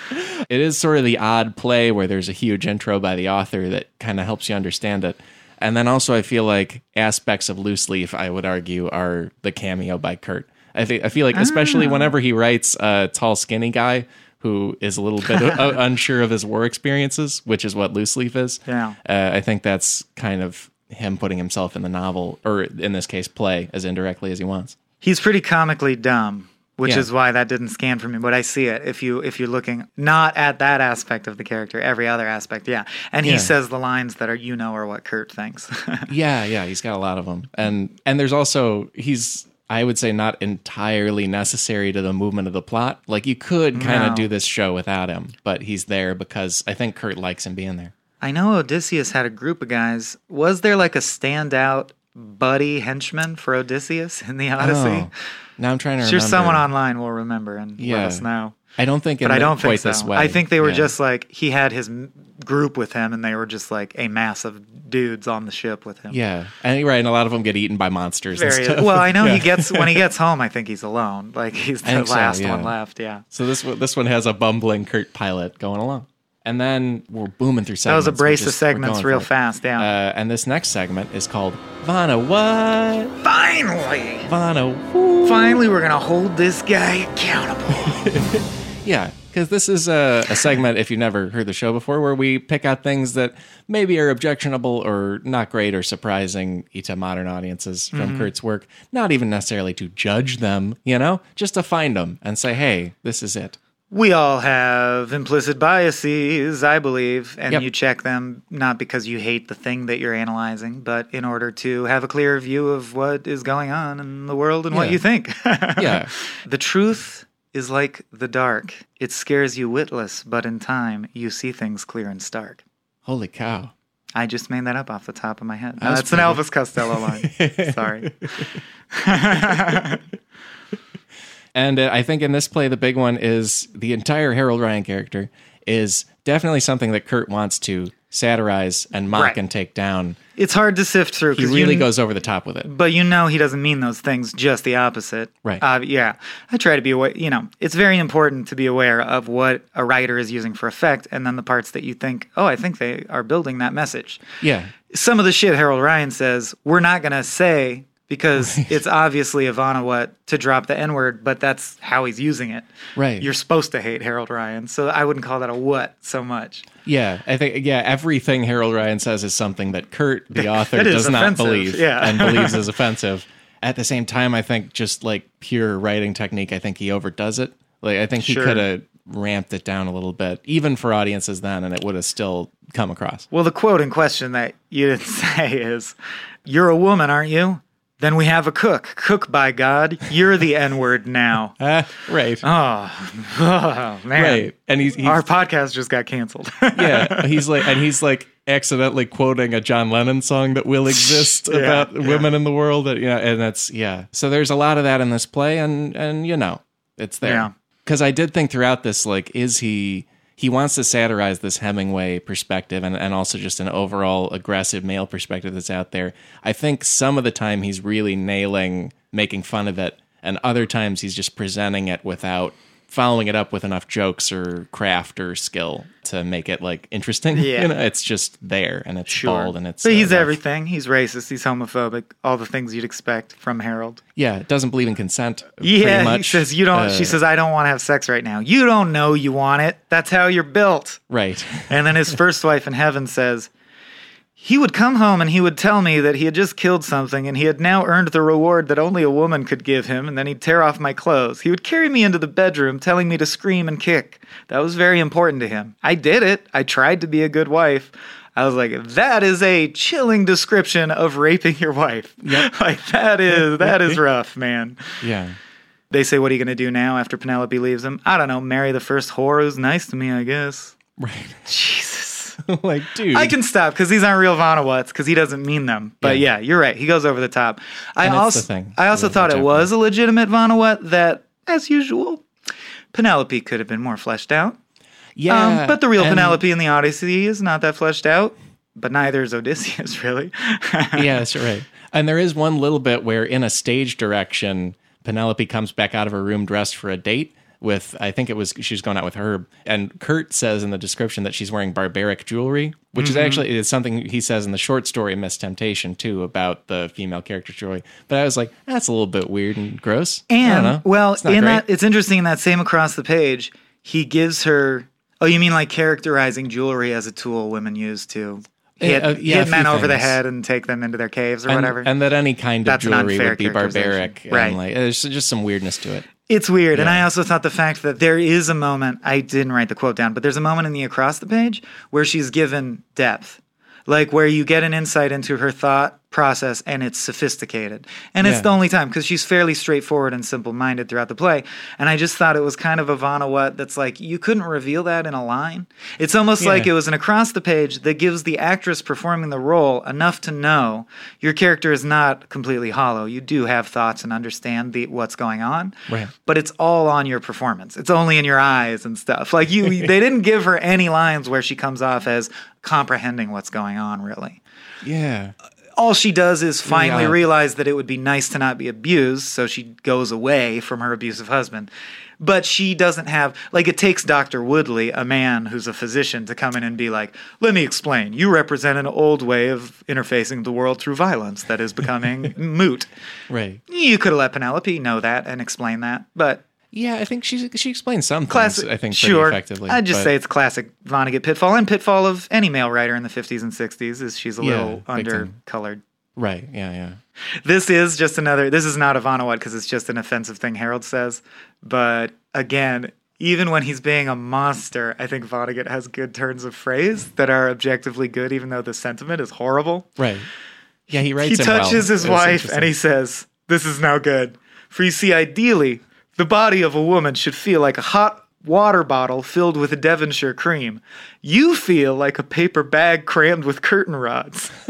It is sort of the odd play where there's a huge intro by the author that kind of helps you understand it. And then also, I feel like aspects of Loose Leaf, I would argue, are the cameo by Kurt. I think I feel like, especially whenever he writes a tall, skinny guy who is a little bit uh, unsure of his war experiences, which is what Loose Leaf is. Yeah. Uh, I think that's kind of him putting himself in the novel, or in this case, play as indirectly as he wants. He's pretty comically dumb, which Yeah. is why that didn't scan for me. But I see it if you if you're looking not at that aspect of the character, every other aspect, yeah. And he Yeah. says the lines that are you know are what Kurt thinks. Yeah, yeah, he's got a lot of them, and and there's also he's I would say not entirely necessary to the movement of the plot. Like you could kind of No. do this show without him, but he's there because I think Kurt likes him being there. I know Odysseus had a group of guys. Was there like a standout buddy henchman for Odysseus in the Odyssey? Oh, now I'm trying to sure, remember. someone online will remember and let Yeah. us know. I don't think, But I don't quite think so. this way. I think they were Yeah. just like he had his group with him, and they were just like a mass of dudes on the ship with him. yeah, and right. And a lot of them get eaten by monsters Very, well, I know Yeah. he gets when he gets home. I think he's alone. Like he's the think so, last yeah. one left. Yeah, So this one- this one has a bumbling Kurt pilot going along, and then we're booming through segments. that was a brace of segments real fast. Yeah. Uh, and this next segment is called Vana What? Finally, Vana Who? finally, we're gonna hold this guy accountable. Yeah, because this is a, a segment, if you've never heard the show before, where we pick out things that maybe are objectionable or not great or surprising to modern audiences from Mm-hmm. Kurt's work. Not even necessarily to judge them, you know, just to find them and say, hey, this is it. We all have implicit biases, I believe, and Yep. you check them not because you hate the thing that you're analyzing, but in order to have a clear view of what is going on in the world and what you think. Yeah. The truth is like the dark. It scares you witless, but in time, you see things clear and stark. Holy cow. I just made that up off the top of my head. That was That's an Elvis Costello line. Sorry. And uh, I think in this play, the big one is the entire Harold Ryan character is definitely something that Kurt wants to satirize and mock Right. and take down. It's hard to sift through. He really you, goes over the top with it. But you know he doesn't mean those things, just the opposite. Right. Uh, yeah. I try to be aware, you know, it's very important to be aware of what a writer is using for effect and then the parts that you think, oh, I think they are building that message. Yeah. Some of the shit Harold Ryan says, we're not going to say because it's obviously Ivanowat to drop the N word, but that's how he's using it. Right. You're supposed to hate Harold Ryan. So I wouldn't call that a what so much. Yeah, I think yeah, everything Harold Ryan says is something that Kurt, the author, does not believe yeah. and believes is offensive. At the same time, I think just like pure writing technique, I think he overdoes it. Like I think he Sure. could have ramped it down a little bit, even for audiences then, and it would have still come across. Well, the quote in question that you didn't say is, You're a woman, aren't you? Then we have a cook. Cook, by God. You're the N word now. Ah, right, Oh, oh, man. right, and he's, he's Our podcast just got canceled. yeah, he's like, and he's like accidentally quoting a John Lennon song that will exist Yeah, about yeah. women in the world. That yeah, and that's yeah. So there's a lot of that in this play, and and you know, it's Yeah. there. Because I did think throughout this, like, is he? He wants to satirize this Hemingway perspective and, and also just an overall aggressive male perspective that's out there. I think some of the time he's really nailing making fun of it, and other times he's just presenting it without following it up with enough jokes or craft or skill to make it like interesting. Yeah. You know, it's just there and it's bald and it's. But uh, he's rough. everything. He's racist. He's homophobic. All the things you'd expect from Harold. Yeah, doesn't believe in consent. Yeah, he says you don't. Uh, she says I don't want to have sex right now. You don't know you want it. That's how you're built. right. And then his first wife in heaven says, He would come home and he would tell me that he had just killed something and he had now earned the reward that only a woman could give him, and then he'd tear off my clothes. He would carry me into the bedroom, telling me to scream and kick. That was very important to him. I did it. I tried to be a good wife. I was like, that is a chilling description of raping your wife. like that is that is rough, man. Yeah. They say, What are you gonna do now after Penelope leaves him? I don't know, marry the first whore who's nice to me, I guess. Right. Jesus. like, dude. I can stop because these aren't real Vonawats because he doesn't mean them. But yeah. Yeah. you're right. He goes over the top. I And also thing. I also thought it was a legitimate Vonawat that, as usual, Penelope could have been more fleshed out. Yeah. um, but the real and- Penelope in the Odyssey is not that fleshed out. But neither is Odysseus, really. yeah, that's right. And there is one little bit where, in a stage direction, Penelope comes back out of her room dressed for a date with, I think it was, she's going out with Herb. And Kurt says in the description that she's wearing barbaric jewelry, which Mm-hmm. is actually is something he says in the short story Miss Temptation, too, about the female character jewelry. But I was like, that's a little bit weird and gross. I don't And well, It's in great. that it's interesting in that same across the page, he gives her. Oh, you mean like characterizing jewelry as a tool women use to hit, Uh, yeah, hit men over the head and take them into their caves or and, whatever? and that any kind of That's jewelry would be barbaric. Right. And like, there's just some weirdness to it. It's weird. And I also thought the fact that there is a moment, I didn't write the quote down, but there's a moment in the across the page where she's given depth. Like where you get an insight into her thought process and it's sophisticated. And it's the only time because she's fairly straightforward and simple minded throughout the play. And I just thought it was kind of a Vonawat that's like, you couldn't reveal that in a line. It's almost like it was an across the page that gives the actress performing the role enough to know your character is not completely hollow. You do have thoughts and understand the what's going on Right. but it's all on your performance. It's only in your eyes and stuff. Like you, they didn't give her any lines where she comes off as comprehending what's going on. Really, Yeah. All she does is finally Yeah. realize that it would be nice to not be abused, so she goes away from her abusive husband. But she doesn't have like it takes Dr. Woodley, a man who's a physician, to come in and be like, "Let me explain. You represent an old way of interfacing the world through violence that is becoming moot." Right. You could have let Penelope know that and explain that, but Yeah, I think she she explains some classic. things. I think pretty sure. effectively. I'd just but- say it's classic Vonnegut pitfall and pitfall of any male writer in the 50s and 60s is she's a Yeah, little undercolored. right. Yeah, yeah. This is just another. This is not a Vonnegut because it's just an offensive thing Harold says. But again, even when he's being a monster, I think Vonnegut has good turns of phrase that are objectively good, even though the sentiment is horrible. Right. Yeah, he writes. he him well. touches his wife and he says, This is no good. For you see, ideally, the body of a woman should feel like a hot water bottle filled with Devonshire cream. You feel like a paper bag crammed with curtain rods.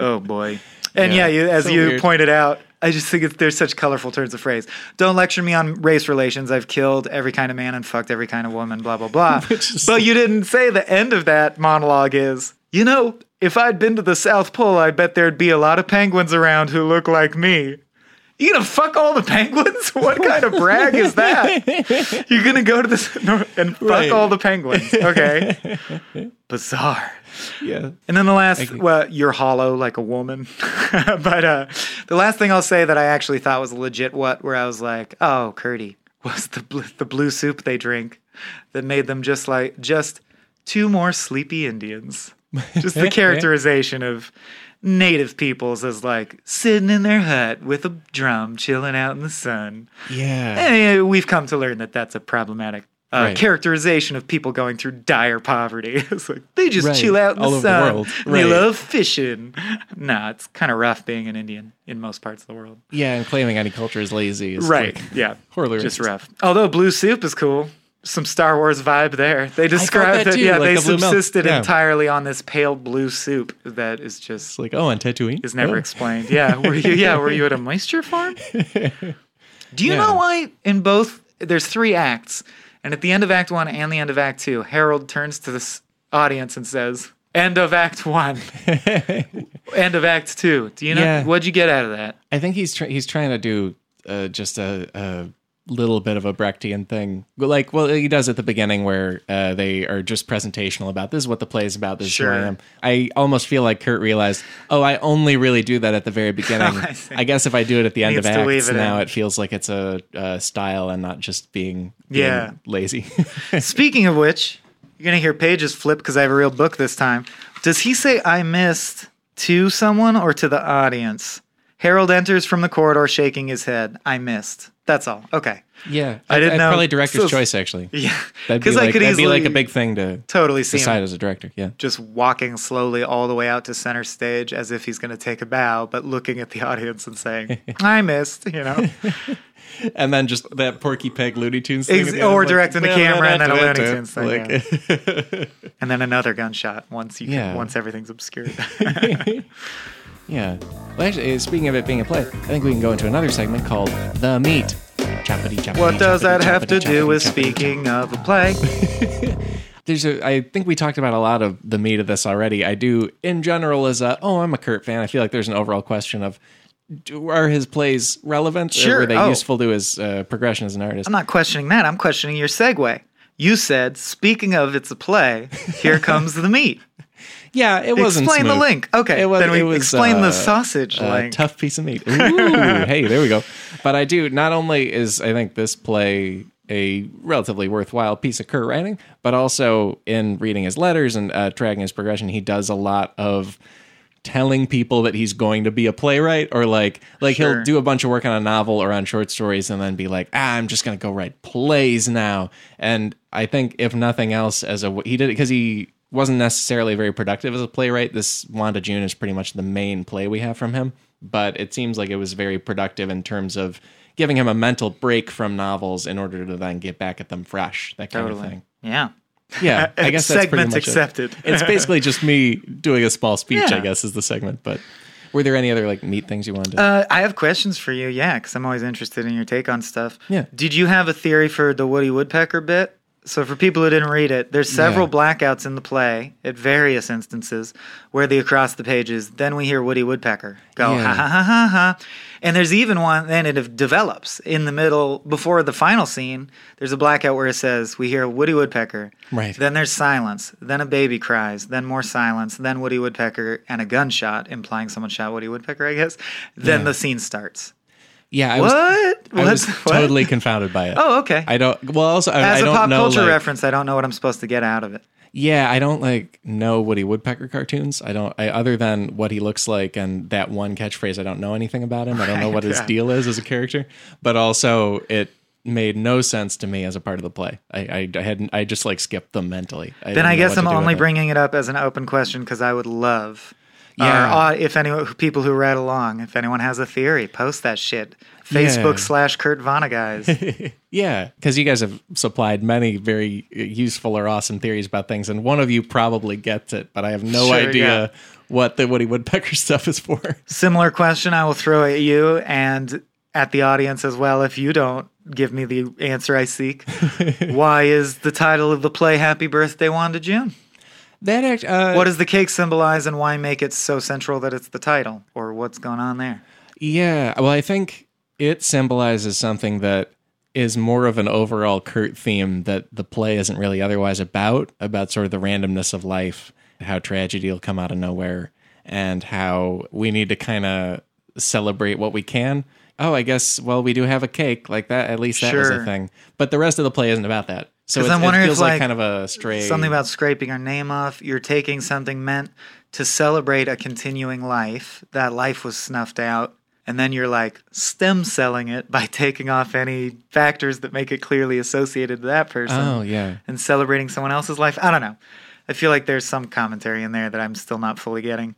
oh boy. And yeah, Yeah, you, as so you weird. pointed out, I just think it's, there's such colorful turns of phrase. Don't lecture me on race relations. I've killed every kind of man and fucked every kind of woman, blah, blah, blah. but you didn't say the end of that monologue is, you know, if I'd been to the South Pole, I bet there'd be a lot of penguins around who look like me. You gonna fuck all the penguins? What kind of brag is that? You're gonna go to this and fuck Right. all the penguins? Okay, bizarre. Yeah. And then the last, well, you're hollow like a woman. but uh, the last thing I'll say that I actually thought was a legit what, where I was like, oh, Curdy, was the bl- the blue soup they drink that made them just like just two more sleepy Indians. Just the characterization of native peoples as like sitting in their hut with a drum, chilling out in the sun. Yeah. Eh, we've come to learn that that's a problematic. Uh, Right. Characterization of people going through dire poverty. it's like they just Right. chill out in All the the sun. world. and They love fishing. Nah, it's kind of rough being an Indian in most parts of the world. Yeah, and claiming any culture is lazy is Right. like- yeah. horribly Just rough. Although blue soup is cool. Some Star Wars vibe there. They described that that, too, yeah, like they the subsisted Yeah. entirely on this pale blue soup that is just It's like, oh, on Tatooine is never Oh. explained. Yeah, were you? Yeah, were you at a moisture farm? Do you Yeah. know why in both there's three acts, and at the end of Act One and the end of Act Two, Harold turns to this audience and says, "End of Act One, end of Act Two. Do you know Yeah. what'd you get out of that? I think he's try- he's trying to do uh, just a, a little bit of a Brechtian thing. Like, well, he does at the beginning where uh, they are just presentational about this is what the play is about. This Sure. is who I am. I almost feel like Kurt realized, oh, I only really do that at the very beginning. I. I guess if I do it at the end of acts it now, in. it feels like it's a, uh style and not just being, being Yeah. lazy. Speaking of which, you're gonna hear pages flip because I have a real book this time. Does he say I missed to someone or to the audience? Harold enters from the corridor shaking his head. I missed. That's all. Okay. yeah, I didn't know- Probably director's so- choice actually. Yeah. Be Because like, I could that'd easily be like a big thing to totally see decide as a director. Yeah. just walking slowly all the way out to center stage as if he's going to take a bow, but looking at the audience and saying, "I missed," you know. And then just that Porky Pig Looney Tunes thing. Ex- at the end, or like, directing the camera and then a Looney. Tunes thing, Like, and then another gunshot once you can, Yeah. once everything's obscured. Yeah. Well, actually, uh, speaking of it being a play, I think we can go into another segment called The Meat. Choppity, choppity, what does choppity, that have to do with speaking of a play? There's a, I think we talked about a lot of the meat of this already. I do, in general, as a, oh, I'm a Kurt fan. I feel like there's an overall question of, do, are his plays relevant? Sure. Or were they Oh. useful to his uh, progression as an artist? I'm not questioning that. I'm questioning your segue. You said, speaking of it's a play, here comes the meat. yeah, it wasn't Explain the link. Okay, It was- then we it was, explain uh, the sausage a link. tough piece of meat. Ooh, hey, there we go. But I do. Not only is I think this play a relatively worthwhile piece of Kurt writing, but also in reading his letters and uh, tracking his progression, he does a lot of telling people that he's going to be a playwright or like like Sure. he'll do a bunch of work on a novel or on short stories and then be like ah i'm just going to go write plays now and i think if nothing else as a he did it because he wasn't necessarily very productive as a playwright this wanda june is pretty much the main play we have from him but it seems like it was very productive in terms of giving him a mental break from novels in order to then get back at them fresh that kind of Totally. thing Yeah. yeah i guess that's pretty Segment much it. accepted. it's basically just me doing a small speech Yeah. i guess is the segment but were there any other like neat things you wanted to Uh, I have questions for you, yeah, because I'm always interested in your take on stuff. Yeah. Did you have a theory for the Woody Woodpecker bit? So, for people who didn't read it, there's several Yeah. blackouts in the play at various instances where the across the pages, then we hear Woody Woodpecker go, Yeah. ha ha ha ha ha. And there's even one, then it develops in the middle, before the final scene, there's a blackout where it says, we hear Woody Woodpecker. Right. Then there's silence. Then a baby cries. Then more silence. Then Woody Woodpecker and a gunshot, implying someone shot Woody Woodpecker, I guess. Then Yeah. the scene starts. Yeah i what? was what? i was What? totally confounded by it Oh, okay. i don't well also i, As I a don't pop know culture like- reference, I don't know what I'm supposed to get out of it. yeah i don't like know woody woodpecker cartoons i don't I, other than what he looks like and that one catchphrase i don't know anything about him i don't know what his deal is as a character but also it made no sense to me as a part of the play i i, I hadn't i just like skipped them mentally I Then I guess I'm only it. bringing it up as an open question because I would love, Yeah. our, au- if anyone, people who read along, if anyone has a theory, post that shit. Facebook Yeah. slash Kurt Vonnegut guys. Yeah, because you guys have supplied many very useful or awesome theories about things, and one of you probably gets it, but I have no Sure, idea yeah. what the Woody Woodpecker stuff is for. Similar question I will throw at you and at the audience as well if you don't give me the answer I seek. Why is the title of the play Happy Birthday Wanda June? That act, uh, What does the cake symbolize and why make it so central that it's the title? Or what's going on there? yeah, well, I think it symbolizes something that is more of an overall Kurt theme that the play isn't really otherwise about, about sort of the randomness of life, how tragedy will come out of nowhere, and how we need to kind of celebrate what we can. Oh, I guess, well, we do have a cake like that. At least that was a thing. But the rest of the play isn't about that. So it's, I'm it wondering if, feels like, like, kind of a stray. Something about scraping our name off. You're taking something meant to celebrate a continuing life. That life was snuffed out. And then you're like stem selling it by taking off any factors that make it clearly associated to that person Oh, yeah. and celebrating someone else's life. I don't know. I feel like there's some commentary in there that I'm still not fully getting.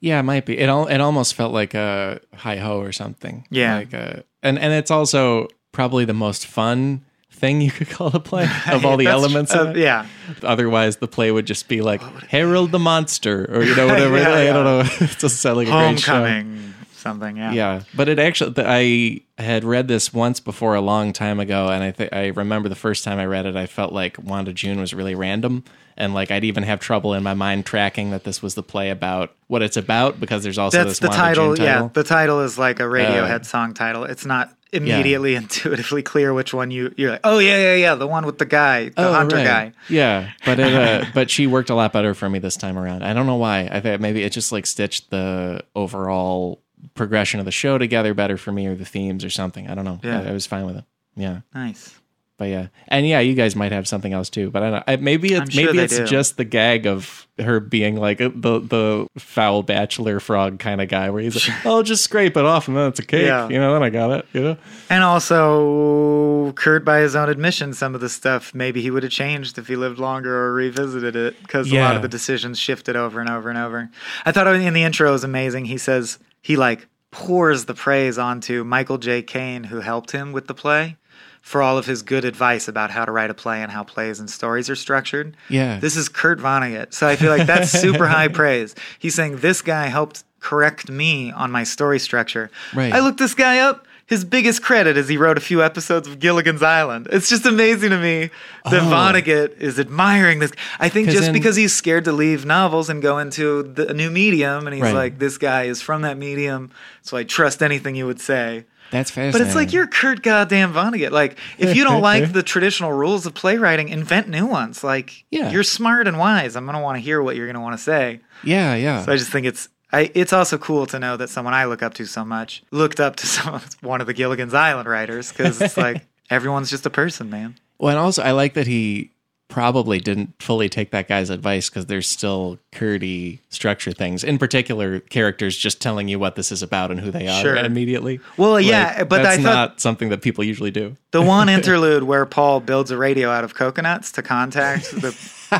Yeah, it might be. It all it almost felt like a hi ho or something. Yeah. like a, and and it's also probably the most fun thing you could call a play of all the elements. uh, of it. yeah. Otherwise, the play would just be like Harold the Monster, or you know whatever. Yeah, I yeah. don't know. it doesn't sound like a great show. Homecoming. Something. Yeah. Yeah, but it actually I had read this once before a long time ago, and I think I remember the first time I read it, I felt like Wanda June was really random, and like I'd even have trouble in my mind tracking that this was the play about what it's about because there's also That's this the Wanda title, title. Yeah, the title is like a Radiohead Uh, song title. It's not immediately intuitively clear which one you you're like, oh yeah, yeah, yeah, the one with the guy, the Oh, hunter right. guy. Yeah, but it, uh, but she worked a lot better for me this time around. I don't know why. I think maybe it just like stitched the overall progression of the show together better for me, or the themes, or something. I don't know. Yeah. I, I was fine with it. Yeah, Nice. But yeah, and yeah, you guys might have something else too. But I don't. know. Maybe sure maybe it's do. just the gag of her being like the the foul bachelor frog kind of guy, where he's like, oh, "I'll just scrape it off and then it's a cake," Yeah. you know. Then I got it, you know. And also, Kurt, by his own admission, some of the stuff maybe he would have changed if he lived longer or revisited it because a lot of the decisions shifted over and over and over. I thought in the intro was amazing. He says he like pours the praise onto Michael J. Kane, who helped him with the play, for all of his good advice about how to write a play and how plays and stories are structured. Yeah. This is Kurt Vonnegut. So I feel like that's super high praise. He's saying this guy helped correct me on my story structure. Right. I looked this guy up. His biggest credit is he wrote a few episodes of Gilligan's Island. It's just amazing to me that Oh. Vonnegut is admiring this. I think just in- because he's scared to leave novels and go into the, a new medium, and he's Right. like, this guy is from that medium, so I trust anything you would say. That's fascinating. But it's like you're Kurt goddamn Vonnegut. Like, if you don't like the traditional rules of playwriting, invent new ones. Like, Yeah. you're smart and wise. I'm gonna want to hear what you're gonna want to say. yeah, yeah. So I just think it's. I, it's also cool to know that someone I look up to so much looked up to some one of the Gilligan's Island writers because it's like everyone's just a person, man. Well, and also I like that he probably didn't fully take that guy's advice because there's still curdy structure things. In particular, characters just telling you what this is about and who they are Sure. immediately. Well, yeah, but that's I thought not something that people usually do. the one interlude where Paul builds a radio out of coconuts to contact the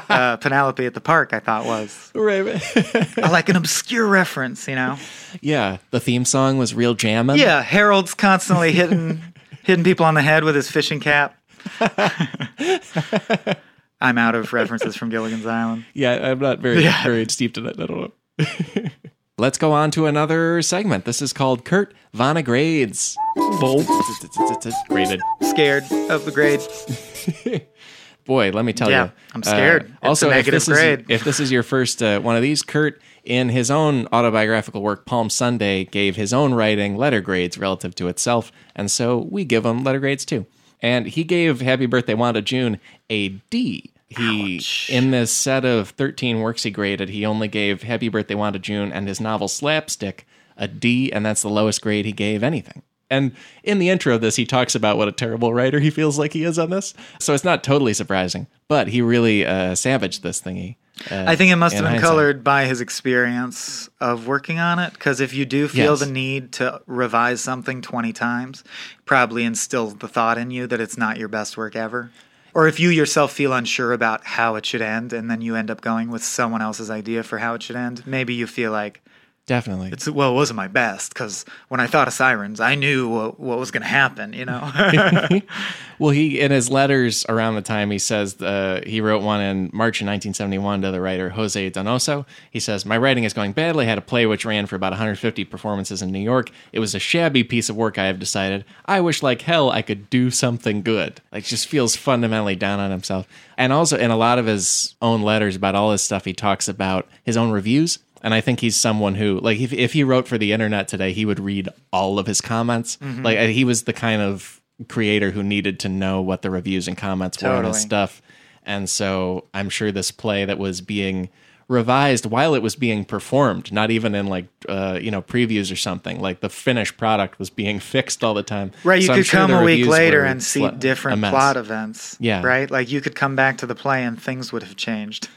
uh, Penelope at the park, I thought was Right. Like an obscure reference, you know. yeah, the theme song was real jammin'. Yeah, Harold's constantly hitting hitting people on the head with his fishing cap. I'm out of references from Gilligan's Island. Yeah, I'm not very Yeah. very steeped in it. I don't know. Let's go on to another segment. This is called Kurt Vonnegrades. Graded. Scared of the grade. Boy, let me tell Yeah, you. I'm scared. It's a also, if negative this, is, if this is your first uh, one of these, Kurt, in his own autobiographical work, Palm Sunday, gave his own writing letter grades relative to itself, and so we give him letter grades too. And he gave Happy Birthday Wanda June a D. He Ouch. in this set of 13 works he graded, he only gave Happy Birthday Wanda June and his novel Slapstick a D, and that's the lowest grade he gave anything. And in the intro of this, he talks about what a terrible writer he feels like he is on this. So it's not totally surprising, but he really uh, savaged this thingy. Uh, I think it must have been hindsight. colored by his experience of working on it. Because if you do feel Yes. the need to revise something 20 times, probably instills the thought in you that it's not your best work ever. Or if you yourself feel unsure about how it should end, and then you end up going with someone else's idea for how it should end, maybe you feel like Definitely. it's well, it wasn't my best because when I thought of sirens, I knew what, what was going to happen. You know, Well, he in his letters around the time he says uh, he wrote one in March of 1971 to the writer Jose Donoso. He says, "My writing is going badly. I had a play which ran for about 150 performances in New York. It was a shabby piece of work. I have decided. I wish like hell I could do something good. Like just feels fundamentally down on himself. And also in a lot of his own letters about all his stuff, he talks about his own reviews." And I think he's someone who, like, if, if he wrote for the internet today, he would read all of his comments. Mm-hmm. Like, he was the kind of creator who needed to know what the reviews and comments were on his stuff. And so I'm sure this play that was being revised while it was being performed, not even in like uh, you know previews or something. Like the finished product was being fixed all the time. right? You So I'm could sure come a week later and see a different plot events. Yeah. right. Like you could come back to the play and things would have changed.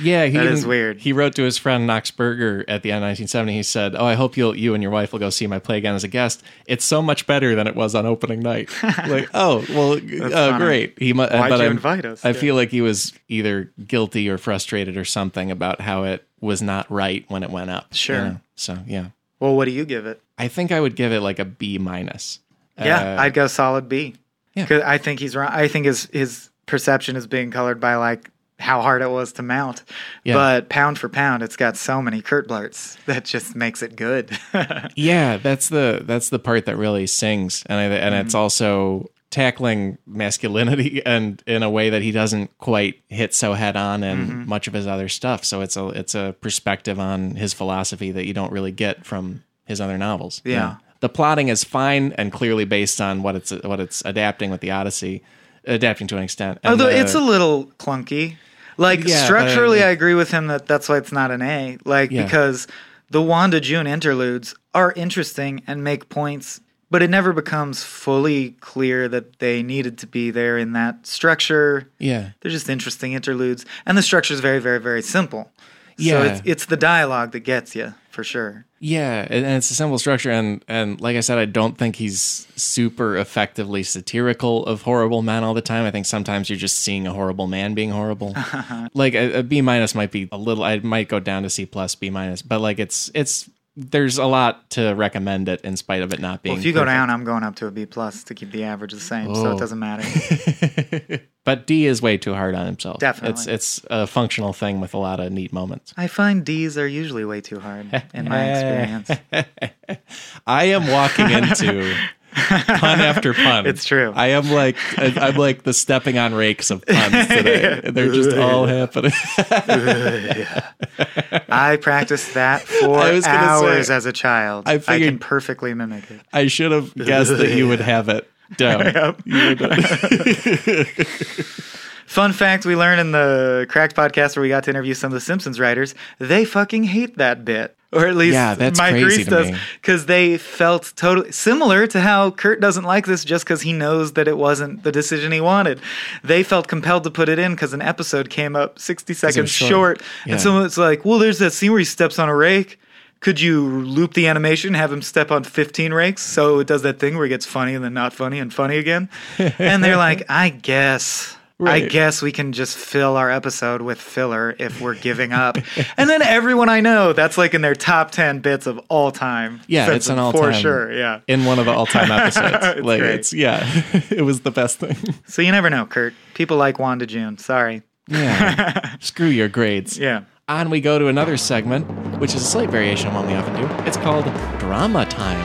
Yeah, he That even- is weird. He wrote to his friend Knox Burger at the end of 1970. He said, "Oh, I hope you'll you and your wife will go see my play again as a guest. It's so much better than it was on opening night." like, oh, well, uh, great. He mu- Why'd but you I'm- invite us? I Yeah. feel like he was either guilty or frustrated or something about how it was not right when it went up. you Sure. know? So yeah, Well, what do you give it? I think I would give it like a B minus. Yeah, Uh, I'd go solid B. Yeah. I think he's wrong. I think his his perception is being colored by like how hard it was to mount. Yeah. But pound for pound, it's got so many Kurt blurts that just makes it good. Yeah, that's the that's the part that really sings, and I, and it's Mm-hmm. also tackling masculinity and in a way that he doesn't quite hit so head on in Mm-hmm. much of his other stuff. So it's a it's a perspective on his philosophy that you don't really get from his other novels. Yeah. The plotting is fine and clearly based on what it's what it's adapting with the Odyssey, adapting to an extent. And Although the- it's a little clunky. Like Yeah, structurally, but- I agree with him that that's why it's not an A. Like Yeah. because the Wanda June interludes are interesting and make points, but it never becomes fully clear that they needed to be there in that structure. yeah. They're just interesting interludes, and the structure is very, very, very simple. So Yeah. it's, it's the dialogue that gets you for sure. Yeah, and and it's a simple structure, and and like I said, I don't think he's super effectively satirical of horrible men all the time. I think sometimes you're just seeing a horrible man being horrible. like a, a B minus might be a little. I might go down to C plus, B minus, but like it's it's there's a lot to recommend it in spite of it not being. Well, if you go down, I'm going up to a B plus to keep the average the same, so Oh. it doesn't matter. but D is way too hard on himself. Definitely. it's it's a functional thing with a lot of neat moments. I find D's are usually way too hard in my experience. I am walking into pun after pun. It's true. I am like I'm like the stepping on rakes of puns today. They're just all happening. I practiced that for hours say, as a child. I I, can perfectly mimic it. I should have guessed that you would have it down. You would- Fun fact we learned in the Cracked podcast where we got to interview some of the Simpsons writers, they fucking hate that bit. Or at least Yeah, that's Mike Reiss does. Because they felt totally similar to how Kurt doesn't like this just because he knows that it wasn't the decision he wanted. They felt compelled to put it in because an episode came up 60 seconds short. short. Yeah. And someone's like, well, there's that scene where he steps on a rake. Could you loop the animation, have him step on 15 rakes so it does that thing where it gets funny and then not funny and funny again? and they're like, I guess. I guess we can just fill our episode with filler if we're giving up. and then everyone I know, that's like in their top 10 bits of all time. Yeah, it's an all time. For sure, yeah. in one of the all time episodes. It's like great. it's yeah, it was the best thing. So you never know, Kurt. People like Wanda June. Sorry. Yeah, screw your grades. Yeah. On we go to another segment, which is a slight variation on one we often do. It's called Drama Time.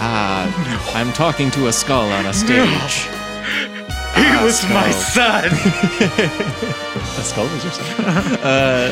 Ah, I'm talking to a skull on a stage. He Ah, was my son. A skull is your son. uh,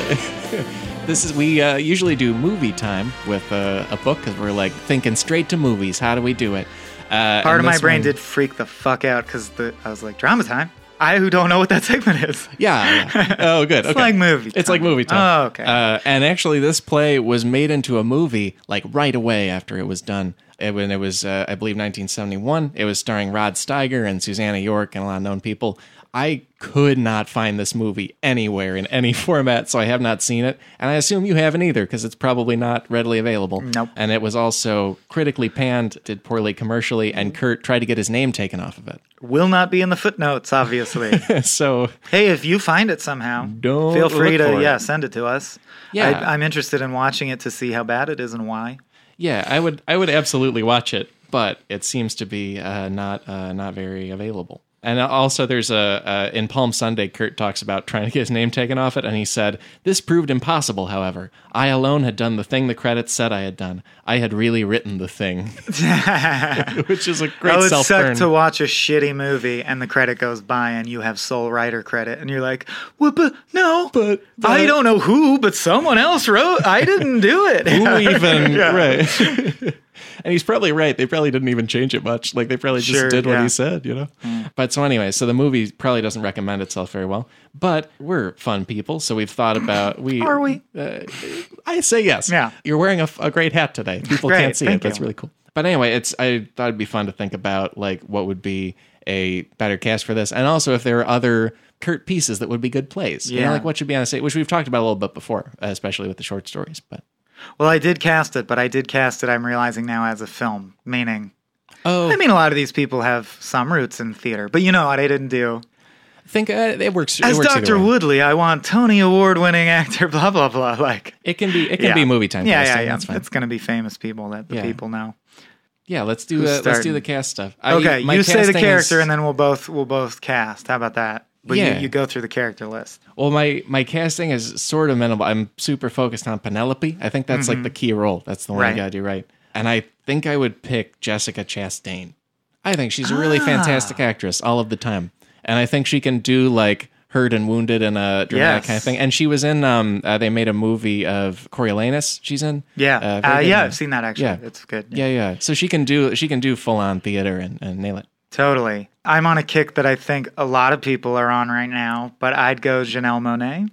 this is we uh, usually do movie time with uh, a book because we're like thinking straight to movies. How do we do it? Uh, Part of my brain one- did freak the fuck out because I was like, drama time? I who don't know what that segment is. Yeah. yeah. Oh, good. It's okay. like movie. It's like movie time. Oh, okay. Uh, and actually, this play was made into a movie like right away after it was done. It, when it was, uh, I believe, 1971. It was starring Rod Steiger and Susannah York and a lot of known people. I could not find this movie anywhere in any format, so I have not seen it. And I assume you haven't either because it's probably not readily available. Nope. And it was also critically panned, did poorly commercially, and Kurt tried to get his name taken off of it. Will not be in the footnotes, obviously. so hey, if you find it somehow, Don't feel free to it. yeah send it to us. Yeah. I, I'm interested in watching it to see how bad it is and why. Yeah, I would I would absolutely watch it, but it seems to be uh, not uh, not very available. And also, there's a uh, in Palm Sunday. Kurt talks about trying to get his name taken off it, and he said this proved impossible. However, I alone had done the thing the credits said I had done. I had really written the thing, which is a great Oh, it sucked to watch a shitty movie and the credit goes by and you have sole writer credit and you're like, well, but no, But- but- I don't know who, but someone else wrote. I didn't do it. Who even Yeah. right? And he's probably right. They probably didn't even change it much. Like they probably just Sure, did what yeah. he said, you know. But so anyway, so the movie probably doesn't recommend itself very well. But we're fun people, so we've thought about we Are we? Uh, I say yes. Yeah. you're wearing a, a great hat today. People Great, can't see it. thank That's really cool. But anyway, it's I thought it'd be fun to think about like what would be a better cast for this, and also if there are other Kurt pieces that would be good plays. You know, Yeah. like what should be on a stage, which we've talked about a little bit before, especially with the short stories. But Well, I did cast it, but I did cast it, I'm realizing now, as a film, meaning. oh, I mean, a lot of these people have some roots in theater, but you know what I didn't do? I think uh, it works. As it works Dr. Woodley, I want Tony Award winning actor, blah, blah, blah. Like, It can be it can yeah. be movie time. Yeah, casting, yeah, yeah. That's fine. It's going to be famous people that the Yeah. people know. yeah, let's do uh, let's do the cast stuff. I- Okay, you say the character, is- and then we'll both we'll both cast. How about that? But Yeah. you, you go through the character list. well, my my casting is sort of minimal. I'm super focused on Penelope. I think that's like the key role. That's the one Mm-hmm. Right. you gotta do right. And I think I would pick Jessica Chastain. I think she's a really Ah. fantastic actress all of the time, and I think she can do like hurt and wounded and a dramatic Yes. kind of thing. And she was in. Um, uh, they made a movie of Coriolanus. She's in. Yeah, Uh, uh, yeah. I've seen that actually. Yeah. It's good. Yeah, yeah. So she can do she can do full on theater and, and nail it. Totally. I'm on a kick that I think a lot of people are on right now, but I'd go Janelle Monáe.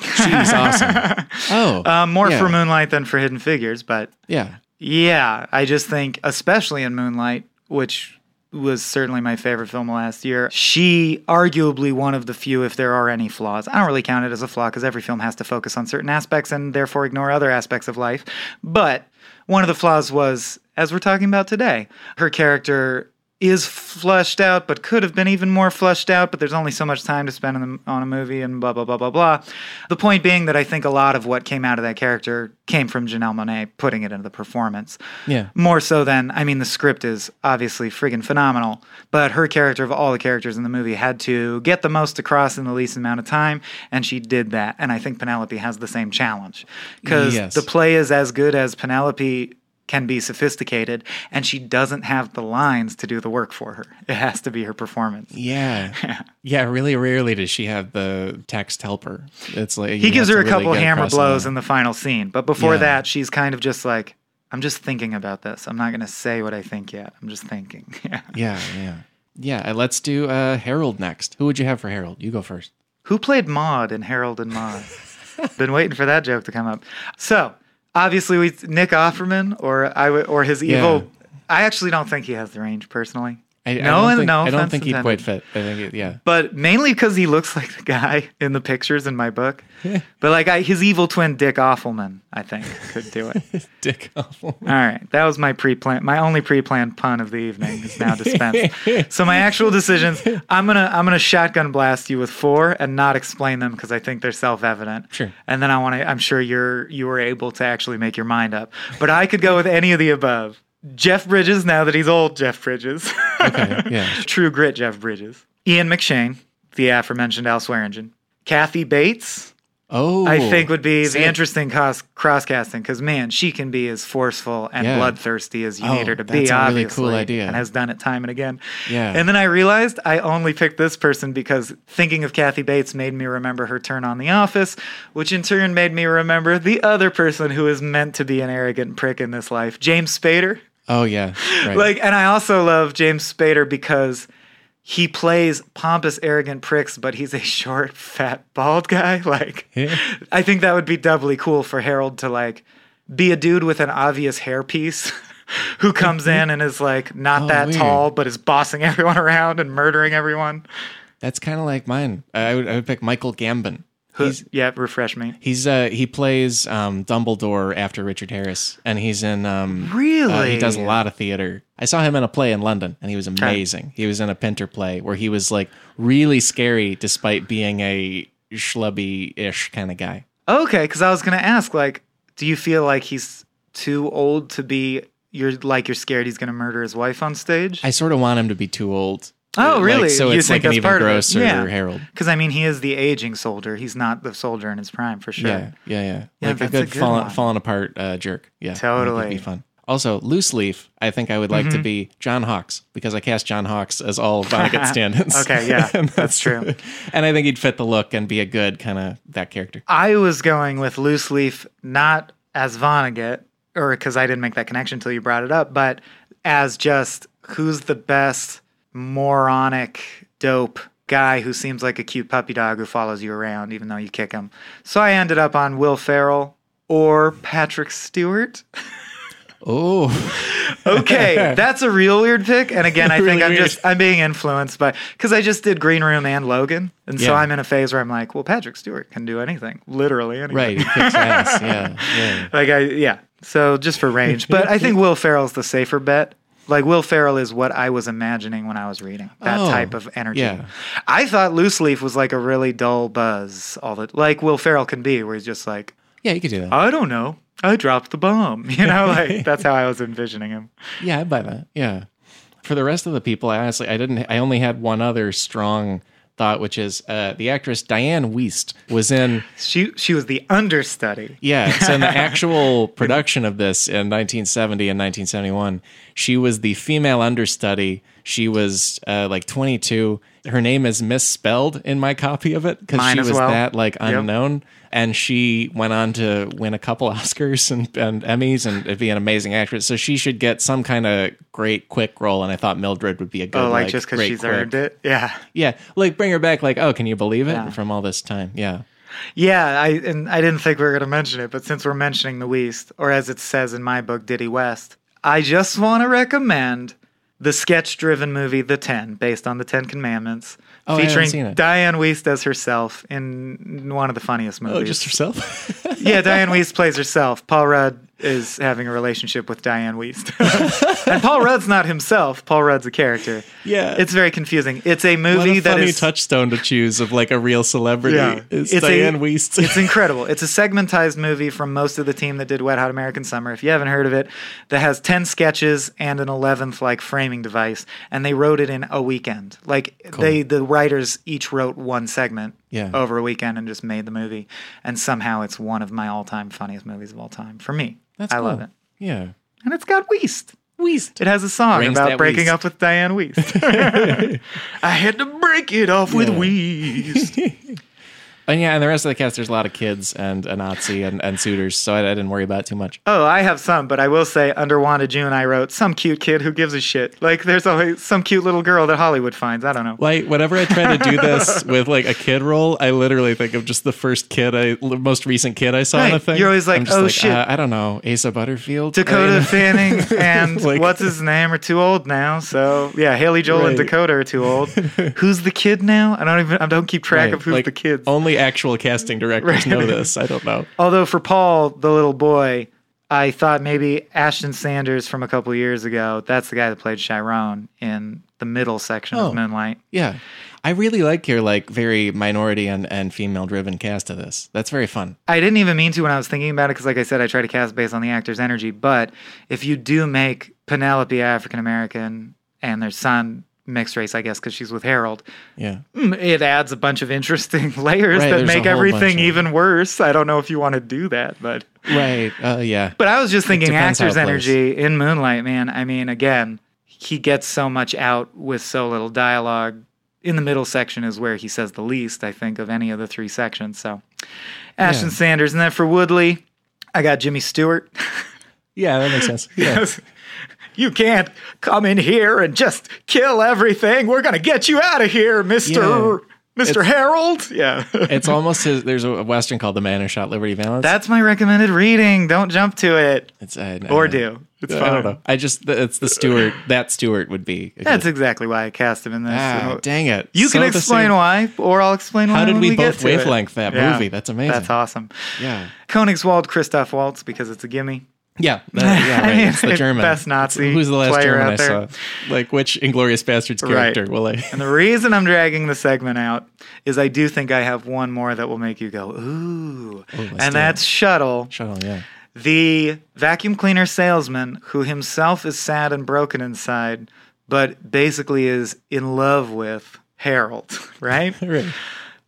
She's awesome. Oh, Um, more Yeah. for Moonlight than for Hidden Figures, but yeah. yeah, I just think, especially in Moonlight, which was certainly my favorite film last year, she arguably one of the few, if there are any flaws. I don't really count it as a flaw because every film has to focus on certain aspects and therefore ignore other aspects of life. But one of the flaws was, as we're talking about today, her character is fleshed out, but could have been even more fleshed out. But there's only so much time to spend on, the, on a movie, and blah blah blah blah blah. The point being that I think a lot of what came out of that character came from Janelle Monáe putting it into the performance. Yeah. More so than I mean, the script is obviously friggin' phenomenal, but her character of all the characters in the movie had to get the most across in the least amount of time, and she did that. And I think Penelope has the same challenge because Yes. the play is as good as Penelope can be sophisticated, and she doesn't have the lines to do the work for her. It has to be her performance. Yeah. yeah, really rarely does she have the text helper. It's like He gives her a really couple hammer blows in the final scene, but before Yeah. that, she's kind of just like, I'm just thinking about this. I'm not going to say what I think yet. I'm just thinking. Yeah. Yeah, yeah. Yeah, uh, let's do uh, Harold next. Who would you have for Harold? You go first. Who played Maud in Harold and Maude? Been waiting for that joke to come up. So obviously, we Nick Offerman or I or his evil. I actually don't think he has the range personally. I, I No, don't think, no I don't think he'd quite fit. I think, it, yeah. but mainly because he looks like the guy in the pictures in my book. but like I, his evil twin, Dick Offelman, I think could do it. Dick Awful. All right, that was my pre-planned, my only pre-planned pun of the evening is now dispensed. so my actual decisions, I'm gonna I'm gonna shotgun blast you with four and not explain them because I think they're self-evident. Sure. And then I want to, I'm sure you're you were able to actually make your mind up. But I could go with any of the above. Jeff Bridges, now that he's old, Jeff Bridges. Okay, yeah. True grit, Jeff Bridges. Ian McShane, the aforementioned Al Swearingen. Kathy Bates, Oh, I think would be sick. the interesting cross casting because man, she can be as forceful and Yeah. bloodthirsty as you Oh, need her oh, to be. that's a really obviously, cool idea. and has done it time and again. Yeah. And then I realized I only picked this person because thinking of Kathy Bates made me remember her turn on The Office, which in turn made me remember the other person who is meant to be an arrogant prick in this life, James Spader. Oh yeah, right. Like, and I also love James Spader because he plays pompous, arrogant pricks, but he's a short, fat, bald guy. Like, Yeah. I think that would be doubly cool for Harold to like be a dude with an obvious hairpiece who comes mm-hmm. in and is like not Oh, that weird. tall, but is bossing everyone around and murdering everyone. That's kind of like mine. I would, I would pick Michael Gambon. He's, yeah, refresh me. He's uh he plays um Dumbledore after Richard Harris, and he's in um Really? uh, he does a lot of theater. I saw him in a play in London, and he was amazing. He was in a Pinter play where he was like really scary despite being a schlubby ish kind of guy. Okay, because I was gonna ask, like, do you feel like he's too old to be? You're like you're scared he's gonna murder his wife on stage. I sort of want him to be too old. Oh, Like, really? so You it's think like an that's even part of it? grosser Yeah. Harold. Because I mean, he is the aging soldier. He's not the soldier in his prime for sure. Yeah, yeah, yeah. Yeah, like a that's a good, good fallen, fallen apart uh, jerk. Yeah, Totally. be fun. Also, loose leaf. I think I would like Mm-hmm. to be John Hawkes because I cast John Hawkes as all Vonnegut stand-ins. Okay, yeah, And that's true. And I think he'd fit the look and be a good kind of that character. I was going with loose leaf, not as Vonnegut, or because I didn't make that connection until you brought it up, but as just who's the best moronic dope guy who seems like a cute puppy dog who follows you around even though you kick him. So I ended up on Will Ferrell or Patrick Stewart. Oh, Okay, that's a real weird pick. And again, I think Really I'm weird. just I'm being influenced by because I just did Green Room and Logan, and so I'm in a phase where I'm like, well, Patrick Stewart can do anything, literally anything. right. Yeah, yeah. Like I yeah. So just for range, but I think Will Ferrell's the safer bet. Like Will Ferrell is what I was imagining when I was reading that Oh, type of energy. yeah. I thought Loose Leaf was like a really dull buzz, all the like Will Ferrell can be, where he's just like, Yeah, you could do that. I don't know, I dropped the bomb. You know, like that's how I was envisioning him. Yeah, I buy that. Yeah. For the rest of the people, I honestly I didn't I only had one other strong thought, which is uh, the actress Dianne Wiest was in She she was the understudy. Yeah, so in the actual production of this in 1970 and 1971, she was the female understudy. She was uh, like 22. Her name is misspelled in my copy of it because she was well. that like unknown. And she went on to win a couple Oscars and, and Emmys and be an amazing actress. So she should get some kind of great quick role. And I thought Mildred would be a good. Oh, like, like just because she's quick. earned it. Yeah. Yeah, like bring her back. Like, oh, can you believe it? Yeah. From all this time, yeah. Yeah, I and I didn't think we were going to mention it, but since we're mentioning the West, or as it says in my book, Diddy West, I just want to recommend the sketch-driven movie The Ten, based on the Ten Commandments, Oh, featuring. Dianne Wiest as herself in one of the funniest movies. Oh, just herself. yeah, Dianne Wiest plays herself. Paul Rudd is having a relationship with Dianne Wiest, and Paul Rudd's not himself. Paul Rudd's a character. Yeah. it's very confusing. It's a what movie a that funny is touchstone to choose of like a real celebrity. Yeah. It's, It's a- Dianne Wiest. it's incredible. It's a segmentized movie from most of the team that did Wet Hot American Summer. If you haven't heard of it, that has 10 sketches and an 11th like framing device and they wrote it in a weekend. Like they the writers each wrote one segment Yeah. over a weekend and just made the movie and somehow it's one of my all-time funniest movies of all time for me. That's I cool. love it. Yeah. And it's got Weast. Wiest. It has a song Brings about breaking Weast. up with Diane Weast. I had to break it off with Yeah. Weast. And yeah, and the rest of the cast, there's a lot of kids and a Nazi and, and suitors, so I, I didn't worry about it too much. Oh, I have some, but I will say under Wanda June, I wrote some cute kid who gives a shit. Like there's always some cute little girl that Hollywood finds. I don't know. Like whenever I try to do this with like a kid role, I literally think of just the first kid, I most recent kid I saw in the a thing. You're always like, I'm just "Oh, shit." uh, I don't know, Asa Butterfield, Dakota I- Fanning and Like- what's his name are too old now. So yeah, Haley Joel and Dakota are too old. Who's the kid now? I don't even. I don't keep track Right, of who's like, the kids. Only actual casting directors know this. I don't know. Although for Paul, the little boy, I thought maybe Ashton Sanders from a couple years ago. That's the guy that played Chiron in the middle section Oh. of Moonlight. Yeah. I really like your like very minority and, and female driven cast of this. That's very fun. I didn't even mean to when I was thinking about it because, like I said, I try to cast based on the actor's energy. But if you do make Penelope African American and their son mixed race, I guess, because she's with Harold, Yeah. mm, it adds a bunch of interesting layers Right, that make everything even worse. I don't know if you want to do that, but Right. Uh, yeah. but I was just thinking actor's energy in Moonlight, man. I mean, again, he gets so much out with so little dialogue. In the middle section is where he says the least, I think, of any of the three sections. So, Ashton Yeah. Sanders, and then for Woodley, I got Jimmy Stewart. Yeah, that makes sense. Yeah. You can't come in here and just kill everything. We're gonna get you out of here, Mister Yeah. Mister Harold. Yeah, It's almost his, there's a western called The Man Who Shot Liberty Valance. that's my recommended reading. Don't jump to it, it's, uh, or uh, do. It's I fine. don't know. I just it's the Stewart. That Stewart would be. That's good- exactly why I cast him in this. ah, dang it. You So can explain why, or I'll explain why. How did we we both to wavelength that Yeah. movie? That's amazing. That's awesome. Yeah. Koenigswald Christoph Waltz because it's a gimme. Yeah, that- yeah, I right. mean, It's the German. best Nazi Who's the last German I saw? Like which Inglourious Basterds Right. character will I? And the reason I'm dragging the segment out is I do think I have one more that will make you go, ooh. and that's Shuttle, Shuttle, yeah. the vacuum cleaner salesman who himself is sad and broken inside, but basically is in love with Harold, right? Right.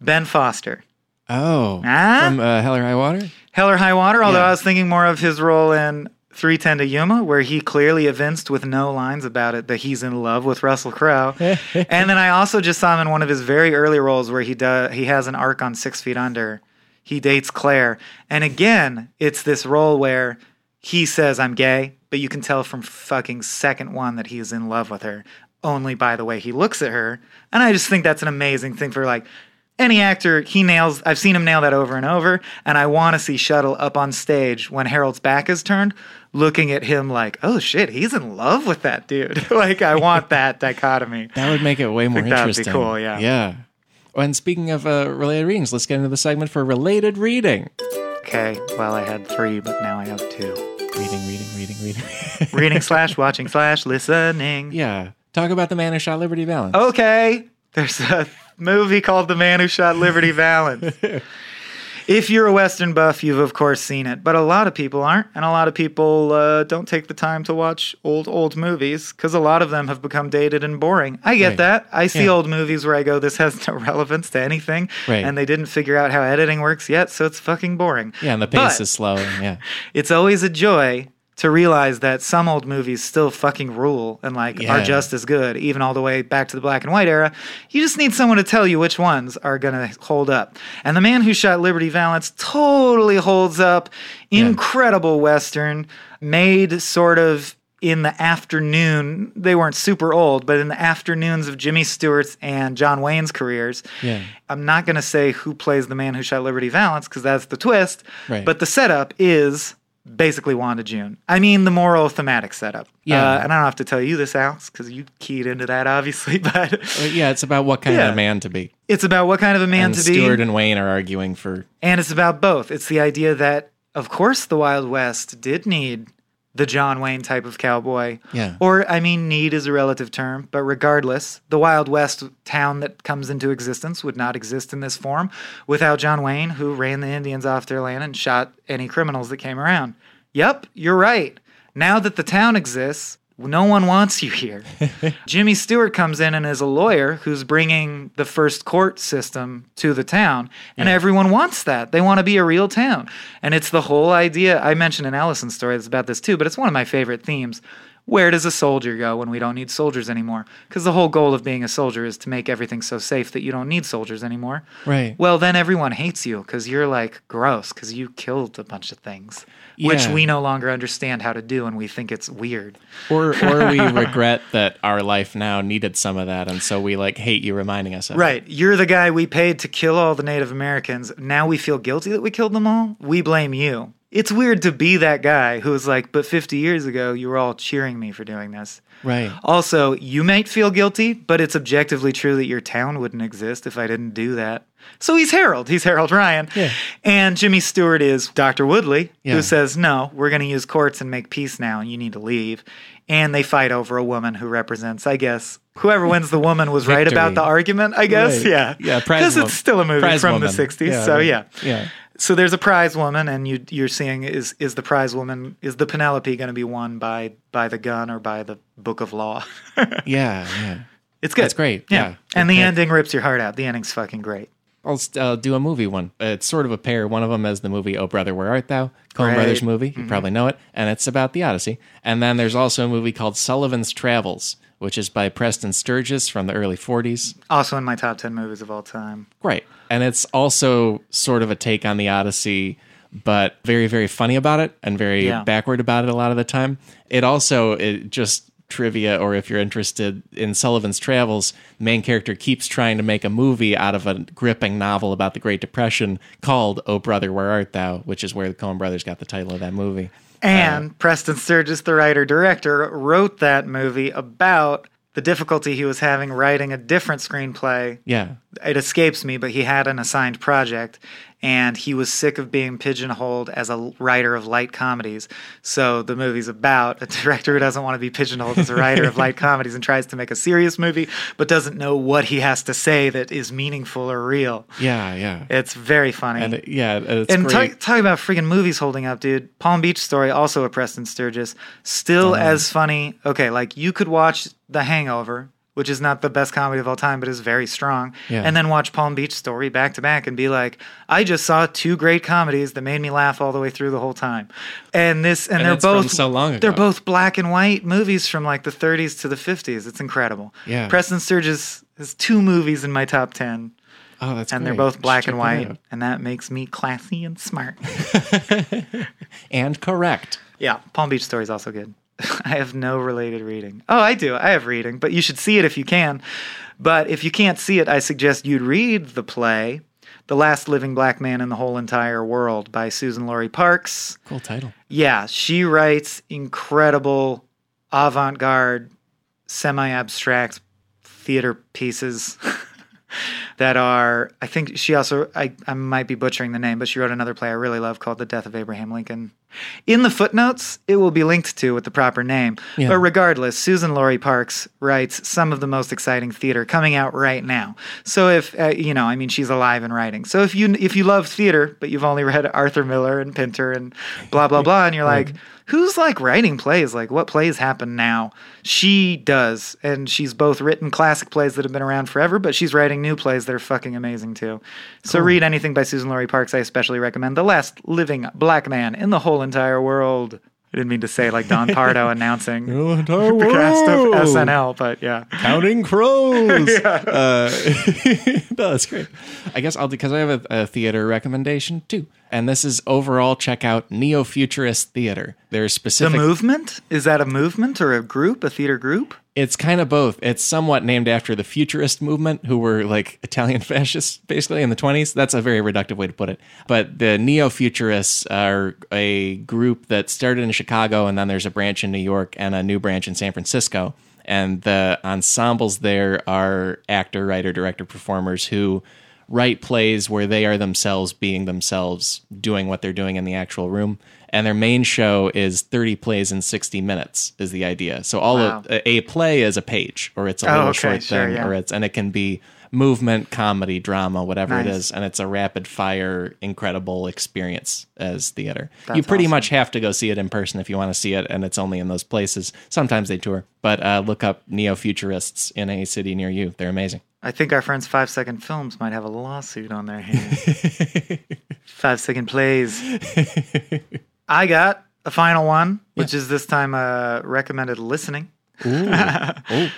ben Foster. Oh, Ah? from uh, Hell or High Water. Hell or High Water, although Yeah. I was thinking more of his role in 3:10 to Yuma, where he clearly evinced with no lines about it that he's in love with Russell Crowe. and then I also just saw him in one of his very early roles where he does he has an arc on Six Feet Under. He dates Claire, and again, it's this role where he says I'm gay, but you can tell from fucking second one that he is in love with her only by the way he looks at her. And I just think that's an amazing thing for like any actor, he nails. I've seen him nail that over and over, and I want to see Shuttle up on stage when Harold's back is turned, looking at him like, "Oh shit, he's in love with that dude." like, I want that dichotomy. That would make it way more think that'd be interesting. cool, yeah. Yeah. And speaking of uh, related readings, let's get into the segment for related reading. Okay, well, I had three, but now I have two. Reading, reading, reading, reading. Reading slash watching slash listening. yeah. Talk about the man who shot Liberty Valance. Okay, there's a movie called The Man Who Shot Liberty Valance. If you're a Western buff, you've of course seen it, but a lot of people aren't, and a lot of people uh, don't take the time to watch old, old movies because a lot of them have become dated and boring. I get Right. that. I see Yeah. old movies where I go, this has no relevance to anything, Right. and they didn't figure out how editing works yet, so it's fucking boring. Yeah, and the pace But is slow. And yeah. It's always a joy to realize that some old movies still fucking rule and like are just as good, even all the way back to the black and white era. You just need someone to tell you which ones are gonna hold up. And the man who shot Liberty Valance totally holds up. Incredible western, made sort of in the afternoon. They weren't super old, but in the afternoons of Jimmy Stewart's and John Wayne's careers. Yeah. I'm not going to say who plays the man who shot Liberty Valance because that's the twist. Right. But the setup is basically Wanda June. I mean, the moral thematic setup. Yeah. Uh, and I don't have to tell you this, Alex, because you keyed into that, obviously. But yeah, it's about what kind Yeah. of a man to be. it's about what kind of a man and to Stewart be. and Wayne are arguing for And it's about both. It's the idea that, of course, the Wild West did need the John Wayne type of cowboy. Yeah. Or, I mean, need is a relative term, but regardless, the Wild West town that comes into existence would not exist in this form without John Wayne, who ran the Indians off their land and shot any criminals that came around. Yep, you're right. Now that the town exists, no one wants you here. Jimmy Stewart comes in and is a lawyer who's bringing the first court system to the town, and everyone wants that. They want to be a real town. And it's the whole idea. I mentioned an Ellison story that's about this too, but it's one of my favorite themes. Where does a soldier go when we don't need soldiers anymore? Because the whole goal of being a soldier is to make everything so safe that you don't need soldiers anymore. Right. Well, then everyone hates you because you're like gross because you killed a bunch of things, which we no longer understand how to do and we think it's weird. or or we regret that our life now needed some of that, and so we like hate you reminding us of it. Right. You're the guy we paid to kill all the Native Americans. Now we feel guilty that we killed them all. We blame you. It's weird to be that guy who was like, but 50 years ago, you were all cheering me for doing this. Right. Also, you might feel guilty, but it's objectively true that your town wouldn't exist if I didn't do that. So he's Harold. He's Harold Ryan. Yeah. And Jimmy Stewart is Dr. Woodley, Yeah. who says, no, we're going to use courts and make peace now, and you need to leave. And they fight over a woman who represents, I guess, whoever wins the woman was right about the argument, I guess. Right. Yeah. Yeah, Because it's still a movie prize from woman. the 60s. Yeah, so, right. yeah. Yeah. So there's a prize woman, and you, you're seeing is is the prize woman is the Penelope going to be won by by the gun or by the book of law? Yeah. Yeah. It's good. That's great. Yeah. Yeah. And the ending rips your heart out. The ending's fucking great. I'll uh, do a movie one. It's sort of a pair. One of them is the movie Oh Brother, Where Art Thou? Coen Right. Brothers movie. Mm-hmm. You probably know it. And it's about the Odyssey. And then there's also a movie called Sullivan's Travels, which is by Preston Sturges from the early 40s. Also in my top 10 movies of all time. Great. And it's also sort of a take on the Odyssey, but very, very funny about it and very Yeah. backward about it a lot of the time. It also, it just trivia, or if you're interested in Sullivan's Travels, the main character keeps trying to make a movie out of a gripping novel about the Great Depression called Oh Brother, Where Art Thou, which is where the Coen brothers got the title of that movie. And Preston Sturges, the writer director, wrote that movie about the difficulty he was having writing a different screenplay. Yeah. It escapes me, but he had an assigned project and he was sick of being pigeonholed as a writer of light comedies. So the movie's about a director who doesn't want to be pigeonholed as a writer of light comedies and tries to make a serious movie, but doesn't know what he has to say that is meaningful or real. Yeah. Yeah. It's very funny. And it- yeah, it's and great. talk, talk about freaking movies holding up, dude. Palm Beach Story, also a Preston Sturges, still as funny. Okay, like you could watch The Hangover, which is not the best comedy of all time, but is very strong, Yeah. and then watch Palm Beach Story back to back and be like, I just saw two great comedies that made me laugh all the way through the whole time. And this, and, And they're both so long They're both black and white movies from like the 30s to the 50s. It's incredible. Yeah. Preston Sturges has two movies in my top ten. oh, that's And they're both black check and white, and that makes me classy and smart. And correct. Yeah, Palm Beach Story is also good. I have no related reading. Oh, I do. I have reading, but you should see it if you can. But if you can't see it, I suggest you'd read the play, The Last Living Black Man in the Whole Entire World by Suzan-Lori Parks. Cool title. Yeah, she writes incredible avant garde, semi abstract theater pieces that are, I think she also, I, I might be butchering the name, but she wrote another play I really love called The Death of Abraham Lincoln. In the footnotes, it will be linked to with the proper name. Yeah. But regardless, Suzan-Lori Parks writes some of the most exciting theater coming out right now. So if uh, you know, I mean, she's alive and writing. So if you if you love theater, but you've only read Arthur Miller and Pinter and blah blah blah, and you're like, who's like writing plays? Like what plays happen now? She does, and she's both written classic plays that have been around forever, but she's writing new plays that are fucking amazing too. So read anything by Suzan-Lori Parks. I especially recommend The Last Living Black Man in the Whole Entire World. I didn't mean to say like Don Pardo announcing the The cast of. SNL, but yeah. Counting crows. uh, no, that's great. I guess I'll because I have a, a theater recommendation too, and this is overall check out Neo Futurist Theater. There's The specific. movement? Is that a movement or a group, a theater group? It's kind of both. It's somewhat named after the futurist movement, who were like Italian fascists, basically in the 20s. That's a very reductive way to put it. But the neo futurists are a group that started in Chicago, and then there's a branch in New York and a new branch in San Francisco. And the ensembles there are actor, writer, director, performers who write plays where they are themselves being themselves, doing what they're doing in the actual room. And their main show is 30 plays in 60 minutes, is the idea. So all Wow. of a, a play is a page, or it's a Oh, little okay, short sure, thing, yeah. or it's and it can be movement, comedy, drama, whatever it Nice. is, and it's a rapid fire, incredible experience as theater. you pretty awesome. much have to go see it in person if you want to see it, and it's only in those places. Sometimes they tour, but uh, look up neo futurists in a city near you. They're amazing. I think our friends Five Second Films might have a lawsuit on their hands. Five Second Plays. I got a final one, which is this time uh, recommended listening. Ooh.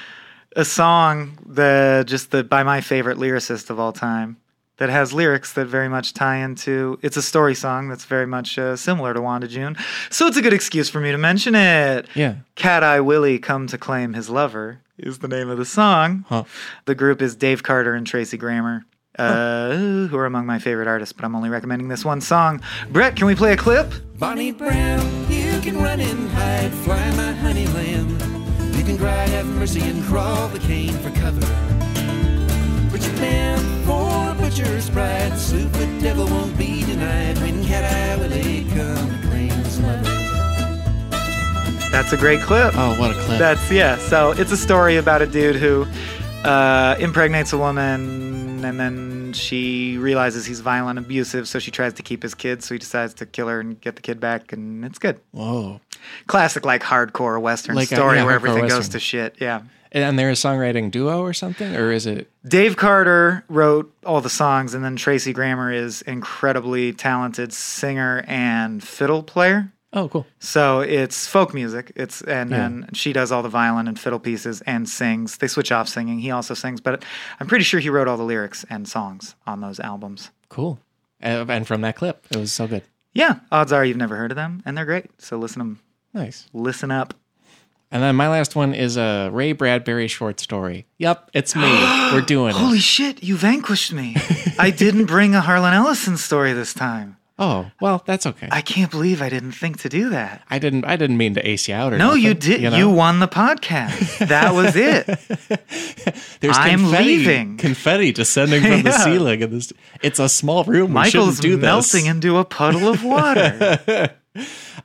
A song that just the by my favorite lyricist of all time that has lyrics that very much tie into. It's a story song that's very much uh, similar to Wanda June, so it's a good excuse for me to mention it. Yeah. Cat Eye Willie Come to Claim His Lover is the name of the song. Huh. The group is Dave Carter and Tracy Grammer, uh, who are among my favorite artists, but I'm only recommending this one song. Brett, can we play a clip? Bonnie Brown, you can run and hide, fly my honey lamb. You can cry, have mercy, and crawl the cane for cover. But your man for butcher's pride, Slewfoot devil won't be denied when Cat Eye Willie come to claim his lover. That's a great clip. Oh, what a clip. That's yeah. So it's a story about a dude who uh, impregnates a woman, and then she realizes he's violent, abusive. So she tries to keep his kid. So he decides to kill her and get the kid back, and it's good. Whoa. Classic, like hardcore western Like a- story yeah, where everything goes to shit. Yeah. And they're a songwriting duo or something, or is it? Dave Carter wrote all the songs, and then Tracy Grammer is incredibly talented singer and fiddle player. Oh, cool. So it's folk music. It's and Yeah. then she does all the violin and fiddle pieces and sings. They switch off singing. He also sings, but I'm pretty sure he wrote all the lyrics and songs on those albums. Cool. And from that clip, it was so good. Yeah, odds are you've never heard of them, and they're great. So listen to them, Nice. listen up. And then my last one is a Ray Bradbury short story. Yep, it's me. We're doing Holy it. shit, you vanquished me. I didn't bring a Harlan Ellison story this time. Oh, well, that's okay. I, can't believe I didn't think to do that. I didn't. I didn't mean to ace you out or No, nothing, you did. You, know? won the podcast. That was it. There's I'm confetti, leaving. Confetti descending from the ceiling, and this. It's a small room. we Michael's this. melting into a puddle of water.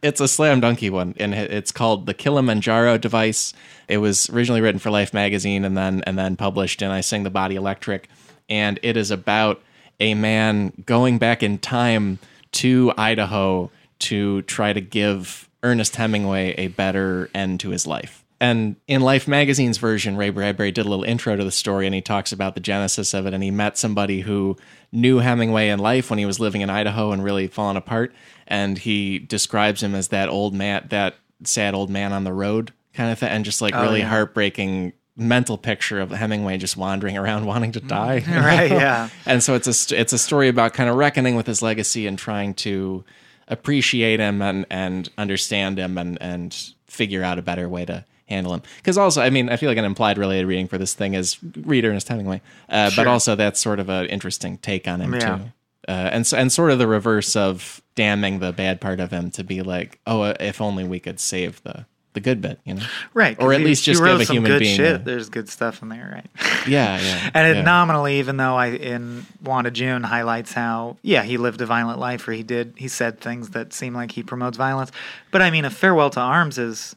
It's a slam dunky one, and it's called the Kilimanjaro device. It was originally written for Life magazine, and then and then published in I Sing the Body Electric, and it is about a man going back in time to Idaho to try to give Ernest Hemingway a better end to his life. And in Life magazine's version, Ray Bradbury did a little intro to the story and he talks about the genesis of it. And he met somebody who knew Hemingway in life when he was living in Idaho and really falling apart. And he describes him as that old man, that sad old man on the road kind of thing. And just like oh, really yeah. heartbreaking mental picture of Hemingway just wandering around wanting to die. you right, know? yeah. And so it's a it's a story about kind of reckoning with his legacy and trying to appreciate him and and understand him and and figure out a better way to handle him. Because also, I mean, I feel like an implied related reading for this thing is read Ernest Hemingway, uh, Sure. but also that's sort of an interesting take on him Yeah. too. Uh, and and sort of the reverse of damning the bad part of him to be like, oh, if only we could save the the good bit, you know? Right. Or at least just give a human being shit. a- There's good stuff in there, right? Yeah, yeah. And it yeah. nominally, even though I in Wanda June highlights how yeah he lived a violent life, or he did he said things that seem like he promotes violence. But I mean, a farewell to arms is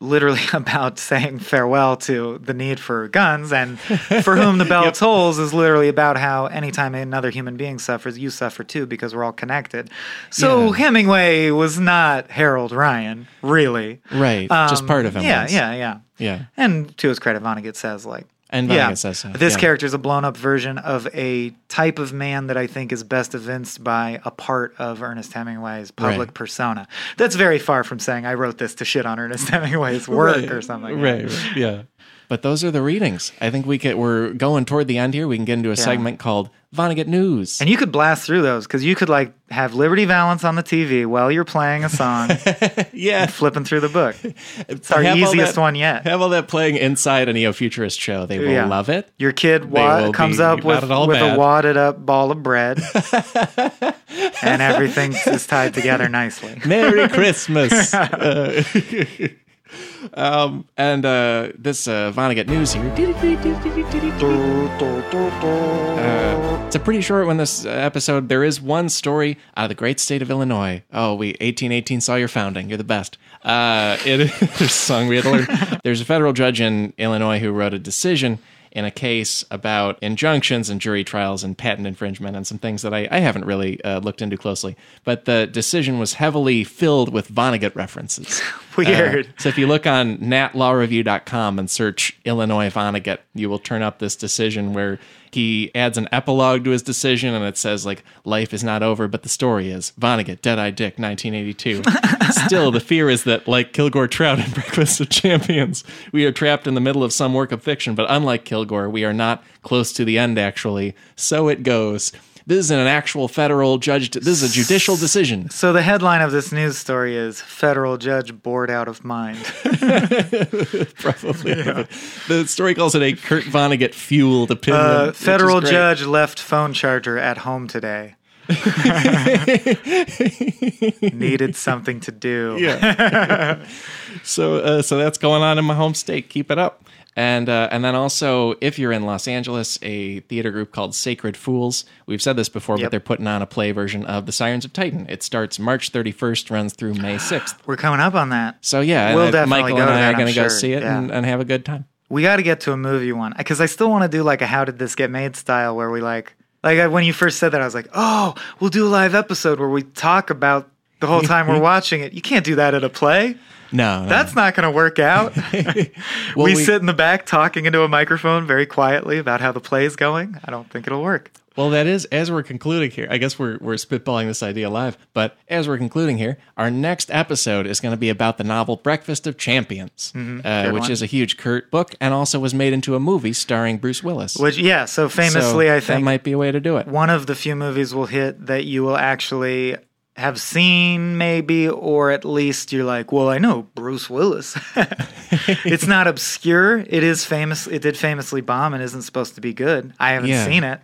literally about saying farewell to the need for guns, and for whom the bell tolls is literally about how anytime another human being suffers, you suffer too because we're all connected. So Yeah. Hemingway was not Harold Ryan, really. right, just Um, part of him. Yeah, was. yeah, yeah. yeah. And to his credit, Vonnegut says like And yeah, so. Uh, this yeah. character is a blown up version of a type of man that I think is best evinced by a part of Ernest Hemingway's public Right. persona. That's very far from saying I wrote this to shit on Ernest Hemingway's work Right, or something. Right, right, yeah. But those are the readings. I think we could. We're going toward the end here. We can get into a segment called Vonnegut News. And you could blast through those because you could like have Liberty Valance on the TV while you're playing a song, yeah, flipping through the book. It's our Have easiest that- one yet. Have all that playing inside a neo futurist show. They will Yeah. love it. Your kid wa- comes up with, with a wadded up ball of bread, and everything is tied together nicely. Merry Christmas. Uh, um, and uh, this uh, Vonnegut news here. Uh, it's a pretty short one. This uh, episode, there is one story out of the great state of Illinois. Oh, we 1818 saw your founding. You're the best. Uh, it a song we had to learn. There's a federal judge in Illinois who wrote a decision in a case about injunctions and jury trials and patent infringement and some things that I, I haven't really uh, looked into closely. But the decision was heavily filled with Vonnegut references. Weird. Uh, so if you look on natlawreview.com and search Illinois Vonnegut, you will turn up this decision where he adds an epilogue to his decision and it says like life is not over but the story is. Vonnegut Deadeye Dick 1982 still the fear is that like kilgore trout in breakfast of champions we are trapped in the middle of some work of fiction but unlike kilgore we are not close to the end actually. So it goes this isn't an actual federal judge this is a judicial decision So the headline of this news story is "Federal Judge Bored Out of Mind." probably the story calls it a kurt vonnegut fueled opinion Uh, federal judge left phone charger at home today. Needed something to do. Yeah. so uh, so that's going on in my home state. Keep it up. And uh, and then also, if you're in Los Angeles, a theater group called Sacred Fools. We've said this before, Yep. but they're putting on a play version of The Sirens of Titan. It starts March 31st, runs through May 6th. We're coming up on that. So yeah, We'll definitely Michael go and I that, are going to go see it Yeah. and, and have a good time. We got to get to a movie one because I still want to do like a "How did this get made?" style where we like, like when you first said that, I was like, "Oh, we'll do a live episode where we talk about the whole time we're watching it." You can't do that at a play. No, no. That's not going to work out. Well, we, we- sit in the back talking into a microphone very quietly about how the play is going. I don't think it'll work. Well, that is as we're concluding here. I guess we're we're spitballing this idea live, but as we're concluding here, our next episode is going to be about the novel Breakfast of Champions, uh, which one. is a huge Kurt book and also was made into a movie starring Bruce Willis. Which, yeah, so So famously, I think that might be a way to do it. one of the few movies will hit that you will actually have seen, maybe, or at least you're like, well, I know Bruce Willis. it's not obscure. It is famous. It did famously bomb and isn't supposed to be good. I haven't Yeah. seen it.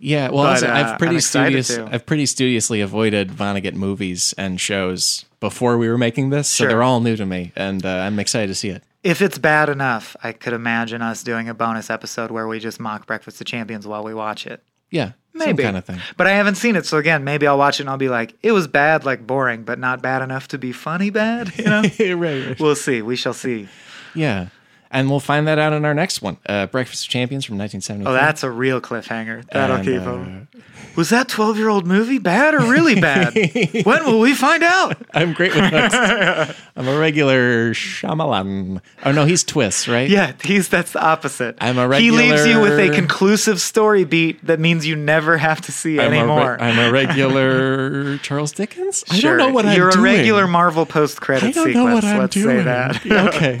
Yeah, well, But, also, uh, I've pretty I'm studious. to. I've pretty studiously avoided Vonnegut movies and shows before we were making this, so they're all new to me, and uh, I'm excited to see it. If it's bad enough, I could imagine us doing a bonus episode where we just mock Breakfast of Champions while we watch it. Yeah, Maybe. some kind of thing. But I haven't seen it, so again, maybe I'll watch it and I'll be like, it was bad, like boring, but not bad enough to be funny bad. You know? right, right. we'll see. We shall see. Yeah, and we'll find that out in our next one, uh, Breakfast of Champions from 1973. Oh, that's a real cliffhanger. That'll And, keep uh, them. Was that 12 year old movie bad or really bad? when will we find out? I'm great with those. I'm a regular Shyamalan. Oh no, he's twists, right? Yeah, he's that's the opposite. I'm a regular. He leaves you with a conclusive story beat that means you never have to see I'm a, re- anymore. I'm a regular Charles Dickens. I Sure. don't know what I'm doing. You're a regular Marvel post credit I don't sequence. know what I'm let's doing. say that. Okay.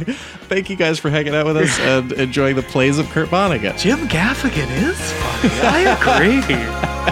Thank you guys for hanging out with us and enjoying the plays of Kurt Vonnegut. Jim Gaffigan is funny. I agree.